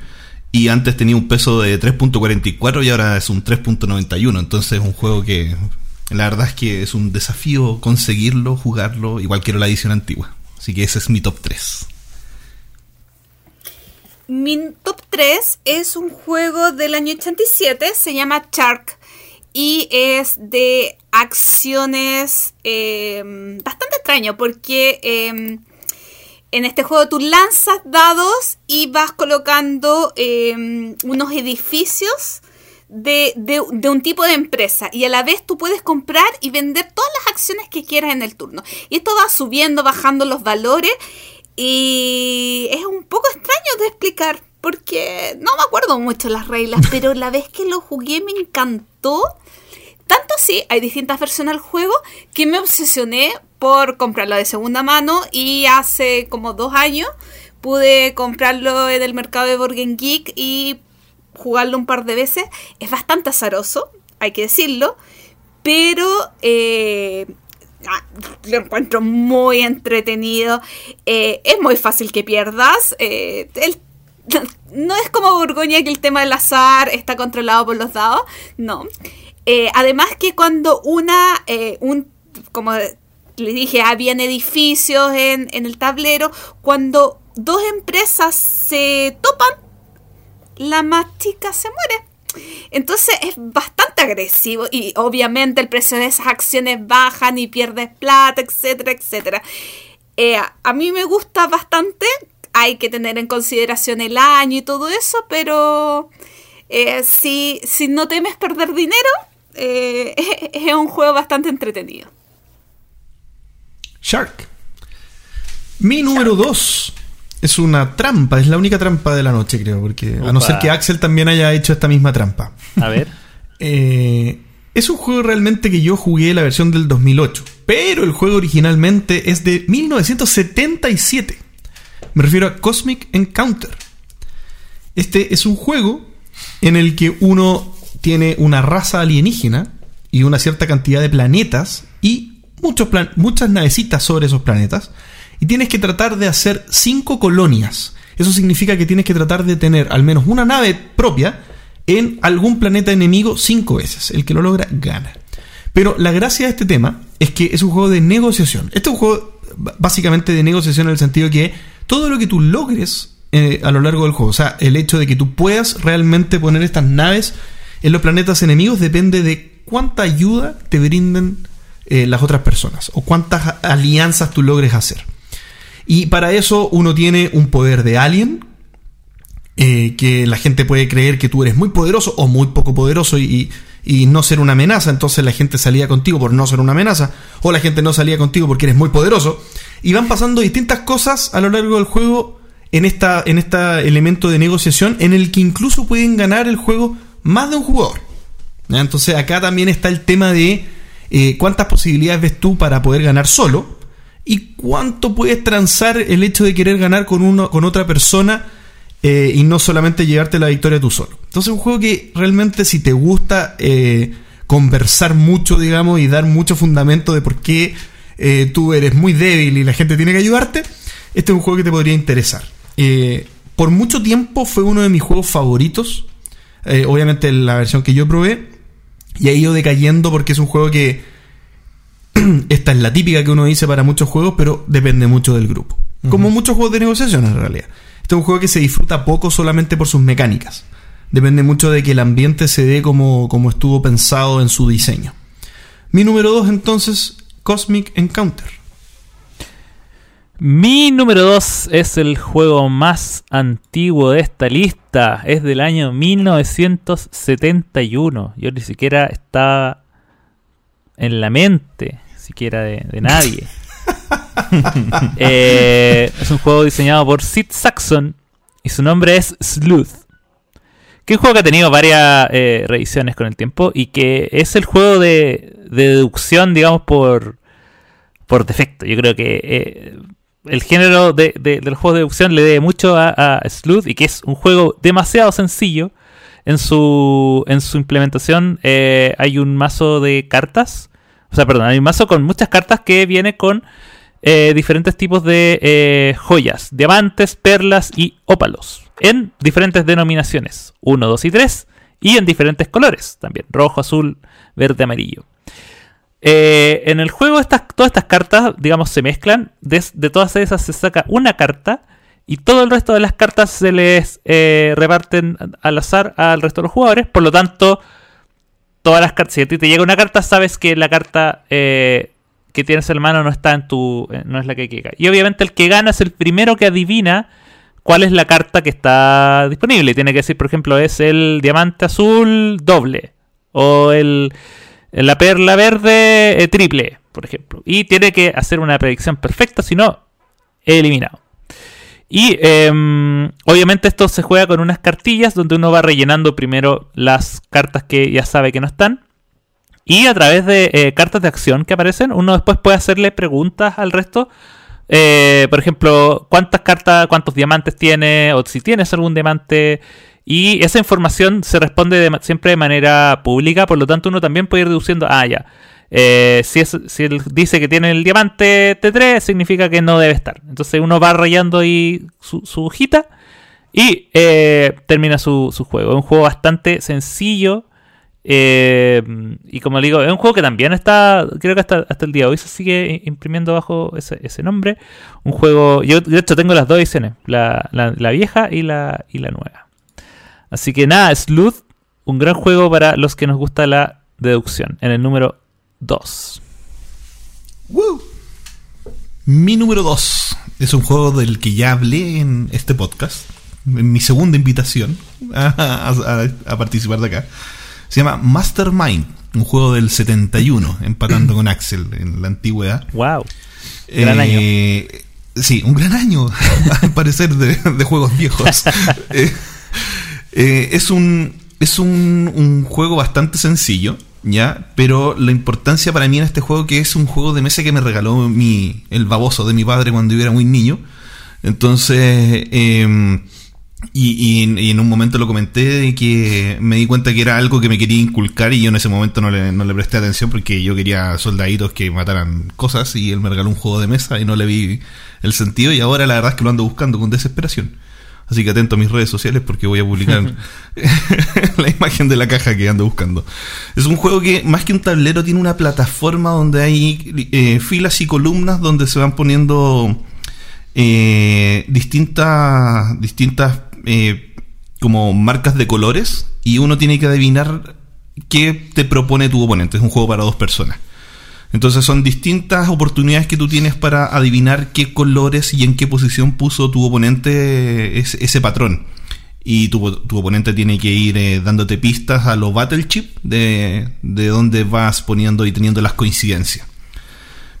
y antes tenía un peso de 3.44 y ahora es un 3.91. Entonces es un juego que la verdad es que es un desafío conseguirlo, jugarlo, igual quiero la edición antigua. Así que ese es mi top 3. Mi top 3 es un juego del año 87, se llama Shark y es de acciones eh, bastante extraño porque eh, en este juego tú lanzas dados y vas colocando eh, unos edificios de- de un tipo de empresa y a la vez tú puedes comprar y vender todas las acciones que quieras en el turno. Y esto va subiendo, bajando los valores y es un poco extraño de explicar porque no me acuerdo mucho las reglas, pero la vez que lo jugué me encantó. Tanto sí, hay distintas versiones del juego que me obsesioné por comprarlo de segunda mano y hace como dos años pude comprarlo en el mercado de Game Geek y jugarlo un par de veces. Es bastante azaroso, hay que decirlo, pero eh, ah, lo encuentro muy entretenido. Eh, es muy fácil que pierdas. eh, el- no es como Borgoña que el tema del azar está controlado por los dados, no. Eh, además que cuando una, eh, un, como les dije, habían edificios en, en el tablero, cuando dos empresas se topan, la más chica se muere. Entonces es bastante agresivo y obviamente el precio de esas acciones bajan y pierdes plata, etcétera, etcétera. Eh, a mí me gusta bastante, hay que tener en consideración el año y todo eso, pero eh, si, si no temes perder dinero, eh, es un juego bastante entretenido. Shark. Mi número 2 es una trampa, es la única trampa de la noche, creo, porque a no ser que Axel también haya hecho esta misma trampa. A ver. Eh, es un juego realmente que yo jugué la versión del 2008, pero el juego originalmente es de 1977. Me refiero a Cosmic Encounter. Este es un juego en el que uno tiene una raza alienígena y una cierta cantidad de planetas y muchos plan- muchas navecitas sobre esos planetas y tienes que tratar de hacer cinco colonias. Eso significa que tienes que tratar de tener al menos una nave propia en algún planeta enemigo cinco veces. El que lo logra gana. Pero la gracia de este tema es que es un juego de negociación. Este es un juego básicamente de negociación en el sentido que todo lo que tú logres eh, a lo largo del juego, o sea, el hecho de que tú puedas realmente poner estas naves en los planetas enemigos depende de cuánta ayuda te brinden eh, las otras personas o cuántas alianzas tú logres hacer. Y para eso uno tiene un poder de alien, eh, que la gente puede creer que tú eres muy poderoso o muy poco poderoso y, y no ser una amenaza, entonces la gente salía contigo por no ser una amenaza, o la gente no salía contigo porque eres muy poderoso, y van pasando distintas cosas a lo largo del juego en esta en este elemento de negociación en el que incluso pueden ganar el juego más de un jugador. Entonces acá también está el tema de eh, cuántas posibilidades ves tú para poder ganar solo y cuánto puedes transar el hecho de querer ganar con, uno, con otra persona eh, y no solamente llevarte la victoria tú solo. Entonces es un juego que realmente si te gusta eh, conversar mucho, digamos, y dar mucho fundamento de por qué eh, tú eres muy débil y la gente tiene que ayudarte, este es un juego que te podría interesar. Por mucho tiempo fue uno de mis juegos favoritos. Obviamente la versión que yo probé. Y ha ido decayendo porque es un juego que. esta es la típica que uno dice para muchos juegos, pero depende mucho del grupo. Como muchos juegos de negociación en realidad. Este es un juego que se disfruta poco solamente por sus mecánicas. Depende mucho de que el ambiente se dé como, como estuvo pensado en su diseño. Mi número 2 entonces, Cosmic Encounter. Mi número 2 es el juego más antiguo de esta lista. Es del año 1971. Yo ni siquiera estaba en la mente, siquiera de, de nadie. Eh, es un juego diseñado por Sid Saxon y su nombre es Sleuth. Que es un juego que ha tenido varias eh, revisiones con el tiempo y que es el juego de, de deducción, digamos, por, por defecto. Yo creo que eh, el género de, de- del juego de deducción le debe mucho a, a Sleuth y que es un juego demasiado sencillo. En su, en su implementación eh, hay un mazo de cartas. O sea, perdón, hay un mazo con muchas cartas que viene con eh, diferentes tipos de eh, joyas, diamantes, perlas y ópalos, en diferentes denominaciones, 1, 2 y 3, y en diferentes colores también, rojo, azul, verde, amarillo. En el juego estas, todas estas cartas, digamos, se mezclan, de, de todas esas se saca una carta y todo el resto de las cartas se les eh, reparten al azar al resto de los jugadores, por lo tanto, todas las cartas, si a ti te llega una carta, sabes que la carta eh, que tienes en la mano no está en tu. eh, no es la que llega. Y obviamente el que gana es el primero que adivina cuál es la carta que está disponible. Tiene que decir, por ejemplo, es el diamante azul doble. O el. La perla verde triple, por ejemplo. Y tiene que hacer una predicción perfecta, si no, eliminado. Y em, obviamente esto se juega con unas cartillas donde uno va rellenando primero las cartas que ya sabe que no están. Y a través de eh, cartas de acción que aparecen, uno después puede hacerle preguntas al resto. Eh, por ejemplo, cuántas cartas, cuántos diamantes tiene, o si tienes algún diamante. Y esa información se responde siempre de manera pública, por lo tanto uno también puede ir deduciendo, ah, ya, eh, si, él dice que tiene el diamante T3, significa que no debe estar. Entonces uno va rayando ahí su, su hojita y eh, termina su, su juego. Es un juego bastante sencillo. eh, y como digo, es un juego que también está, creo que hasta, hasta el día de hoy se sigue imprimiendo bajo ese, ese nombre. Un juego, yo de hecho tengo las dos ediciones, la, la- la vieja y la, y la nueva. Así que nada, Sleuth, un gran juego para los que nos gusta la deducción, en el número 2. ¡Woo! Mi número 2 es un juego del que ya hablé en este podcast, en mi segunda invitación a, a- a participar de acá. Se llama Mastermind, un juego del 71, empatando con Axel en la antigüedad. ¡Wow! Gran Eh, Sí, un gran año, al parecer, de, de juegos viejos. Eh, eh, es un, es un, un juego bastante sencillo, ¿ya? Pero la importancia para mí en este juego que es un juego de mesa que me regaló mi, el baboso de mi padre cuando yo era muy niño. Entonces, eh, y, y en- un momento lo comenté de que me di cuenta que era algo que me quería inculcar y yo en ese momento no le, no le presté atención porque yo quería soldaditos que mataran cosas y él me regaló un juego de mesa y no le vi el sentido y ahora la verdad es que lo ando buscando con desesperación. Así que atento a mis redes sociales porque voy a publicar la imagen de la caja que ando buscando. Es un juego que más que un tablero tiene una plataforma donde hay eh, filas y columnas donde se van poniendo eh, distintas distintas eh, como marcas de colores y uno tiene que adivinar qué te propone tu oponente. Es un juego para dos personas. Entonces son distintas oportunidades que tú tienes para adivinar qué colores y en qué posición puso tu oponente ese, ese patrón. Y tu, tu oponente tiene que ir eh, dándote pistas a los battle chip de, de dónde vas poniendo y teniendo las coincidencias.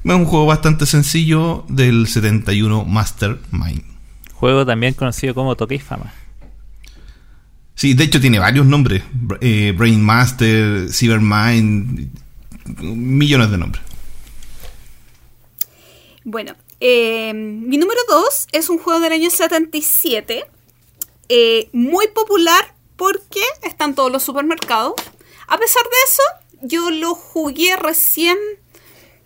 Es un juego bastante sencillo del 71 Mastermind. Juego también conocido como Toque y Fama. Sí, de hecho tiene varios nombres. Eh, Brain Master, Cybermind, millones de nombres. Bueno, eh, mi número 2 es un juego del año 77. eh, muy popular porque está en todos los supermercados. A pesar de eso, yo lo jugué recién,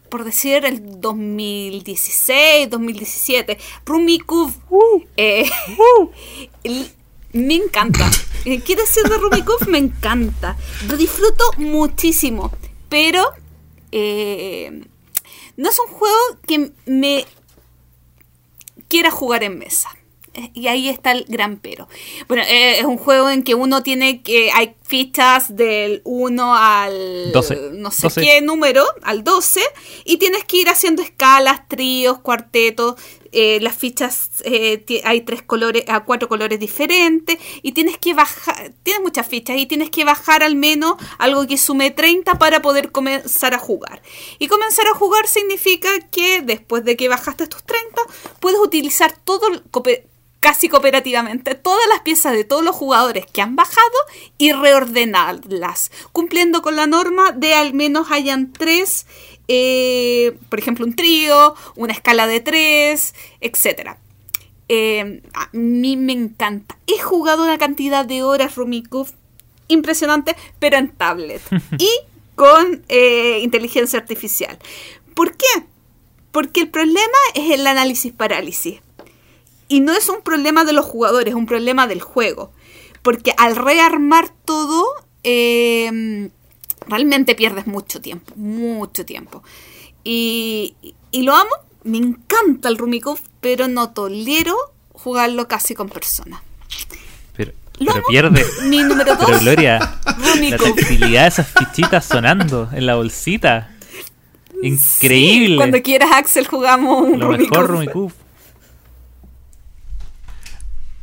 por decir, el 2016, 2017. Rumikub. Eh, el- me encanta. Eh, ¿Qué decir de Rumikub? Me encanta. Lo disfruto muchísimo. Pero eh, no es un juego que me quiera jugar en mesa. y ahí está el gran pero. Bueno, eh, es un juego en que uno tiene que. Hay fichas del 1 al. 12. No sé 12. qué número, al 12. Y tienes que ir haciendo escalas, tríos, cuartetos. Eh, las fichas eh, hay tres colores, a cuatro colores diferentes. Y tienes que bajar. Tienes muchas fichas y tienes que bajar al menos algo que sume 30 para poder comenzar a jugar. Y comenzar a jugar significa que después de que bajaste tus 30, puedes utilizar todo casi cooperativamente todas las piezas de todos los jugadores que han bajado y reordenarlas, cumpliendo con la norma de al menos hayan tres, eh, por ejemplo, un trío, una escala de tres, etcétera. Eh, a mí me encanta. He jugado una cantidad de horas Rumikub impresionante, pero en tablet y con eh, inteligencia artificial. ¿Por qué? Porque el problema es el análisis parálisis. Y no es un problema de los jugadores, es un problema del juego. Porque al rearmar todo, eh, realmente pierdes mucho tiempo, mucho tiempo. Y, y lo amo, me encanta el Rumikub, pero no tolero jugarlo casi con personas. Pero, Lo pero amo. pierde. Mi número Pero 2, Gloria, la tactilidad de esas fichitas sonando en la bolsita. Increíble. Cuando quieras, Axel, jugamos un Lo Rumikub. mejor Rumikub.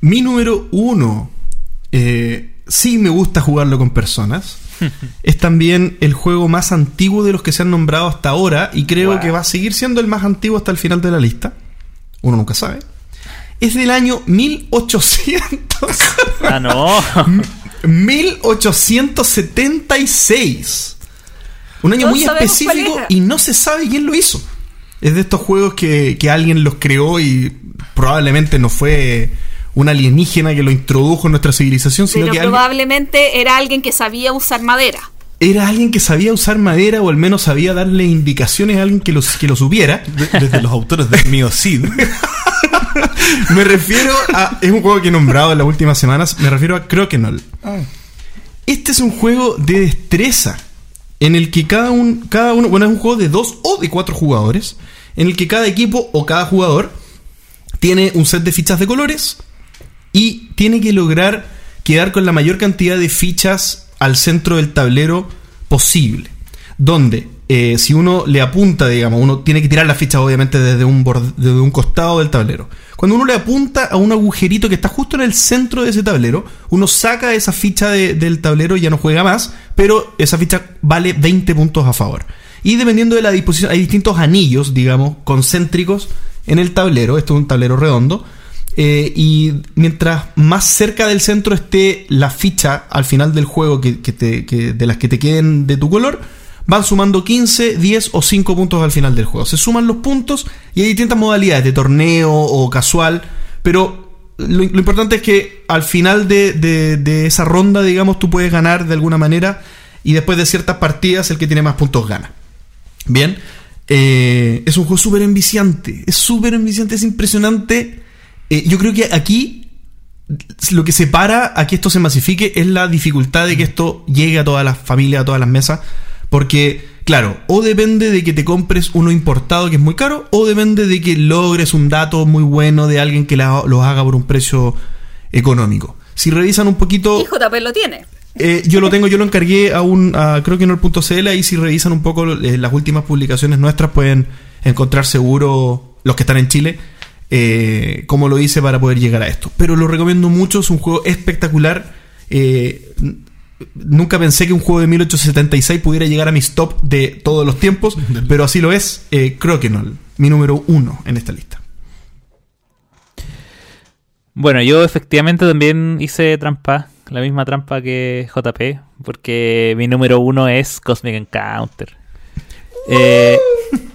Mi número uno. eh, sí me gusta jugarlo con personas. es también el juego más antiguo de los que se han nombrado hasta ahora y creo Wow. que va a seguir siendo el más antiguo hasta el final de la lista. Uno nunca sabe. Es del año 1800. Ah, no. 1876. Un año muy específico y no se sabe quién lo hizo. Es de estos juegos que, que alguien los creó y probablemente no fue un alienígena que lo introdujo en nuestra civilización, sino Pero que alguien- probablemente era alguien que sabía usar madera. era alguien que sabía usar madera o al menos sabía darle indicaciones a alguien que, los, que lo supiera. De- desde los autores del Mio Cid. Me refiero a. Es un juego que he nombrado en las últimas semanas. Me refiero a Crokinole. Este es un juego de destreza. En el que cada, un, cada uno. Bueno, es un juego de dos o de cuatro jugadores. En el que cada equipo o cada jugador tiene un set de fichas de colores. Y tiene que lograr quedar con la mayor cantidad de fichas al centro del tablero posible. Donde, eh, si uno le apunta, digamos, uno tiene que tirar las fichas obviamente desde un, borde- desde un costado del tablero. Cuando uno le apunta a un agujerito que está justo en el centro de ese tablero, uno saca esa ficha de- del tablero y ya no juega más, pero esa ficha vale 20 puntos a favor. Y dependiendo de la disposición, hay distintos anillos, digamos, concéntricos en el tablero. Esto es un tablero redondo. Eh, y mientras más cerca del centro esté la ficha al final del juego que, de las que te queden de tu color, van sumando 15, 10 o 5 puntos al final del juego. Se suman los puntos y hay distintas modalidades de torneo o casual, pero lo, importante es que al final de, de- de esa ronda, digamos, tú puedes ganar de alguna manera y después de ciertas partidas el que tiene más puntos gana. Bien, eh, es un juego súper enviciante, es súper enviciante, es impresionante. Eh, yo creo que aquí lo que separa a que esto se masifique es la dificultad de que esto llegue a todas las familias, a todas las mesas. Porque, claro, o depende de que te compres uno importado que es muy caro, o depende de que logres un dato muy bueno de alguien que la- los haga por un precio económico. Si revisan un poquito... Y JP lo tiene. Eh, yo lo tengo, yo lo encargué a un a crokinole.cl y si revisan un poco eh, las últimas publicaciones nuestras pueden encontrar seguro los que están en Chile eh, cómo lo hice para poder llegar a esto. Pero lo recomiendo mucho, es un juego espectacular. Eh, nunca pensé que un juego de 1876 pudiera llegar a mis top de todos los tiempos, pero así lo es. Eh, Crokinole, mi número uno en esta lista. Bueno, yo efectivamente también hice trampa, la misma trampa que JP, porque mi número uno es Cosmic Encounter. Eh,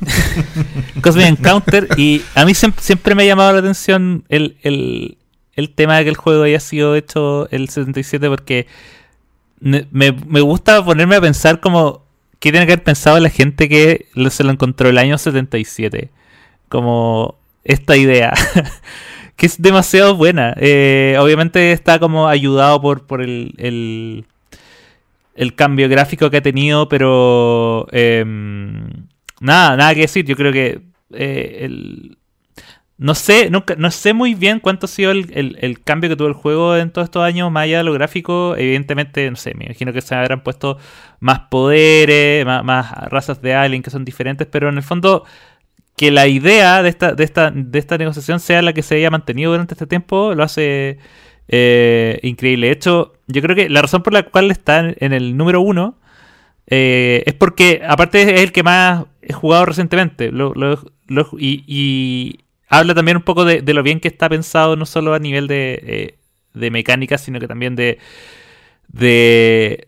Cosmic Encounter, y a mí siem- siempre me ha llamado la atención el, el, tema de que el juego haya sido hecho el 77, porque me, me- gusta ponerme a pensar como qué tiene que haber pensado la gente que se lo encontró el año 77. Como esta idea. que es demasiado buena. Eh, obviamente está como ayudado por, por el, el, el cambio gráfico que ha tenido, pero em, nada, nada que decir. Yo creo que eh, el- no sé, nunca, no sé muy bien cuánto ha sido el, el- cambio que tuvo el juego en todos estos años, más allá de lo gráfico. Evidentemente, no sé, me imagino que se habrán puesto más poderes, más, más razas de alien que son diferentes, pero en el fondo, que la idea de esta, de esta, de esta negociación sea la que se haya mantenido durante este tiempo, lo hace eh, increíble. De hecho, yo creo que la razón por la cual está en el número uno eh, es porque, aparte, es el que más he jugado recientemente. Y, habla también un poco de, lo bien que está pensado, no solo a nivel de, eh, de mecánica, sino que también de. de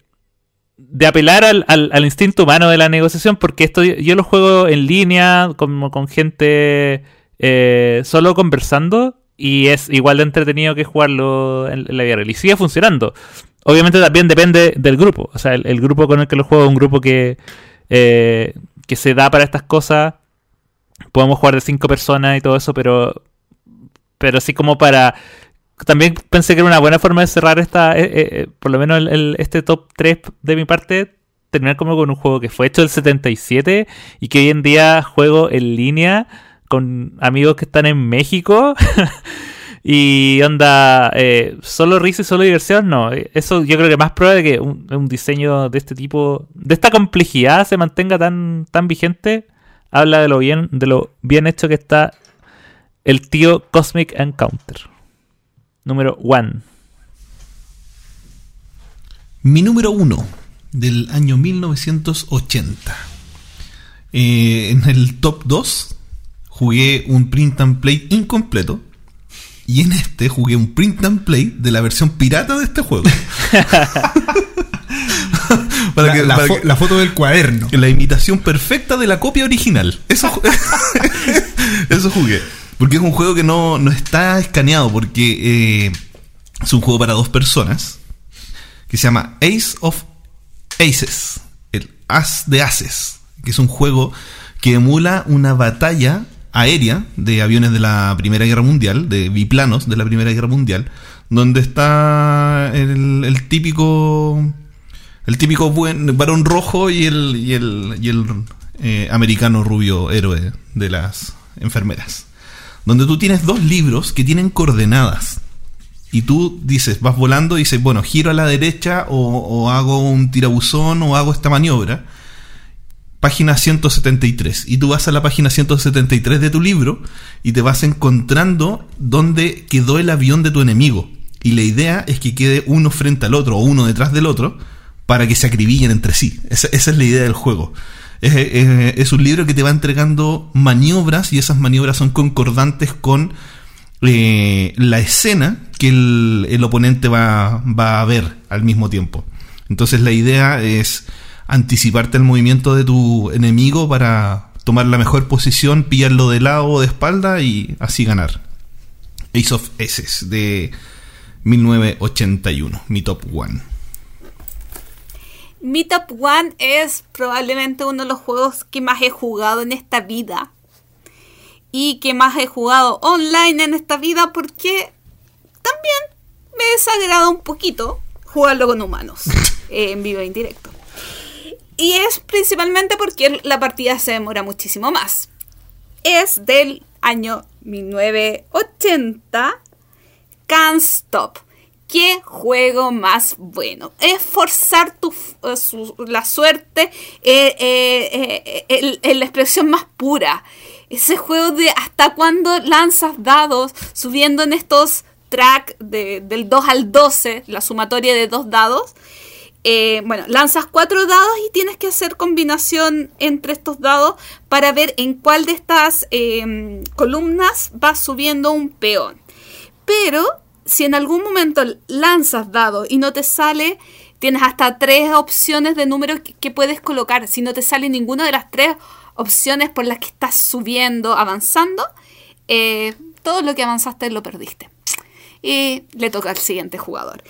apelar al, al- al instinto humano de la negociación, porque esto yo, lo juego en línea, como con gente eh, solo conversando, y es igual de entretenido que jugarlo en, la vida. Y sigue funcionando. Obviamente también depende del grupo. O sea, el, el grupo con el que lo juego es un grupo que, eh, que se da para estas cosas. Podemos jugar de cinco personas y todo eso, pero, pero así como para... También pensé que era una buena forma de cerrar esta, eh, eh, eh, por lo menos el- el- este top 3 de mi parte, terminar como con un juego que fue hecho el 77 y que hoy en día juego en línea con amigos que están en México. y onda, eh, solo risa y solo diversión, no. Eso yo creo que más prueba de que un, diseño de este tipo, de esta complejidad, se mantenga tan, tan vigente. Habla de lo bien, de lo bien hecho que está el tío Cosmic Encounter. Número 1. Mi número uno del año 1980. Eh, en el top 2 jugué un print and play incompleto. Y en este jugué un print and play de la versión pirata de este juego. para la, que- la para fo- que- la foto del cuaderno. la imitación perfecta de la copia original. Eso, eso jugué. Porque es un juego que no, no está escaneado, porque eh, es un juego para dos personas, que se llama Ace of Aces, el As de Aces, que es un juego que emula una batalla aérea de aviones de la Primera Guerra Mundial, de biplanos de la Primera Guerra Mundial, donde está el, típico el típico buen varón rojo y el, y el, y el eh, americano rubio héroe de las enfermeras. Donde tú tienes dos libros que tienen coordenadas. Y tú dices, vas volando y dices, bueno, giro a la derecha o, o hago un tirabuzón o hago esta maniobra. Página 173. Y tú vas a la página 173 de tu libro y te vas encontrando dónde quedó el avión de tu enemigo. Y la idea es que quede uno frente al otro o uno detrás del otro para que se acribillen entre sí. Esa, esa es la idea del juego. Es, es- es un libro que te va entregando maniobras y esas maniobras son concordantes con eh, la escena que el, el oponente va, va a ver al mismo tiempo. Entonces la idea es anticiparte el movimiento de tu enemigo para tomar la mejor posición, pillarlo de lado o de espalda y así ganar. Ace of Aces de 1981, mi top one. Mi top one es probablemente uno de los juegos que más he jugado en esta vida. Y que más he jugado online en esta vida porque también me desagrada un poquito jugarlo con humanos eh, en vivo e indirecto. Y es principalmente porque la partida se demora muchísimo más. Es del año 1980. Can't Stop. ¿Qué juego más bueno? Es forzar tu, eh, la suerte eh, eh, eh, en la expresión más pura. Ese juego de hasta cuando lanzas dados subiendo en estos tracks de- del 2 al 12, la sumatoria de dos dados. Eh, bueno, lanzas cuatro dados y tienes que hacer combinación entre estos dados para ver en cuál de estas eh, columnas va subiendo un peón. Pero si en algún momento lanzas dados y no te sale, tienes hasta tres opciones de números que, puedes colocar. Si no te sale ninguna de las tres opciones por las que estás subiendo, avanzando, eh, todo lo que avanzaste lo perdiste. Y le toca al siguiente jugador.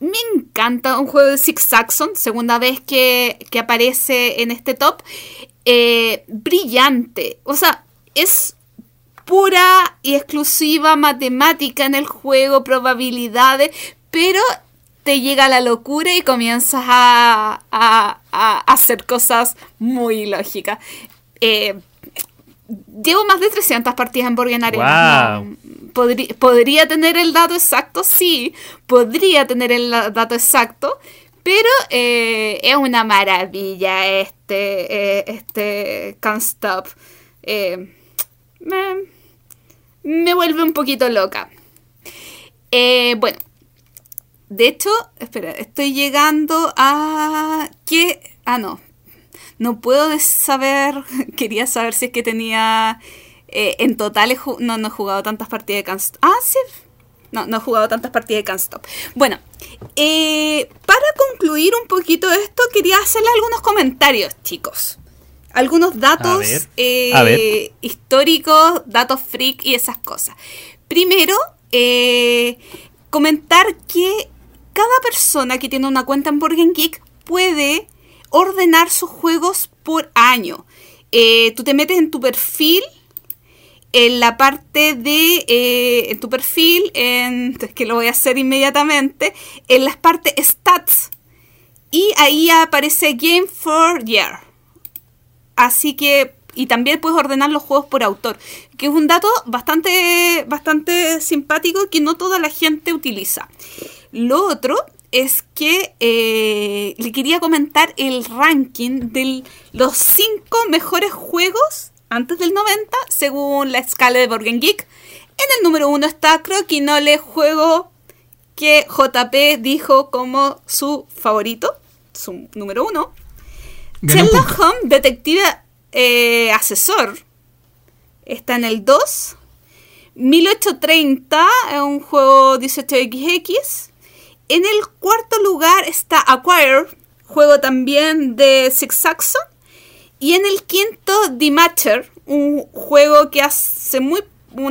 Me encanta un juego de Six Saxon, segunda vez que, que aparece en este top. Eh, brillante. O sea, es pura y exclusiva matemática en el juego, probabilidades, pero te llega la locura y comienzas a, a- a hacer cosas muy lógicas. Eh, llevo más de 300 partidas en Borgen Arena. Wow. No, ¿Podría tener el dato exacto? Sí, podría tener el dato exacto. Pero eh, es una maravilla este, eh, este Can't Stop. Eh, me, me vuelve un poquito loca. Eh, bueno, de hecho, espera, estoy llegando a... ¿Qué? Ah, no. No puedo saber, quería saber si es que tenía... eh, en total, he no, no he jugado tantas partidas de Can't Stop. Ah, sí. No, no he jugado tantas partidas de Can't Stop. Bueno, eh, para concluir un poquito esto, quería hacerle algunos comentarios, chicos. Algunos datos ver, eh, a ver. históricos, datos freak y esas cosas. Primero, comentar que cada persona que tiene una cuenta en Borgen Geek puede ordenar sus juegos por año. Eh, tú te metes en tu perfil, en la parte de eh, en tu perfil, en, que lo voy a hacer inmediatamente, en las partes stats y ahí aparece Game for Year. Así que y también puedes ordenar los juegos por autor, que es un dato bastante bastante simpático que no toda la gente utiliza. Lo otro es que eh, le quería comentar el ranking de los 5 mejores juegos antes del 90 según la escala de Borgen Geek. En el número 1 está Croquinole, juego que JP dijo como su favorito, su número 1. Ganó un Sherlock. Holmes, detective eh, asesor, está en el 2. 1830 es un juego 18XX. En el cuarto lugar está Acquire, juego también de Six Saxon. Y en el quinto, The Matcher, un juego que hace muy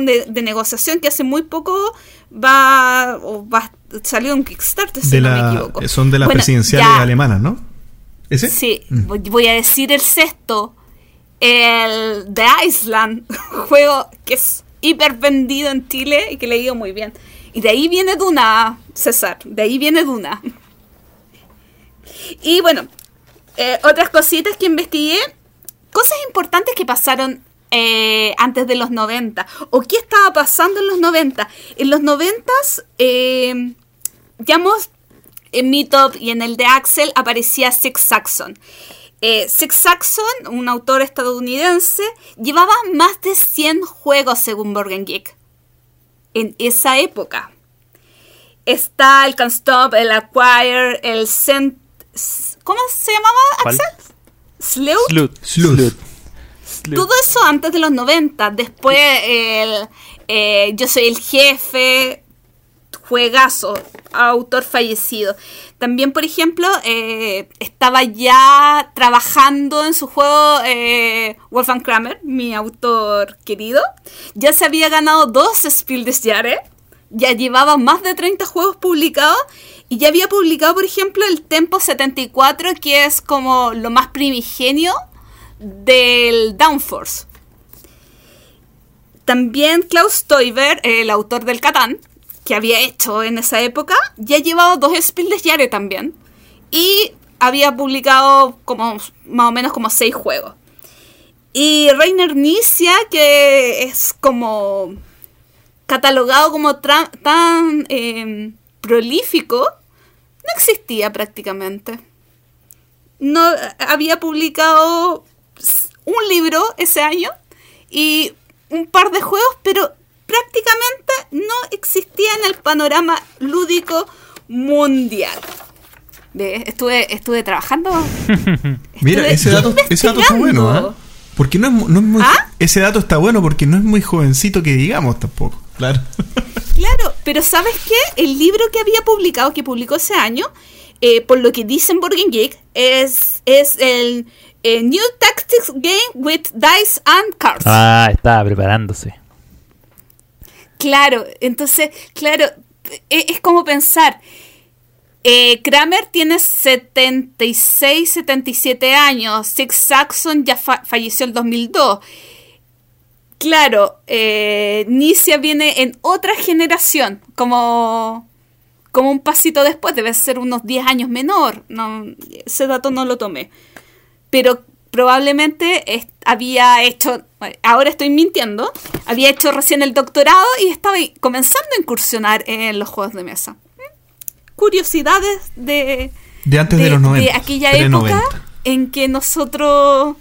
de, de negociación que hace muy poco va, va salió un Kickstarter, si De no me la, equivoco. son de las Bueno, presidenciales ya. alemanas, ¿no? ¿Ese? Sí, Mm. voy- a decir el sexto. El de Iceland, juego que es hiper vendido en Chile y que le ha ido muy bien. Y de ahí viene Duna, César, de ahí viene Duna. Y bueno, eh, otras cositas que investigué, cosas importantes que pasaron eh, antes de los 90, o qué estaba pasando en los 90. En los 90, eh, en mi top y en el de Axel aparecía Six Saxon. Eh, Six Saxon, un autor estadounidense, llevaba más de 100 juegos según Borgen Geek. En esa época. Está el Can't Stop, el Acquire, el Cent... ¿Cómo se llamaba, ¿Cuál? Axel? Sleuth. Sleuth. Sleuth. Sleuth. Todo eso antes de los 90. Después el eh, Yo soy el jefe. Juegazo. Autor fallecido. También, por ejemplo, eh, estaba ya trabajando en su juego eh, Wolfgang Kramer, mi autor querido. Ya se había ganado dos Spiel des Jahres. Ya llevaba más de 30 juegos publicados. Y ya había publicado, por ejemplo, el Tempo 74, que es como lo más primigenio del Downforce. También Klaus Teuber, el autor del Catán, que había hecho en esa época, ya llevaba dos Spiel des Jahres también. Y había publicado como más o menos como seis juegos. Y Reiner Nisia, que es como catalogado como tan eh, prolífico, no existía prácticamente. No había publicado un libro ese año y un par de juegos, pero prácticamente no existía en el panorama lúdico mundial. Ve, Estuve, estuve trabajando. Mira, ese dato, ese dato está bueno. ¿ah? Porque no es, mu- no es muy. ¿Ah? Ese dato está bueno porque no es muy jovencito que digamos tampoco. Claro. Claro, pero ¿sabes qué? El libro que había publicado, que publicó ese año, eh, por lo que dicen Borgen Geek, es, es el eh, New Tactics Game with Dice and Cards. Ah, estaba preparándose. Claro, entonces, claro, e- es, como pensar. eh, Kramer tiene 76, 77 años. Six Saxon ya fa- falleció en 2002. Claro, eh, Nisia viene en otra generación, como, como un pasito después, debe ser unos 10 años menor. No, ese dato no lo tomé. Pero probablemente había hecho ahora estoy mintiendo. Había hecho recién el doctorado y estaba comenzando a incursionar en los juegos de mesa. Curiosidades de, De antes de, los 90. aquella pre-90. época en que nosotros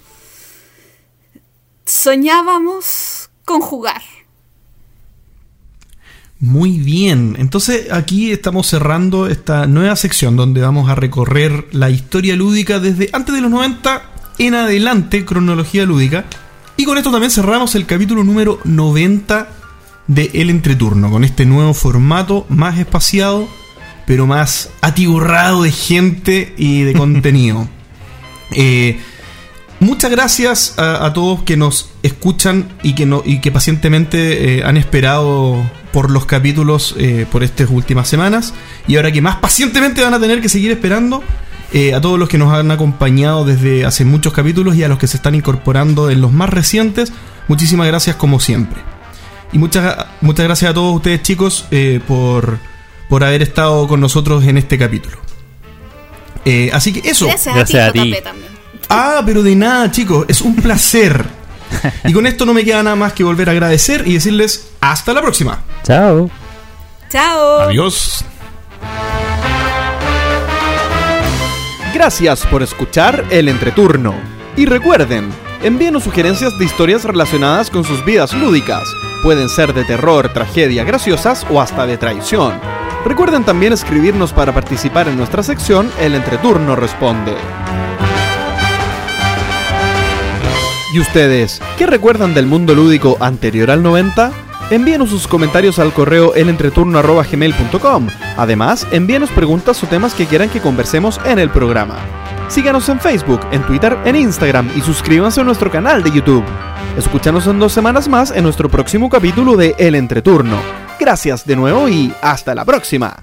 soñábamos con jugar. Muy bien, entonces aquí estamos cerrando esta nueva sección donde vamos a recorrer la historia lúdica desde antes de los 90 en adelante, cronología lúdica. Y con esto también cerramos el capítulo número 90 de El Entreturno, con este nuevo formato más espaciado, pero más atiborrado de gente y de contenido. Eh, Muchas gracias a, a todos que nos escuchan y que, no, y que pacientemente eh, han esperado por los capítulos eh, por estas últimas semanas. Y ahora que más pacientemente van a tener que seguir esperando. Eh, a todos los que nos han acompañado desde hace muchos capítulos y a los que se están incorporando en los más recientes. Muchísimas gracias como siempre. Y muchas, muchas gracias a todos ustedes chicos eh, por, por haber estado con nosotros en este capítulo. Eh, así que eso. Gracias, Gracias a a ti, también. Ah, pero de nada, chicos. Es un placer. Y con esto no me queda nada más que volver a agradecer y decirles hasta la próxima. Chao. Chao. Adiós. Gracias por escuchar El Entreturno. Y recuerden, envíenos sugerencias de historias relacionadas con sus vidas lúdicas. Pueden ser de terror, tragedia, graciosas o hasta de traición. Recuerden también escribirnos para participar en nuestra sección El Entreturno Responde. ¿Y ustedes, qué recuerdan del mundo lúdico anterior al 90? Envíenos sus comentarios al correo elentreturno.gmail.com. Además, envíenos preguntas o temas que quieran que conversemos en el programa. Síganos en Facebook, en Twitter, en Instagram y suscríbanse a nuestro canal de YouTube. Escúchanos en dos semanas más en nuestro próximo capítulo de El Entreturno. Gracias de nuevo y hasta la próxima.